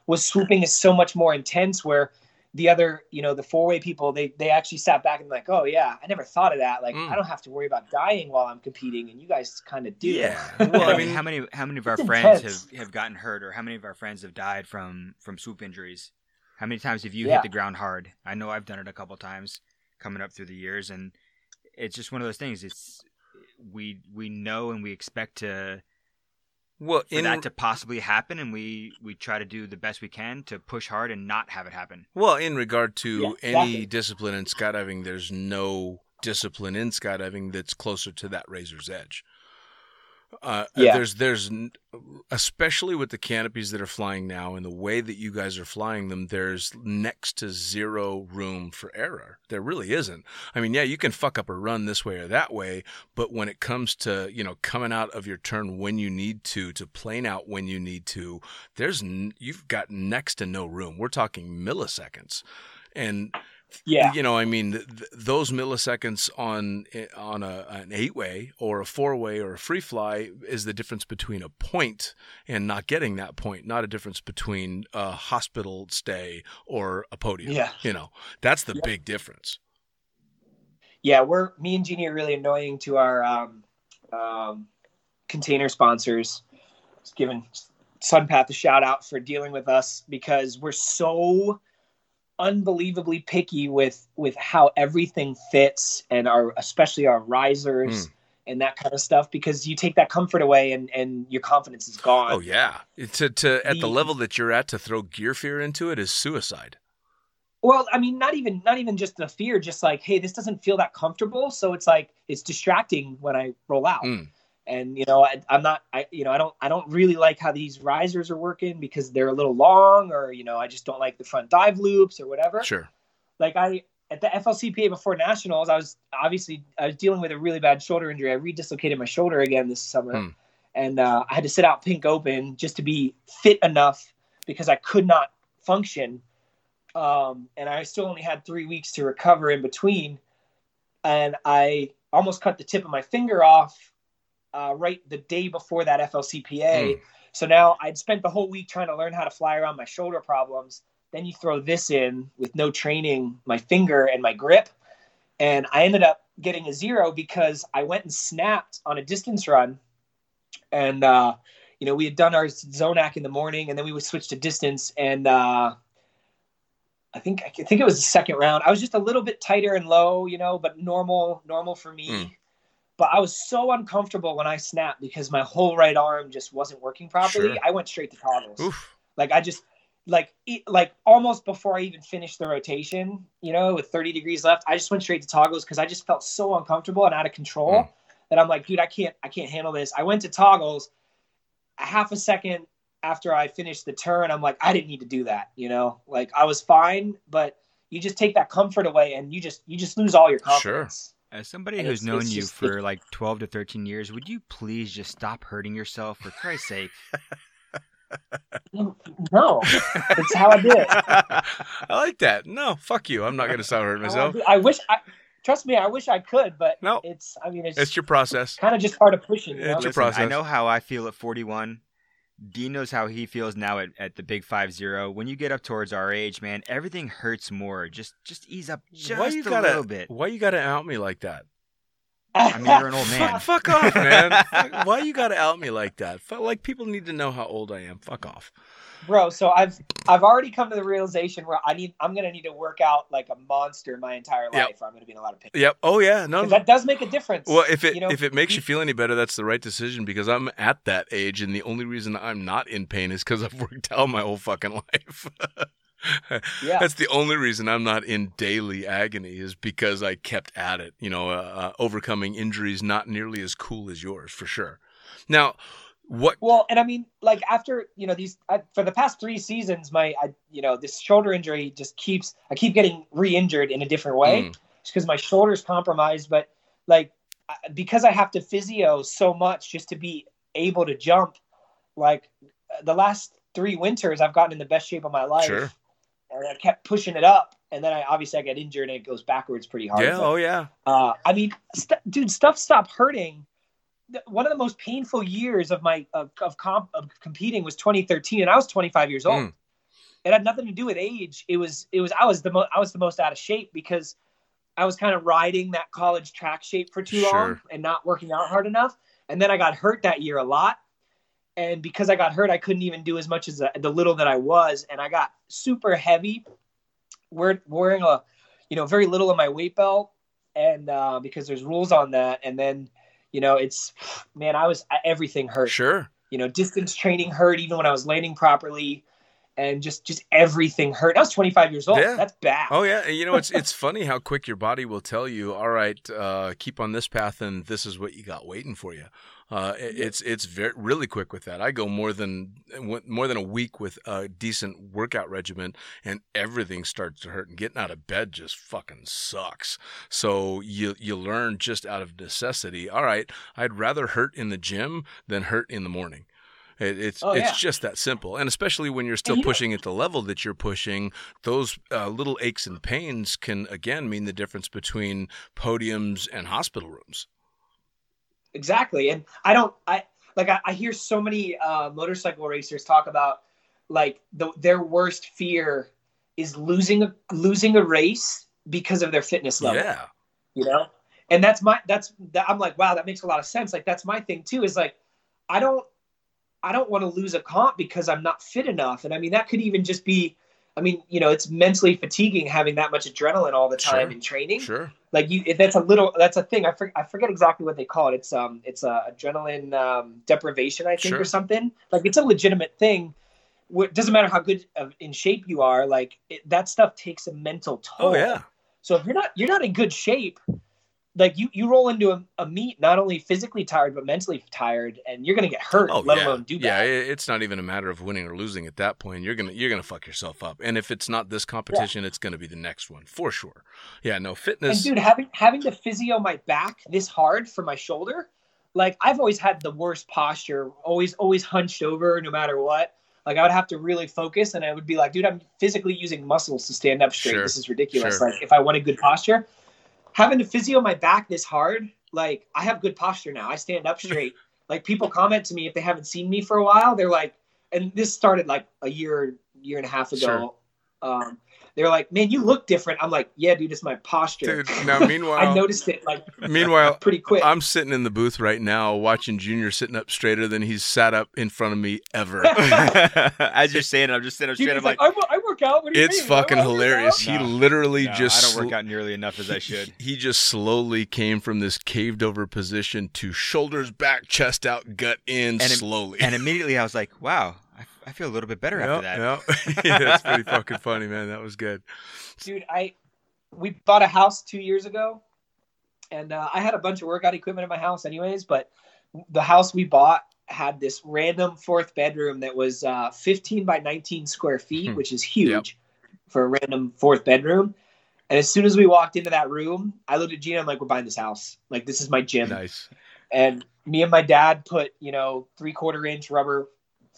Speaker 3: Was swooping is so much more intense where the other, you know, the four way people, they they actually sat back and like, oh yeah, I never thought of that. Like,
Speaker 2: Mm.
Speaker 3: I don't have to worry about dying while I'm competing, and you guys kind of do.
Speaker 2: Yeah.
Speaker 5: Well,
Speaker 2: Well,
Speaker 5: I
Speaker 2: I
Speaker 5: mean,
Speaker 2: mean,
Speaker 5: how many how many of our friends
Speaker 3: intense.
Speaker 5: have, have gotten hurt, or how many of our friends have died from from swoop injuries? How many times have you
Speaker 3: Yeah.
Speaker 5: hit the ground hard? I know I've done it a couple times coming up through the years, and it's just one of those things. It's we we know and we expect to
Speaker 2: Well,
Speaker 5: for
Speaker 2: in
Speaker 5: that to possibly happen, and we we try to do the best we can to push hard and not have it happen.
Speaker 2: Well, in regard to
Speaker 3: Yeah,
Speaker 2: any
Speaker 3: exactly.
Speaker 2: discipline in skydiving, there's no discipline in skydiving that's closer to that razor's edge. Uh,
Speaker 3: Yeah.
Speaker 2: There's, there's, especially with the canopies that are flying now and the way that you guys are flying them, there's next to zero room for error. There really isn't. I mean, yeah, you can fuck up a run this way or that way, but when it comes to, you know, coming out of your turn when you need to, to plane out when you need to, there's, n- you've got next to no room. We're talking milliseconds. And
Speaker 3: Yeah.
Speaker 2: you know, I mean, th- th- those milliseconds on on a, an eight way or a four way or a free fly is the difference between a point and not getting that point, not a difference between a hospital stay or a podium.
Speaker 3: Yeah.
Speaker 2: You know, that's the
Speaker 3: Yeah.
Speaker 2: big difference.
Speaker 3: yeah, we're me and Jeannie are really annoying to our um, um, container sponsors. Just giving Sunpath a shout out for dealing with us because we're so unbelievably picky with with how everything fits and our especially our risers
Speaker 2: Mm.
Speaker 3: and that kind of stuff because you take that comfort away and and your confidence is gone.
Speaker 2: Oh yeah, to to at the
Speaker 3: The-
Speaker 2: level that you're at to throw gear fear into it is suicide.
Speaker 3: Well, I mean, not even not even just the fear, just like, hey, this doesn't feel that comfortable, so it's like it's distracting when I roll out.
Speaker 2: Mm.
Speaker 3: And you know, I, I'm not, I you know, I don't, I don't really like how these risers are working because they're a little long, or you know, I just don't like the front dive loops or whatever.
Speaker 2: Sure.
Speaker 3: Like I at the FLCPA before nationals, I was obviously I was dealing with a really bad shoulder injury. I redislocated my shoulder again this summer,
Speaker 2: Hmm.
Speaker 3: and uh, I had to sit out pink open just to be fit enough because I could not function um, and I still only had three weeks to recover in between. And I almost cut the tip of my finger off uh, right the day before that FLCPA.
Speaker 2: Mm.
Speaker 3: So now I'd spent the whole week trying to learn how to fly around my shoulder problems. Then you throw this in with no training, my finger and my grip. And I ended up getting a zero because I went and snapped on a distance run. And, uh, you know, we had done our Zonac in the morning and then we would switch to distance. And, uh, I think I think it was the second round. I was just a little bit tighter and low, you know, but normal, normal for me.
Speaker 2: Mm.
Speaker 3: But I was so uncomfortable when I snapped because my whole right arm just wasn't working properly.
Speaker 2: Sure.
Speaker 3: I went straight to toggles.
Speaker 2: Oof.
Speaker 3: Like I just like like almost before I even finished the rotation, you know, with 30 degrees left, I just went straight to toggles because I just felt so uncomfortable and out of control
Speaker 2: Mm.
Speaker 3: that I'm like, dude, I can't I can't handle this. I went to toggles a half a second after I finished the turn, I'm like, I didn't need to do that, you know? Like I was fine, but you just take that comfort away and you just you just lose all your confidence.
Speaker 5: As somebody
Speaker 3: And
Speaker 5: who's known you
Speaker 3: just-
Speaker 5: for like 12 to 13 years, would you please just stop hurting yourself for Christ's sake?
Speaker 3: No, it's how I did it.
Speaker 2: I like that. No, fuck you. I'm not going to start hurting oh, myself.
Speaker 3: I wish I trust me, I wish I could, but
Speaker 2: No.
Speaker 3: it's I mean it's,
Speaker 2: It's your process.
Speaker 3: kind of just part of pushing. You know?
Speaker 2: It's your
Speaker 5: Listen, I know how I feel at 41. Dean knows how he feels now at, at the big five zero. When you get up towards our age, man, everything hurts more. Just just ease up just
Speaker 2: why you
Speaker 5: a
Speaker 2: gotta,
Speaker 5: little bit.
Speaker 2: Why you got to out me like that?
Speaker 5: I mean, you're an old man.
Speaker 2: Fuck, fuck off, man. Fuck- Why you gotta out me like that? Fuck, Like people need to know how old I am. Fuck off.
Speaker 3: Bro. So I've I've already come to the realization where I need I'm gonna need to work out like a monster my entire
Speaker 2: Yep.
Speaker 3: life, or I'm gonna be in a lot of pain.
Speaker 2: Yep. Oh yeah. No.
Speaker 3: that does make a difference.
Speaker 2: Well, if it
Speaker 3: you know,
Speaker 2: if it makes you
Speaker 3: you-
Speaker 2: feel any better, that's the right decision because I'm at that age, and the only reason I'm not in pain is because I've worked out my whole fucking life.
Speaker 3: Yeah.
Speaker 2: That's the only reason I'm not in daily agony is because I kept at it. You know, uh, uh, overcoming injuries not nearly as cool as yours for sure. Now, what?
Speaker 3: Well, and I mean, like after you know these I, for the past three seasons, my I, you know this shoulder injury just keeps I keep getting re-injured in a different way
Speaker 2: Mm,
Speaker 3: because my shoulder's compromised. But like because I have to physio so much just to be able to jump, like the last three winters, I've gotten in the best shape of my life,
Speaker 2: Sure.
Speaker 3: and I kept pushing it up. And then I obviously I get injured and it goes backwards pretty hard.
Speaker 2: yeah.
Speaker 3: But,
Speaker 2: Oh yeah.
Speaker 3: uh, I mean, st- dude, stuff stopped hurting. One of the most painful years of my of, of comp of competing was 2013, and I was 25 years old.
Speaker 2: Mm.
Speaker 3: It had nothing to do with age. It was it was I was the most I was the most out of shape because I was kind of riding that college track shape for too long and not working out hard enough. And then I got hurt that year a lot. And because I got hurt, I couldn't even do as much as the, the little that I was, and I got super heavy. We're wearing a, you know, very little in my weight belt, and uh, because there's rules on that, and then, you know, it's, man, I was everything hurt.
Speaker 2: Sure.
Speaker 3: You know, distance training hurt even when I was landing properly, and just just everything hurt. I was 25 years old.
Speaker 2: Yeah.
Speaker 3: That's bad.
Speaker 2: Oh yeah, you know it's it's funny how quick your body will tell you, all right, uh, keep on this path, and this is what you got waiting for you. Uh, it's it's very really quick with that. I go more than more than a week with a decent workout regimen, and everything starts to hurt, and getting out of bed just fucking sucks. So you you learn just out of necessity. All right, I'd rather hurt in the gym than hurt in the morning. It, it's
Speaker 3: Oh,
Speaker 2: it's
Speaker 3: yeah.
Speaker 2: just that simple, and especially when you're still
Speaker 3: you know-
Speaker 2: pushing at the level that you're pushing, those uh, little aches and pains can again mean the difference between podiums and hospital rooms.
Speaker 3: Exactly. And i don't i like i, I hear so many uh, motorcycle racers talk about like the, their worst fear is losing a losing a race because of their fitness level.
Speaker 2: Yeah,
Speaker 3: you know? And that's my that's that, i'm like wow that makes a lot of sense. Like that's my thing too is like i don't i don't want to lose a comp because i'm not fit enough. And i mean that could even just be i mean you know it's mentally fatiguing having that much adrenaline all the time
Speaker 2: Sure.
Speaker 3: in training.
Speaker 2: Sure.
Speaker 3: like you if that's a little that's a thing. I, for, I forget exactly what they call it. It's um it's a adrenaline um, deprivation i think
Speaker 2: Sure.
Speaker 3: or something. Like it's a legitimate thing. It doesn't matter how good of, in shape you are like it, that stuff takes a mental toll.
Speaker 2: Oh yeah,
Speaker 3: so if you're not you're not in good shape like you you roll into a, a meet not only physically tired but mentally tired and you're gonna get hurt
Speaker 2: oh
Speaker 3: let
Speaker 2: yeah,
Speaker 3: alone do that.
Speaker 2: yeah.
Speaker 3: bad.
Speaker 2: It's not even a matter of winning or losing at that point. You're gonna you're gonna fuck yourself up, and if it's not this competition, it's gonna be the next one for sure. Yeah, no fitness And
Speaker 3: dude, having having to physio my back this hard for my shoulder, like I've always had the worst posture, always always hunched over no matter what. Like I would have to really focus, and I would be like, dude, I'm physically using muscles to stand up straight.
Speaker 2: Sure,
Speaker 3: This is ridiculous.
Speaker 2: sure.
Speaker 3: Like if I want a good posture, having to physio my back this hard, like I have good posture now. I stand up straight. like people comment to me if they haven't seen me for a while, they're like, and this started like a year, year and a half ago. Um, they're like, man, you look different. I'm like, yeah, dude, it's my posture.
Speaker 2: Dude, now meanwhile, I
Speaker 3: noticed it like
Speaker 2: meanwhile,
Speaker 3: pretty quick.
Speaker 2: I'm sitting in the booth right now watching Junior sitting up straighter than he's sat up in front of me ever.
Speaker 5: As you're saying it, I'm just sitting up
Speaker 3: Dude,
Speaker 5: straight. I'm like,
Speaker 3: like, I, work out. What do you
Speaker 2: it's
Speaker 3: mean?
Speaker 2: fucking hilarious.
Speaker 3: out."
Speaker 2: He
Speaker 5: No.
Speaker 2: literally
Speaker 5: no,
Speaker 2: just
Speaker 5: I don't work
Speaker 2: sl-
Speaker 5: out nearly enough as I should.
Speaker 2: He just slowly came from this caved over position to shoulders back, chest out, gut in,
Speaker 5: And it-
Speaker 2: slowly.
Speaker 5: And immediately I was like, wow, I, I feel a little bit better after that.
Speaker 2: Yeah, yeah. That's pretty fucking funny, man. That was good.
Speaker 3: Dude, I we bought a house two years ago, and uh, I had a bunch of workout equipment in my house, anyways. But the house we bought had this random fourth bedroom that was uh, 15 by 19 square feet,
Speaker 2: Hmm.
Speaker 3: which is huge for a random fourth bedroom. And as soon as we walked into that room, I looked at Jeannie. I'm like, "We're buying this house. Like, this is my gym."
Speaker 2: Nice.
Speaker 3: and me and my dad put you know three quarter inch rubber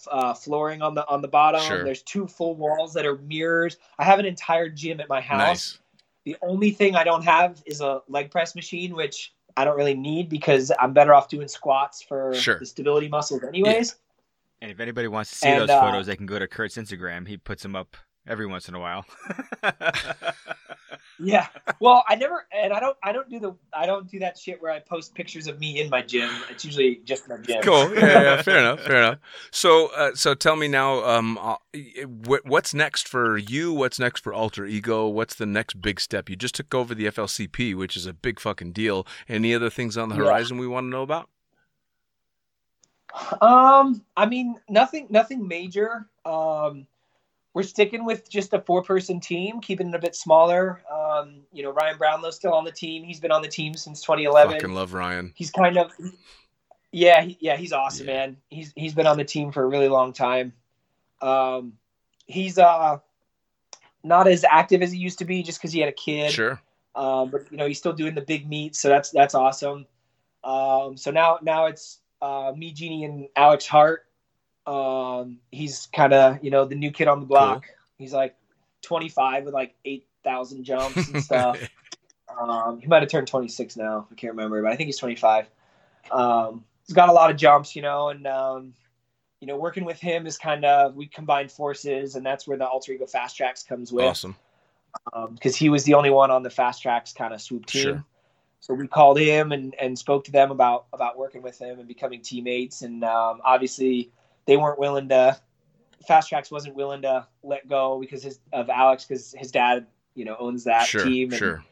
Speaker 3: uh, flooring on the on the bottom.
Speaker 2: Sure.
Speaker 3: There's two full walls that are mirrors. I have an entire gym at my house.
Speaker 2: Nice.
Speaker 3: The only thing I don't have is a leg press machine, which I don't really need because I'm better off doing squats for
Speaker 2: Sure.
Speaker 3: the stability muscles, anyways.
Speaker 5: And if anybody wants to see
Speaker 3: And,
Speaker 5: those
Speaker 3: uh,
Speaker 5: photos, they can go to Curt's Instagram. He puts them up every once in a while.
Speaker 3: Yeah. Well, I never, and I don't, I don't do the, I don't do that shit where I post pictures of me in my gym. It's usually just my gym.
Speaker 2: Cool. Yeah, yeah, fair enough. Fair enough. So, uh, so tell me now, um, uh, what's next for you? What's next for Alter Ego? What's the next big step? You just took over the FLCP, which is a big fucking deal. Any other things on the
Speaker 3: Yeah.
Speaker 2: horizon we want to know about?
Speaker 3: Um, I mean, nothing, nothing major. Um, we're sticking with just a four-person team, keeping it a bit smaller. Um, you know, Ryan Brownlow's still on the team. He's been on the team since 2011.
Speaker 2: Fucking love Ryan.
Speaker 3: he's kind of yeah he, yeah he's awesome
Speaker 2: Yeah.
Speaker 3: man he's he's been on the team for a really long time um he's uh not as active as he used to be just because he had a kid
Speaker 2: Sure.
Speaker 3: um but you know he's still doing the big meets so that's that's awesome um so now now it's uh me Jeannie, and alex hart um he's kind of you know the new kid on the block he's like 25 with like 8000 jumps and stuff um, he might have turned 26 now. I can't remember, but I think he's 25. Um, he's got a lot of jumps, you know, and um, you know, working with him is kind of we combined forces, and that's where the alter ego fast tracks comes with
Speaker 2: awesome.
Speaker 3: because he was the only one on the fast tracks kind of swoop team.
Speaker 2: Sure.
Speaker 3: So we called him and, and spoke to them about about working with him and becoming teammates. And um, obviously, they weren't willing to. Fast Tracks wasn't willing to let go because his, of Alex because his dad, you know, owns that
Speaker 2: Sure.
Speaker 3: team. And
Speaker 2: Sure.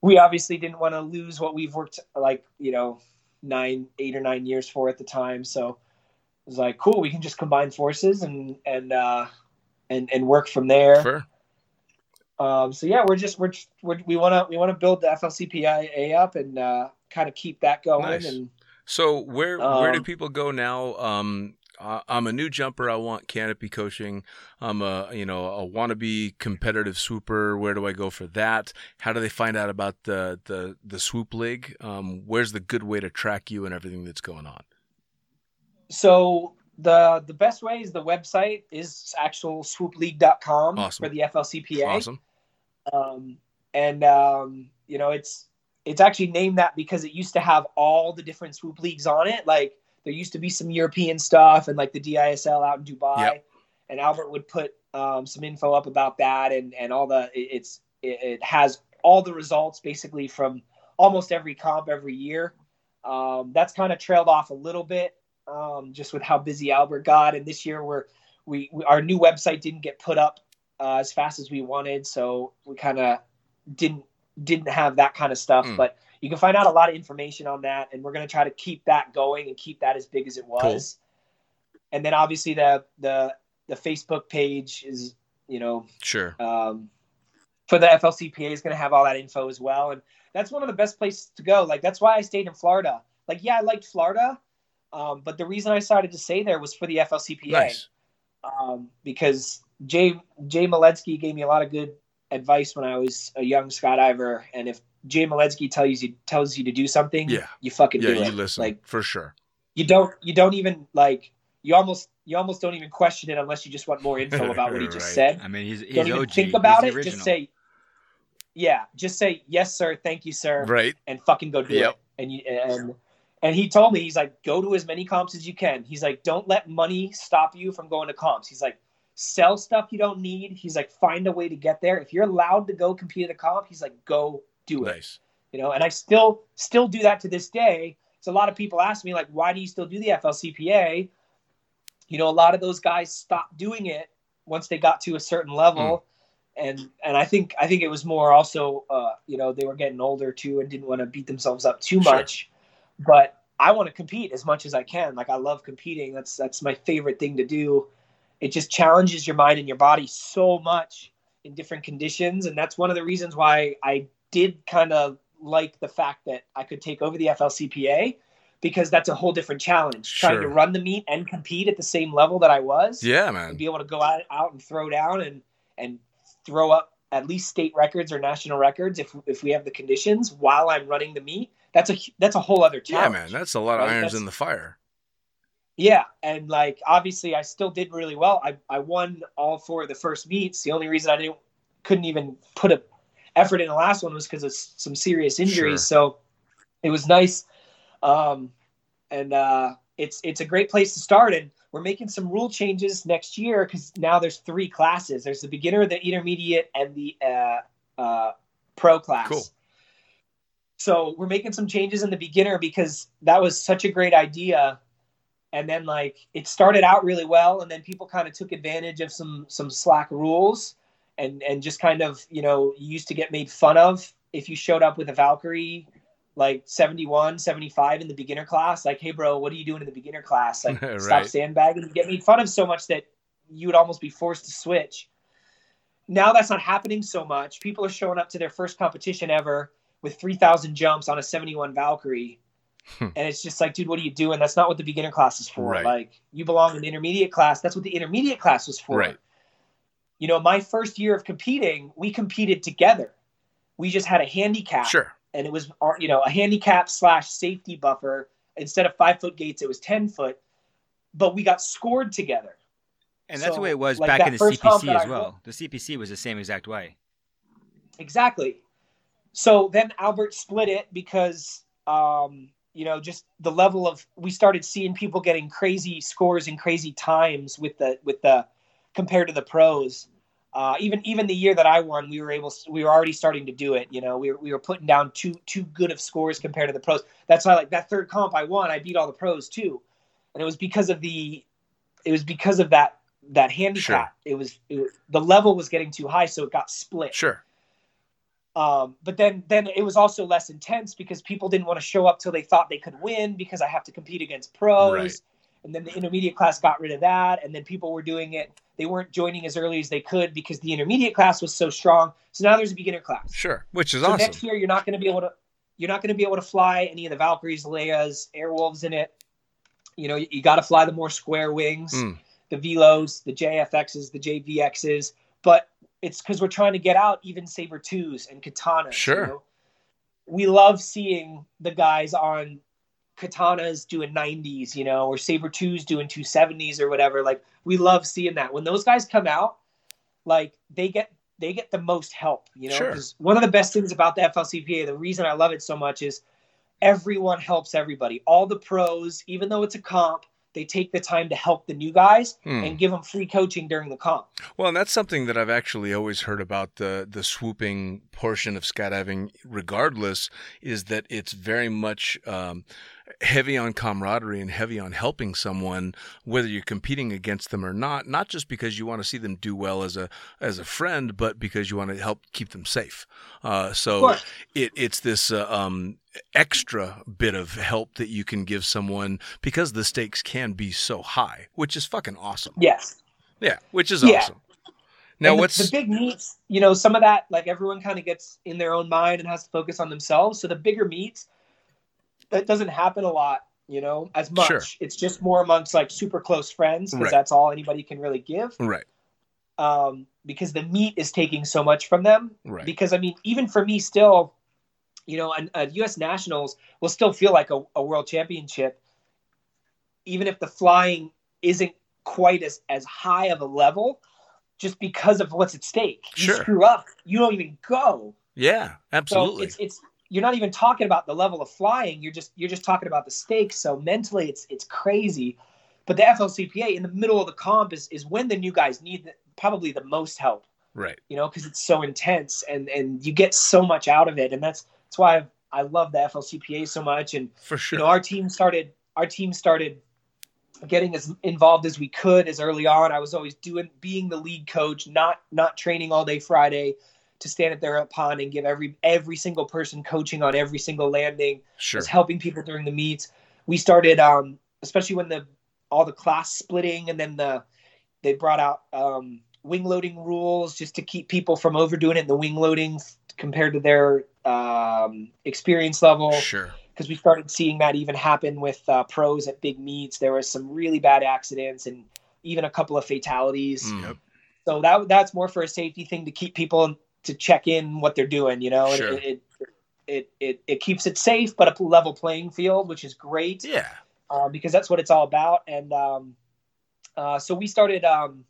Speaker 3: we obviously didn't want to lose what we've worked like you know nine, eight or nine years for at the time. So it was like, cool, we can just combine forces and and uh, and and work from there.
Speaker 2: Fair.
Speaker 3: Um, so yeah, we're just we're, we're we want to we want to build the FLCPIA up and uh, kind of keep that going.
Speaker 2: Nice.
Speaker 3: And
Speaker 2: So where where do
Speaker 3: Um,
Speaker 2: people go now? Um, I'm a new jumper. I want canopy coaching. I'm a you know a wannabe competitive swooper. Where do I go for that? How do they find out about the the the swoop league? Um, where's the good way to track you and everything that's going on?
Speaker 3: so the the best way is the website is actual swoopleague.com
Speaker 2: Awesome.
Speaker 3: for the FLCPA.
Speaker 2: Awesome.
Speaker 3: um, and um, you know it's it's actually named that because it used to have all the different swoop leagues on it like there used to be some european stuff and like the disl out in dubai
Speaker 2: Yep.
Speaker 3: and albert would put um, some info up about that and and all the it, it's it, it has all the results basically from almost every comp every year um, that's kind of trailed off a little bit um, just with how busy albert got and this year we're we, we our new website didn't get put up uh, as fast as we wanted, so we kind of didn't didn't have that kind of stuff.
Speaker 2: Mm.
Speaker 3: But you can find out a lot of information on that, and we're going to try to keep that going and keep that as big as it was. And then obviously the the the Facebook page is you know
Speaker 2: Sure.
Speaker 3: um, for the FLCPA is going to have all that info as well, and that's one of the best places to go. Like that's why I stayed in Florida. Like yeah, I liked Florida, um, but the reason I decided to stay there was for the FLCPA
Speaker 2: Nice.
Speaker 3: um, because Jay Jay Moledzki gave me a lot of good advice when I was a young skydiver, and if Jay Moledzki tells you tells you to do something,
Speaker 2: Yeah.
Speaker 3: you fucking
Speaker 2: Yeah,
Speaker 3: do
Speaker 2: you
Speaker 3: it.
Speaker 2: listen
Speaker 3: Like
Speaker 2: for sure.
Speaker 3: you don't you don't even like you almost you almost don't even question it unless you just want more info about what he just
Speaker 2: Right.
Speaker 3: said.
Speaker 5: I mean, he's he's
Speaker 3: Don't even
Speaker 5: OG.
Speaker 3: think about
Speaker 5: he's
Speaker 3: it.
Speaker 5: the
Speaker 3: Just say, yeah, just say yes, sir, thank you, sir,
Speaker 2: Right.
Speaker 3: and fucking go do
Speaker 2: Yep.
Speaker 3: it. And you and and he told me he's like, go to as many comps as you can. He's like, don't let money stop you from going to comps. He's like, sell stuff you don't need. He's like, find a way to get there. If you're allowed to go compete at a comp, he's like, go do it.
Speaker 2: Nice.
Speaker 3: You know, and I still still do that to this day. So a lot of people ask me like, why do you still do the FLCPA? You know, a lot of those guys stopped doing it once they got to a certain level, and and I think I think it was more also, uh, you know, they were getting older too and didn't want to beat themselves up too
Speaker 2: Sure.
Speaker 3: much. But I want to compete as much as I can. Like I love competing. That's that's my favorite thing to do. It just challenges your mind and your body so much in different conditions, and that's one of the reasons why I did kind of like the fact that I could take over the FLCPA because that's a whole different challenge. Trying to run the meet and compete at the same level that I was,
Speaker 2: Yeah,
Speaker 3: and
Speaker 2: man.
Speaker 3: be able to go out, out and throw down and and throw up at least state records or national records if if we have the conditions while I'm running the meet. That's a that's a whole other
Speaker 2: Yeah, man. That's a lot of
Speaker 3: Right,
Speaker 2: irons
Speaker 3: that's-
Speaker 2: in the fire.
Speaker 3: Yeah, and like obviously I still did really well. I, I won all four of the first meets. The only reason I didn't couldn't even put a effort in the last one was because of some serious injuries. So it was nice. Um, and uh, it's it's a great place to start. And we're making some rule changes next year because now there's three classes. There's the beginner, the intermediate, and the uh, uh, pro class.
Speaker 2: Cool.
Speaker 3: So we're making some changes in the beginner because that was such a great idea. And then like it started out really well, and then people kind of took advantage of some some slack rules, and and just kind of you know you used to get made fun of if you showed up with a Valkyrie like 71 75 in the beginner class. Like hey bro what are you doing in the beginner class? Like
Speaker 2: Right.
Speaker 3: stop sandbagging. You get made fun of so much that you would almost be forced to switch. Now that's not happening so much. People are showing up to their first competition ever with 3000 jumps on a 71 valkyrie.
Speaker 2: Hmm.
Speaker 3: and it's just like dude what are you doing? That's not what the beginner class is for.
Speaker 2: Right.
Speaker 3: like you belong in the intermediate class. That's what the intermediate class was for.
Speaker 2: Right.
Speaker 3: You know my first year of competing we competed together we just had a handicap
Speaker 2: Sure.
Speaker 3: and it was you know a handicap slash safety buffer instead of five foot gates it was 10 foot but we got scored together
Speaker 5: And that's
Speaker 3: So,
Speaker 5: the way it was
Speaker 3: like,
Speaker 5: back in the CPC as well. The CPC was the same exact way.
Speaker 3: exactly so then albert split it because um you know just the level of we started seeing people getting crazy scores and crazy times with the with the compared to the pros uh, even even the year that I won, we were able we were already starting to do it. You know, we were, we were putting down too too good of scores compared to the pros. That's why like that third comp I won, I beat all the pros too, and it was because of the it was because of that that handicap. It, was, it was the level was getting too high, so it got split.
Speaker 2: Sure.
Speaker 3: Um, but then then it was also less intense because people didn't want to show up till they thought they could win because I have to compete against pros.
Speaker 2: Right.
Speaker 3: And then the intermediate class got rid of that, and then people were doing it. They weren't joining as early as they could because the intermediate class was so strong. So now there's a beginner class.
Speaker 2: Sure. Which is
Speaker 3: So
Speaker 2: awesome.
Speaker 3: next year you're not going to be able to you're not going to be able to fly any of the Valkyries, Leias, Airwolves in it. You know, you, you got to fly the more square wings,
Speaker 2: Mm.
Speaker 3: the Velos, the JFXs, the JVXs. But it's because we're trying to get out even Saber twos and katanas.
Speaker 2: Sure.
Speaker 3: You know? We love seeing the guys on katanas doing 90s, you know, or Saber twos doing 270s or whatever. Like we love seeing that. When those guys come out, like they get they get the most help, you know.
Speaker 2: Sure.
Speaker 3: one of the best things about the FLCPA, the reason I love it so much is everyone helps everybody. All the pros, even though it's a comp, they take the time to help the new guys
Speaker 2: Hmm.
Speaker 3: and give them free coaching during the comp.
Speaker 2: Well, and that's something that I've actually always heard about the the swooping portion of skydiving. Regardless, is that it's very much um, heavy on camaraderie and heavy on helping someone, whether you're competing against them or not. Not just because you want to see them do well as a as a friend, but because you want to help keep them safe. Uh, so it, it's this uh, um, extra bit of help that you can give someone because the stakes can be so high, which is fucking awesome.
Speaker 3: Yes.
Speaker 2: Yeah, which is
Speaker 3: Yeah.
Speaker 2: awesome. Now
Speaker 3: And the-
Speaker 2: what's
Speaker 3: the, big meets? You know, some of that like everyone kind of gets in their own mind and has to focus on themselves. So the bigger meets, that doesn't happen a lot. You know, as much.
Speaker 2: Sure.
Speaker 3: It's just more amongst like super close friends because
Speaker 2: Right.
Speaker 3: that's all anybody can really give.
Speaker 2: right,
Speaker 3: Um, because the meet is taking so much from them.
Speaker 2: right,
Speaker 3: Because I mean, even for me, still, you know, a, a U.S. Nationals will still feel like a, a world championship, even if the flying isn't quite as as high of a level, just because of what's at stake. You
Speaker 2: Sure.
Speaker 3: screw up, you don't even go.
Speaker 2: yeah, absolutely.
Speaker 3: So it's it's you're not even talking about the level of flying. You're just you're just talking about the stakes. So mentally, it's it's crazy. But the FLCPA in the middle of the comp is is when the new guys need the, probably the most help
Speaker 2: right,
Speaker 3: you know, because it's so intense and and you get so much out of it, and that's that's why I've, I love the FLCPA so much. And
Speaker 2: for sure.
Speaker 3: you know, our team started our team started getting as involved as we could as early on. I was always doing being the lead coach, not not training all day Friday to stand at their pond and give every every single person coaching on every single landing
Speaker 2: sure.
Speaker 3: was helping people during the meets. We started, um, especially when the all the class splitting, and then the they brought out um, wing loading rules just to keep people from overdoing it in the wing loading compared to their um, experience level.
Speaker 2: Sure.
Speaker 3: Because we started seeing that even happen with uh, pros at big meets. There was some really bad accidents and even a couple of fatalities.
Speaker 2: Mm. Yep.
Speaker 3: So that that's more for a safety thing to keep people to check in what they're doing. You know,
Speaker 2: Sure.
Speaker 3: it, it it it it keeps it safe, but a level playing field, which is great
Speaker 2: Yeah.
Speaker 3: um, because that's what it's all about. And um, uh, so we started. Um,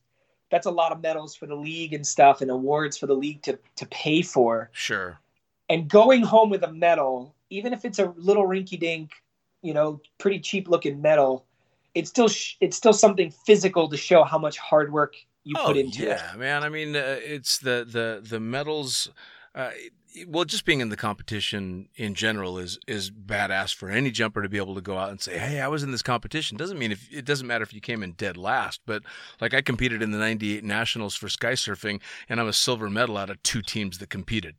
Speaker 3: that's a lot of medals for the league and stuff, and awards for the league to to pay for.
Speaker 2: Sure.
Speaker 3: And going home with a medal, even if it's a little rinky-dink, you know, pretty cheap-looking medal, it's still sh- it's still something physical to show how much hard work you
Speaker 2: oh
Speaker 3: put into
Speaker 2: yeah,
Speaker 3: it.
Speaker 2: man. I mean, uh, it's the the the medals. uh, well, just being in the competition in general is is badass for any jumper to be able to go out and say, "Hey, I was in this competition." Doesn't mean if it doesn't matter if you came in dead last, but like I competed in the '98 nationals for sky surfing, and I'm a silver medal out of two teams that competed.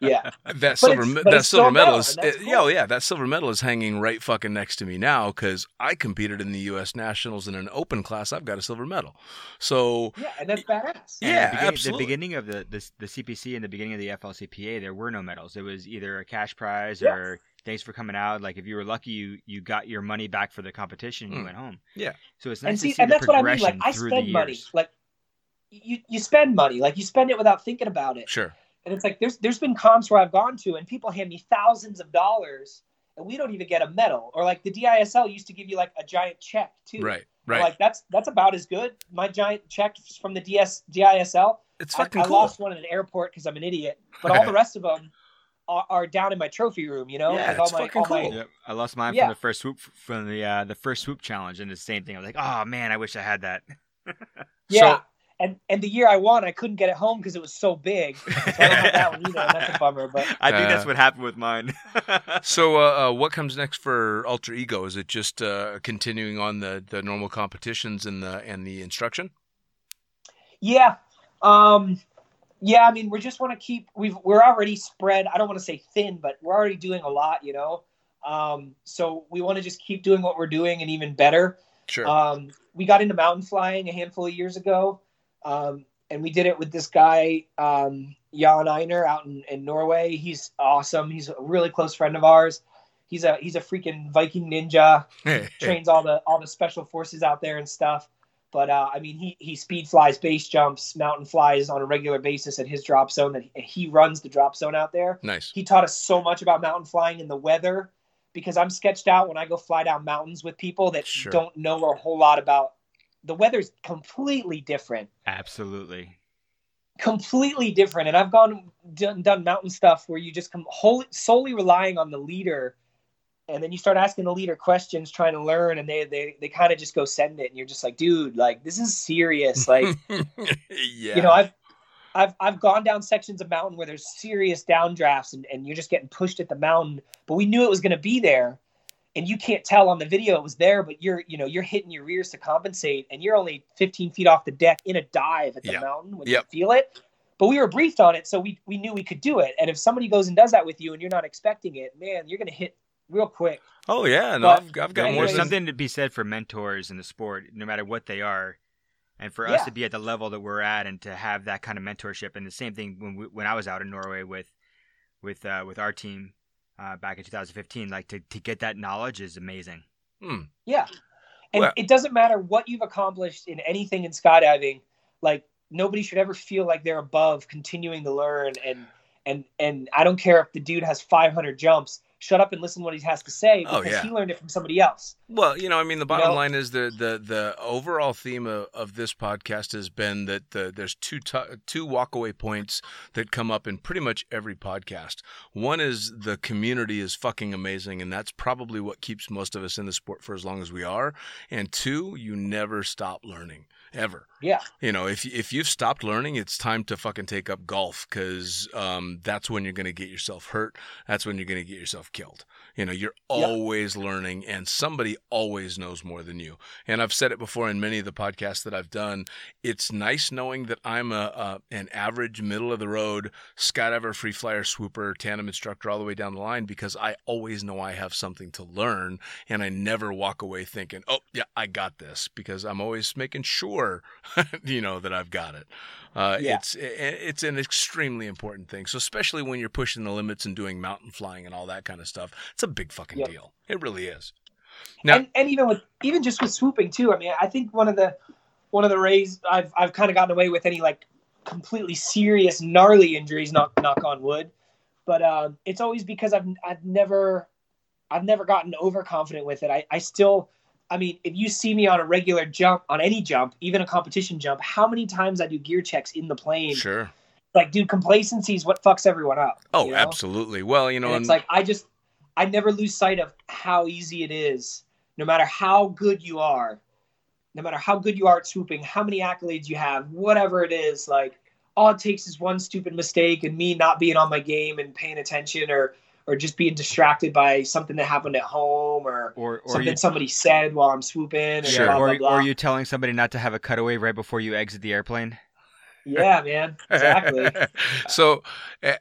Speaker 3: Yeah.
Speaker 2: That silver
Speaker 3: it's-
Speaker 2: me-
Speaker 3: but
Speaker 2: that silver medal
Speaker 3: medal,
Speaker 2: is
Speaker 3: and that's
Speaker 2: uh,
Speaker 3: cool.
Speaker 2: yeah, oh, yeah, that silver medal is hanging right fucking next to me now because I competed in the U.S. nationals in an open class. I've got a silver medal, so
Speaker 3: Yeah, and that's badass.
Speaker 5: And
Speaker 2: Yeah,
Speaker 5: the beginning,
Speaker 2: absolutely.
Speaker 5: The beginning of the, the the CPC and the beginning of the FLCPA, there were no medals. It was either a cash prize
Speaker 3: Yeah.
Speaker 5: or thanks for coming out. Like if you were lucky, you you got your money back for the competition. and You
Speaker 2: Mm.
Speaker 5: went home.
Speaker 2: Yeah.
Speaker 5: So it's nice
Speaker 3: and
Speaker 5: to
Speaker 3: see,
Speaker 5: see
Speaker 3: and
Speaker 5: the
Speaker 3: that's what I mean.
Speaker 5: progression
Speaker 3: Like I spend money. Like you, you spend money. Like you spend it without thinking about it.
Speaker 2: sure,
Speaker 3: And it's like there's there's been comps where I've gone to and people hand me thousands of dollars and we don't even get a medal. Or like the DISL used to give you like a giant check too.
Speaker 2: right, right.
Speaker 3: Like that's that's about as good. My giant check from the DS DISL.
Speaker 2: it's fucking
Speaker 3: I
Speaker 2: cool.
Speaker 3: lost one in an airport because I'm an idiot. But all the rest of them are, are down in my trophy room. You know,
Speaker 2: Yeah,
Speaker 3: Like,
Speaker 2: it's
Speaker 3: all my,
Speaker 2: fucking
Speaker 3: all my-
Speaker 2: cool.
Speaker 5: Yep. I lost mine
Speaker 3: Yeah.
Speaker 5: from the first swoop from the uh, the first swoop challenge, and the same thing. I was like, oh man, I wish I had that.
Speaker 3: Yeah.
Speaker 2: So-
Speaker 3: and and the year I won, I couldn't get it home because it was so big. So I don't have that one either. And that's a bummer. But
Speaker 5: I think that's
Speaker 2: Uh,
Speaker 5: what happened with mine.
Speaker 2: So, uh, uh, what comes next for Alter Ego? Is it just uh, continuing on the, the normal competitions and the and the instruction?
Speaker 3: yeah, um, yeah. I mean, we just want to keep. We've we're already spread. I don't want to say thin, but we're already doing a lot. You know. Um, so we want to just keep doing what we're doing and even better.
Speaker 2: Sure.
Speaker 3: Um, we got into mountain flying a handful of years ago, um, and we did it with this guy, um, Jan Einer, out in, in Norway. He's awesome. He's a really close friend of ours. He's a he's a freaking Viking ninja. Trains all the all the special forces out there and stuff. But uh, I mean, he he speed flies, base jumps, mountain flies on a regular basis at his drop zone. That he, he runs the drop zone out there
Speaker 2: nice.
Speaker 3: he taught us so much about mountain flying and the weather because I'm sketched out when I go fly down mountains with people that
Speaker 2: Sure.
Speaker 3: don't know a whole lot about the weather's completely different
Speaker 5: Absolutely.
Speaker 3: completely different and I've gone done, done mountain stuff where you just come wholly, solely relying on the leader and then you start asking the leader questions trying to learn and they they, they kind of just go send it and you're just like dude like this is serious like
Speaker 2: yeah.
Speaker 3: you know i've i've i've gone down sections of mountain where there's serious downdrafts and, and you're just getting pushed at the mountain but we knew it was going to be there and you can't tell on the video it was there but you're you know you're hitting your rears to compensate and you're only 15 feet off the deck in a dive at the
Speaker 2: Yeah.
Speaker 3: mountain when
Speaker 2: Yep.
Speaker 3: you feel it but we were briefed on it so we we knew we could do it and if somebody goes and does that with you and you're not expecting it man you're going to hit real quick
Speaker 2: oh yeah. No,
Speaker 3: But-
Speaker 2: I've, I've got
Speaker 3: but
Speaker 2: more.
Speaker 3: anyways-
Speaker 5: There's something to be said for mentors in the sport, no matter what they are, and for us to be at the level that we're at and to have that kind of mentorship. And the same thing when we, when I was out in Norway with with uh, with our team uh, back in 2015, like to to get that knowledge is amazing.
Speaker 2: Hmm.
Speaker 3: Yeah. And
Speaker 2: Well-
Speaker 3: it doesn't matter what you've accomplished in anything in skydiving, like nobody should ever feel like they're above continuing to learn and and and I don't care if the dude has 500 jumps, shut up and listen to what he has to say
Speaker 2: Oh,
Speaker 3: because
Speaker 2: yeah.
Speaker 3: he learned it from somebody else.
Speaker 2: Well, you know, I mean, the bottom
Speaker 3: know?
Speaker 2: line is the the the overall theme of, of this podcast has been that the, there's two to, two walkaway points that come up in pretty much every podcast. One is the community is fucking amazing, and that's probably what keeps most of us in the sport for as long as we are. And two, you never stop learning ever.
Speaker 3: Yeah.
Speaker 2: You know, if if you've stopped learning, it's time to fucking take up golf because um, that's when you're going to get yourself hurt. That's when you're going to get yourself killed. You know, you're
Speaker 3: Yeah.
Speaker 2: always learning, and somebody always knows more than you. And I've said it before in many of the podcasts that I've done. It's nice knowing that I'm a, a an average, middle of the road skydiver, free flyer, swooper, tandem instructor, all the way down the line because I always know I have something to learn, and I never walk away thinking, "Oh, yeah, I got this," because I'm always making sure, you know, that I've got it. Uh,
Speaker 3: Yeah.
Speaker 2: It's it's an extremely important thing. So especially when you're pushing the limits and doing mountain flying and all that kind of stuff, it's a big fucking
Speaker 3: Yep.
Speaker 2: deal. It really is. Now-
Speaker 3: and, and even with even just with swooping too. I mean, I think one of the one of the rays I've I've kind of gotten away with any like completely serious gnarly injuries. Knock knock on wood, but um, it's always because I've I've never I've never gotten overconfident with it. I I still. I mean, if you see me on a regular jump, on any jump, even a competition jump, how many times I do gear checks in the plane?
Speaker 2: Sure.
Speaker 3: Like, dude, complacency is what fucks everyone up.
Speaker 2: Oh,
Speaker 3: you know?
Speaker 2: absolutely. Well, you know,
Speaker 3: and
Speaker 2: and,
Speaker 3: it's like I just I never lose sight of how easy it is, no matter how good you are, no matter how good you are at swooping, how many accolades you have, whatever it is. Like all it takes is one stupid mistake and me not being on my game and paying attention or or just being distracted by something that happened at home or,
Speaker 5: Or or
Speaker 3: something
Speaker 5: you,
Speaker 3: somebody said while I'm swooping. And
Speaker 2: Sure.
Speaker 3: blah, blah,
Speaker 5: or,
Speaker 3: blah.
Speaker 5: or you telling somebody not to have a cutaway right before you exit the airplane.
Speaker 3: Yeah, man. Exactly.
Speaker 2: so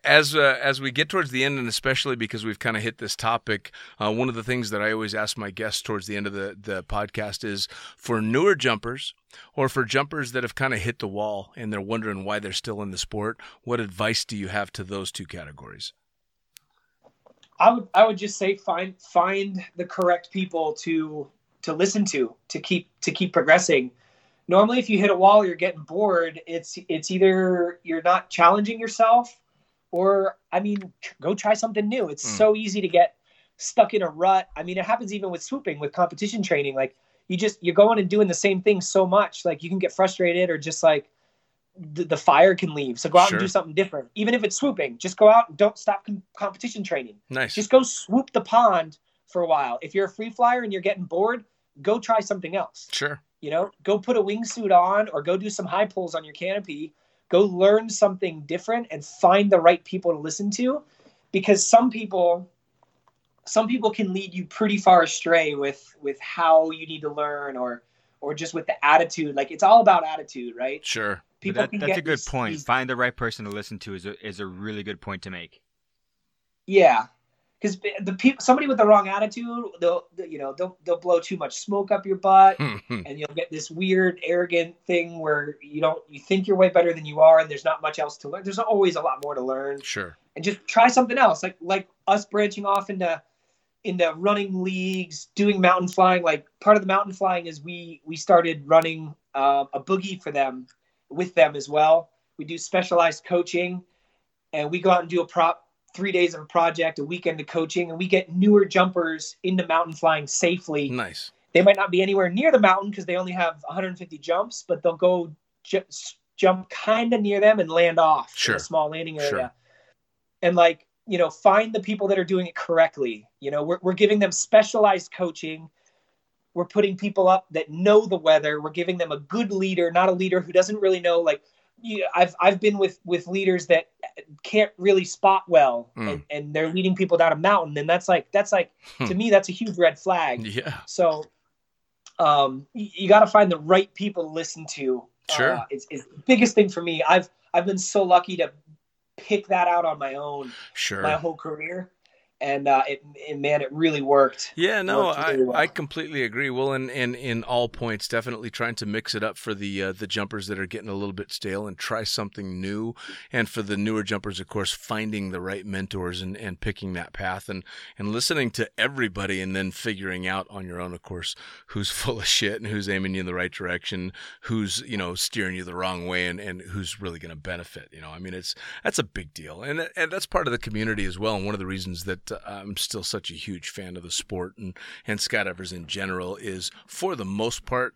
Speaker 2: as uh, as we get towards the end, and especially because we've kind of hit this topic, uh, one of the things that I always ask my guests towards the end of the the podcast is for newer jumpers or for jumpers that have kind of hit the wall and they're wondering why they're still in the sport. What advice do you have to those two categories?
Speaker 3: I would I would just say find find the correct people to to listen to to keep to keep progressing. Normally, if you hit a wall, you're getting bored. It's it's either you're not challenging yourself, or I mean, go try something new. It's
Speaker 2: Mm.
Speaker 3: so easy to get stuck in a rut. I mean, it happens even with swooping, with competition training. Like you just you're going and doing the same thing so much, like you can get frustrated or just like the, the fire can leave. So go out
Speaker 2: Sure.
Speaker 3: and do something different. Even if it's swooping, just go out and don't stop com- competition training.
Speaker 2: Nice.
Speaker 3: Just go swoop the pond for a while. If you're a free flyer and you're getting bored, go try something else.
Speaker 2: sure.
Speaker 3: You know, go put a wingsuit on or go do some high pulls on your canopy. Go learn something different and find the right people to listen to because some people some people can lead you pretty far astray with with how you need to learn or or just with the attitude. Like it's all about attitude, right?
Speaker 2: Sure.
Speaker 3: People
Speaker 5: that, that's a good point. Find the right person to listen to is a, is a really good point to make.
Speaker 3: Yeah, because the people, somebody with the wrong attitude, they'll you know they'll they'll blow too much smoke up your butt, and you'll get this weird arrogant thing where you don't you think you're way better than you are, and there's not much else to learn. There's always a lot more to learn,
Speaker 2: sure.
Speaker 3: and just try something else. Like like us branching off into into running leagues, doing mountain flying. Like part of the mountain flying is we we started running uh, a boogie for them with them as well. We do specialized coaching, and we go out and do a prop three days of a project, a weekend of coaching, and we get newer jumpers into mountain flying safely.
Speaker 2: Nice.
Speaker 3: They might not be anywhere near the mountain because they only have 150 jumps, but they'll go ju- jump kind of near them and land off
Speaker 2: Sure.
Speaker 3: in a small landing area.
Speaker 2: Sure.
Speaker 3: And like, you know, find the people that are doing it correctly. You know, we're, we're giving them specialized coaching. We're putting people up that know the weather. We're giving them a good leader, not a leader who doesn't really know. Like, you, I've I've been with with leaders that can't really spot well,
Speaker 2: Mm.
Speaker 3: and, and they're leading people down a mountain, and that's like that's like
Speaker 2: Hmm.
Speaker 3: to me that's a huge red flag.
Speaker 2: Yeah.
Speaker 3: So, um, you, you got to find the right people to listen to.
Speaker 2: Sure.
Speaker 3: Uh, it's, it's the biggest thing for me. I've I've been so lucky to pick that out on my own
Speaker 2: Sure.
Speaker 3: my whole career, and uh, it, it man, it really worked.
Speaker 2: Yeah, no,
Speaker 3: worked
Speaker 2: I,
Speaker 3: well.
Speaker 2: I completely agree. Well, and in, in all points, definitely trying to mix it up for the uh, the jumpers that are getting a little bit stale and try something new, and for the newer jumpers, of course, finding the right mentors and, and picking that path and and listening to everybody, and then figuring out on your own, of course, who's full of shit and who's aiming you in the right direction, who's you know steering you the wrong way, and, and who's really going to benefit. You know, I mean, it's that's a big deal, and and that's part of the community as well. And one of the reasons that I'm still such a huge fan of the sport and and skydivers in general is, for the most part,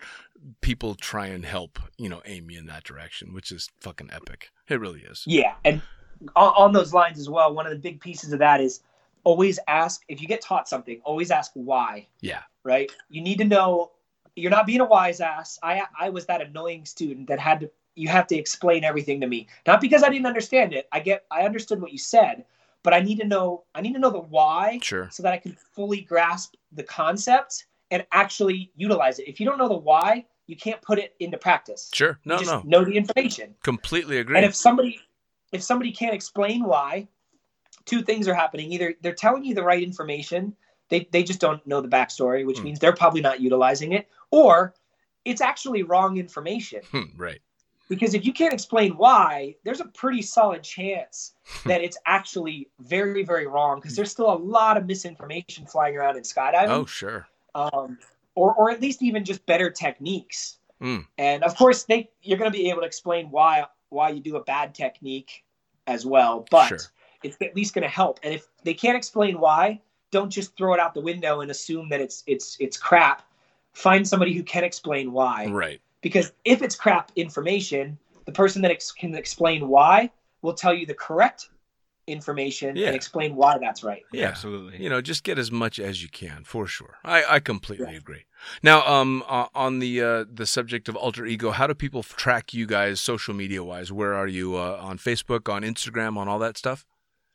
Speaker 2: people try and help you know aim me in that direction, which is fucking epic. It really is.
Speaker 3: Yeah, and on, on those lines as well, one of the big pieces of that is always ask if you get taught something. Always ask why.
Speaker 2: Yeah.
Speaker 3: right? You need to know you're not being a wise ass. I I was that annoying student that had to you have to explain everything to me. Not because I didn't understand it. I get I understood what you said, but I need to know I need to know the why
Speaker 2: Sure.
Speaker 3: so that I can fully grasp the concept and actually utilize it. If you don't know the why, you can't put it into practice.
Speaker 2: Sure. No, no.
Speaker 3: know the information.
Speaker 2: Completely agree.
Speaker 3: And if somebody if somebody can't explain why, two things are happening. Either they're telling you the right information, they, they just don't know the backstory, which
Speaker 2: Hmm.
Speaker 3: means they're probably not utilizing it, or it's actually wrong information.
Speaker 2: Hmm, right.
Speaker 3: Because if you can't explain why, there's a pretty solid chance that it's actually very, very wrong. Because there's still a lot of misinformation flying around in skydiving
Speaker 2: Oh, sure.
Speaker 3: um, or or at least even just better techniques.
Speaker 2: Mm.
Speaker 3: And of course, they you're going to be able to explain why why you do a bad technique as well, but
Speaker 2: Sure.
Speaker 3: it's at least going to help. And if they can't explain why, don't just throw it out the window and assume that it's it's it's crap. Find somebody who can explain why.
Speaker 2: Right.
Speaker 3: Because if it's crap information, the person that ex- can explain why will tell you the correct information
Speaker 2: Yeah.
Speaker 3: and explain why that's right.
Speaker 2: Yeah.
Speaker 5: absolutely.
Speaker 2: You know, just get as much as you can for sure. I, I completely
Speaker 3: Yeah.
Speaker 2: agree. Now, um, uh, on the uh, the subject of alter ego, how do people track you guys social media wise? Where are you uh, on Facebook, on Instagram, on all that stuff?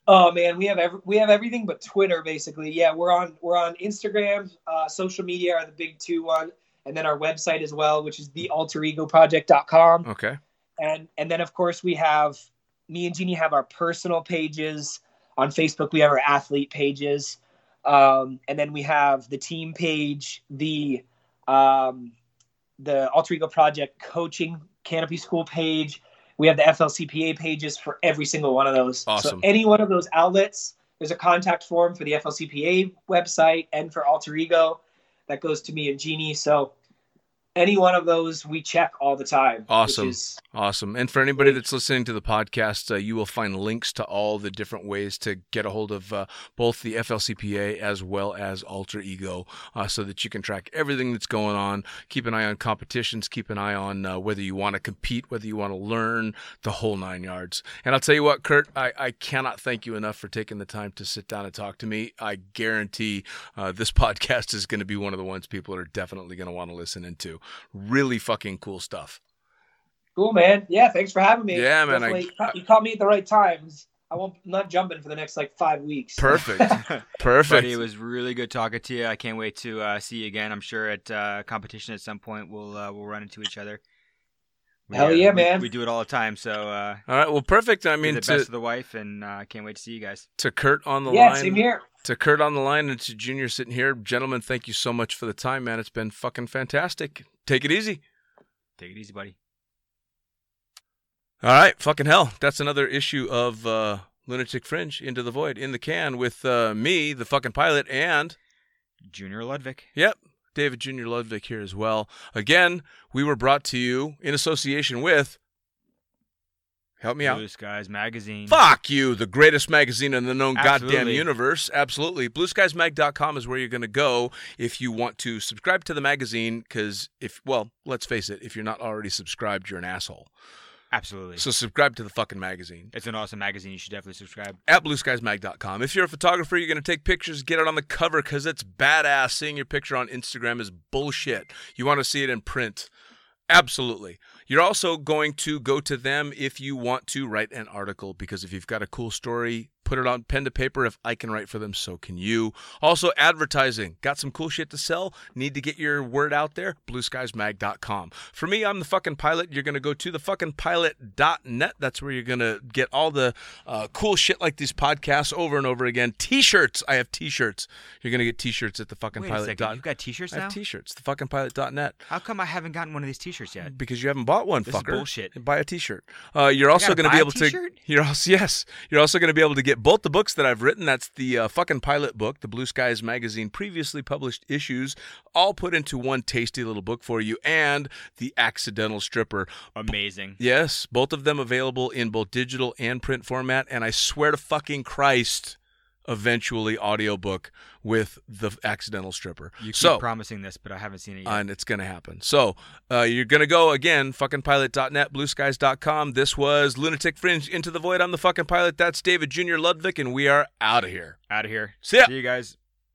Speaker 3: Oh man, we have every, we have everything but Twitter basically. Yeah, we're on we're on Instagram. Uh, social media are the big two one, and then our website as well, which is thealteregoproject.com.
Speaker 2: Okay.
Speaker 3: and and then of course we have me and Jeannie have our personal pages on Facebook. We have our athlete pages, um, and then we have the team page, the um, the Alter Ego Project coaching Canopy School page. We have the FLCPA pages for every single one of those.
Speaker 2: Awesome.
Speaker 3: So any one of those outlets, there's a contact form for the FLCPA website and for Alter Ego that goes to me and Jeannie. So any one of those we check all the time.
Speaker 2: Awesome.
Speaker 3: is-
Speaker 2: Awesome. And for anybody that's listening to the podcast, uh, you will find links to all the different ways to get a hold of uh, both the FLCPA as well as Alter Ego uh, so that you can track everything that's going on. Keep an eye on competitions, keep an eye on uh, whether you want to compete, whether you want to learn, the whole nine yards. And I'll tell you what, Curt, I, I cannot thank you enough for taking the time to sit down and talk to me. I guarantee uh, this podcast is going to be one of the ones people are definitely going to want to listen into. Really fucking cool stuff.
Speaker 3: Cool, man. Yeah, thanks for having me.
Speaker 2: Yeah, man, I-
Speaker 3: Definitely- you caught me at the right times. I won't I'm not jumping for the next like five weeks.
Speaker 2: Perfect. Perfect.
Speaker 5: Buddy, it was really good talking to you. I can't wait to uh, see you again. I'm sure at uh, competition at some point we'll uh, we'll run into each other. We,
Speaker 3: Hell yeah,
Speaker 5: we-
Speaker 3: man.
Speaker 5: We do it all the time, so uh,
Speaker 2: All right. Well, perfect. I
Speaker 5: I
Speaker 2: mean,
Speaker 5: the
Speaker 2: to,
Speaker 5: best of the wife, and uh, can't wait to see you guys.
Speaker 2: to Curt on the
Speaker 3: yeah,
Speaker 2: line,
Speaker 3: same here.
Speaker 2: To Curt on the line, and to Junior sitting here, gentlemen, thank you so much for the time, man. It's been fucking fantastic. Take it easy.
Speaker 5: Take it easy, buddy.
Speaker 2: All right, fucking hell. That's another issue of uh, Lunatic Fringe into the void in the can with uh, me, the fucking pilot, and
Speaker 5: Junior Ludwig.
Speaker 2: Yep. David Jr. Ludwig here as well. Again, we were brought to you in association with. Help me out.
Speaker 5: Blue Skies Magazine.
Speaker 2: Fuck you, the greatest magazine in the known goddamn
Speaker 5: Absolutely.
Speaker 2: universe. Absolutely. BlueSkiesMag.com is where you're going to go if you want to subscribe to the magazine. Because if, well, let's face it, if you're not already subscribed, you're an asshole.
Speaker 5: Absolutely.
Speaker 2: So subscribe to the fucking magazine
Speaker 5: it's an awesome magazine. You should definitely subscribe.
Speaker 2: at blueskiesmag.com. If you're a photographer, you're going to take pictures, get it on the cover because it's badass. Seeing your picture on Instagram is bullshit. You want to see it in print. Absolutely. You're also going to go to them if you want to write an article because if you've got a cool story, put it on pen to paper. If I can write for them, so can you. Also, advertising. Got some cool shit to sell? Need to get your word out there? BlueSkiesMag.com. For me, I'm the fucking pilot. You're going to go to the fucking pilot.net. That's where you're going to get all the uh, cool shit like these podcasts over and over again. T shirts. I have t shirts. You're going to get t shirts at the fucking
Speaker 5: Wait
Speaker 2: pilot. dot-
Speaker 5: You've got T-shirts
Speaker 2: I
Speaker 5: now.
Speaker 2: have t shirts. The fucking pilot.net.
Speaker 5: How come I haven't gotten one of these T-shirts yet?
Speaker 2: Because you haven't bought one,
Speaker 5: This is
Speaker 2: fucker.
Speaker 5: bullshit.
Speaker 2: Buy a T-shirt. Uh, you're also going to be able to.
Speaker 5: t-shirt?
Speaker 2: You're also yes. You're also going to be able to get both the books that I've written. That's the uh, fucking pilot book, the Blue Skies magazine, previously published issues, all put into one tasty little book for you, and the Accidental Stripper.
Speaker 5: Amazing.
Speaker 2: Yes, both of them available in both digital and print format. And I swear to fucking Christ, eventually audiobook with the Accidental Stripper.
Speaker 5: You keep
Speaker 2: so
Speaker 5: promising this, but I haven't seen it yet.
Speaker 2: and it's going to happen. So uh, you're going to go again, fuckingpilot.net, blueskies.com. This was Lunatic Fringe Into the Void. I'm the fucking pilot. That's David Jr. Ludwig, and we are out of here.
Speaker 5: Out of here.
Speaker 2: See ya.
Speaker 5: See you guys.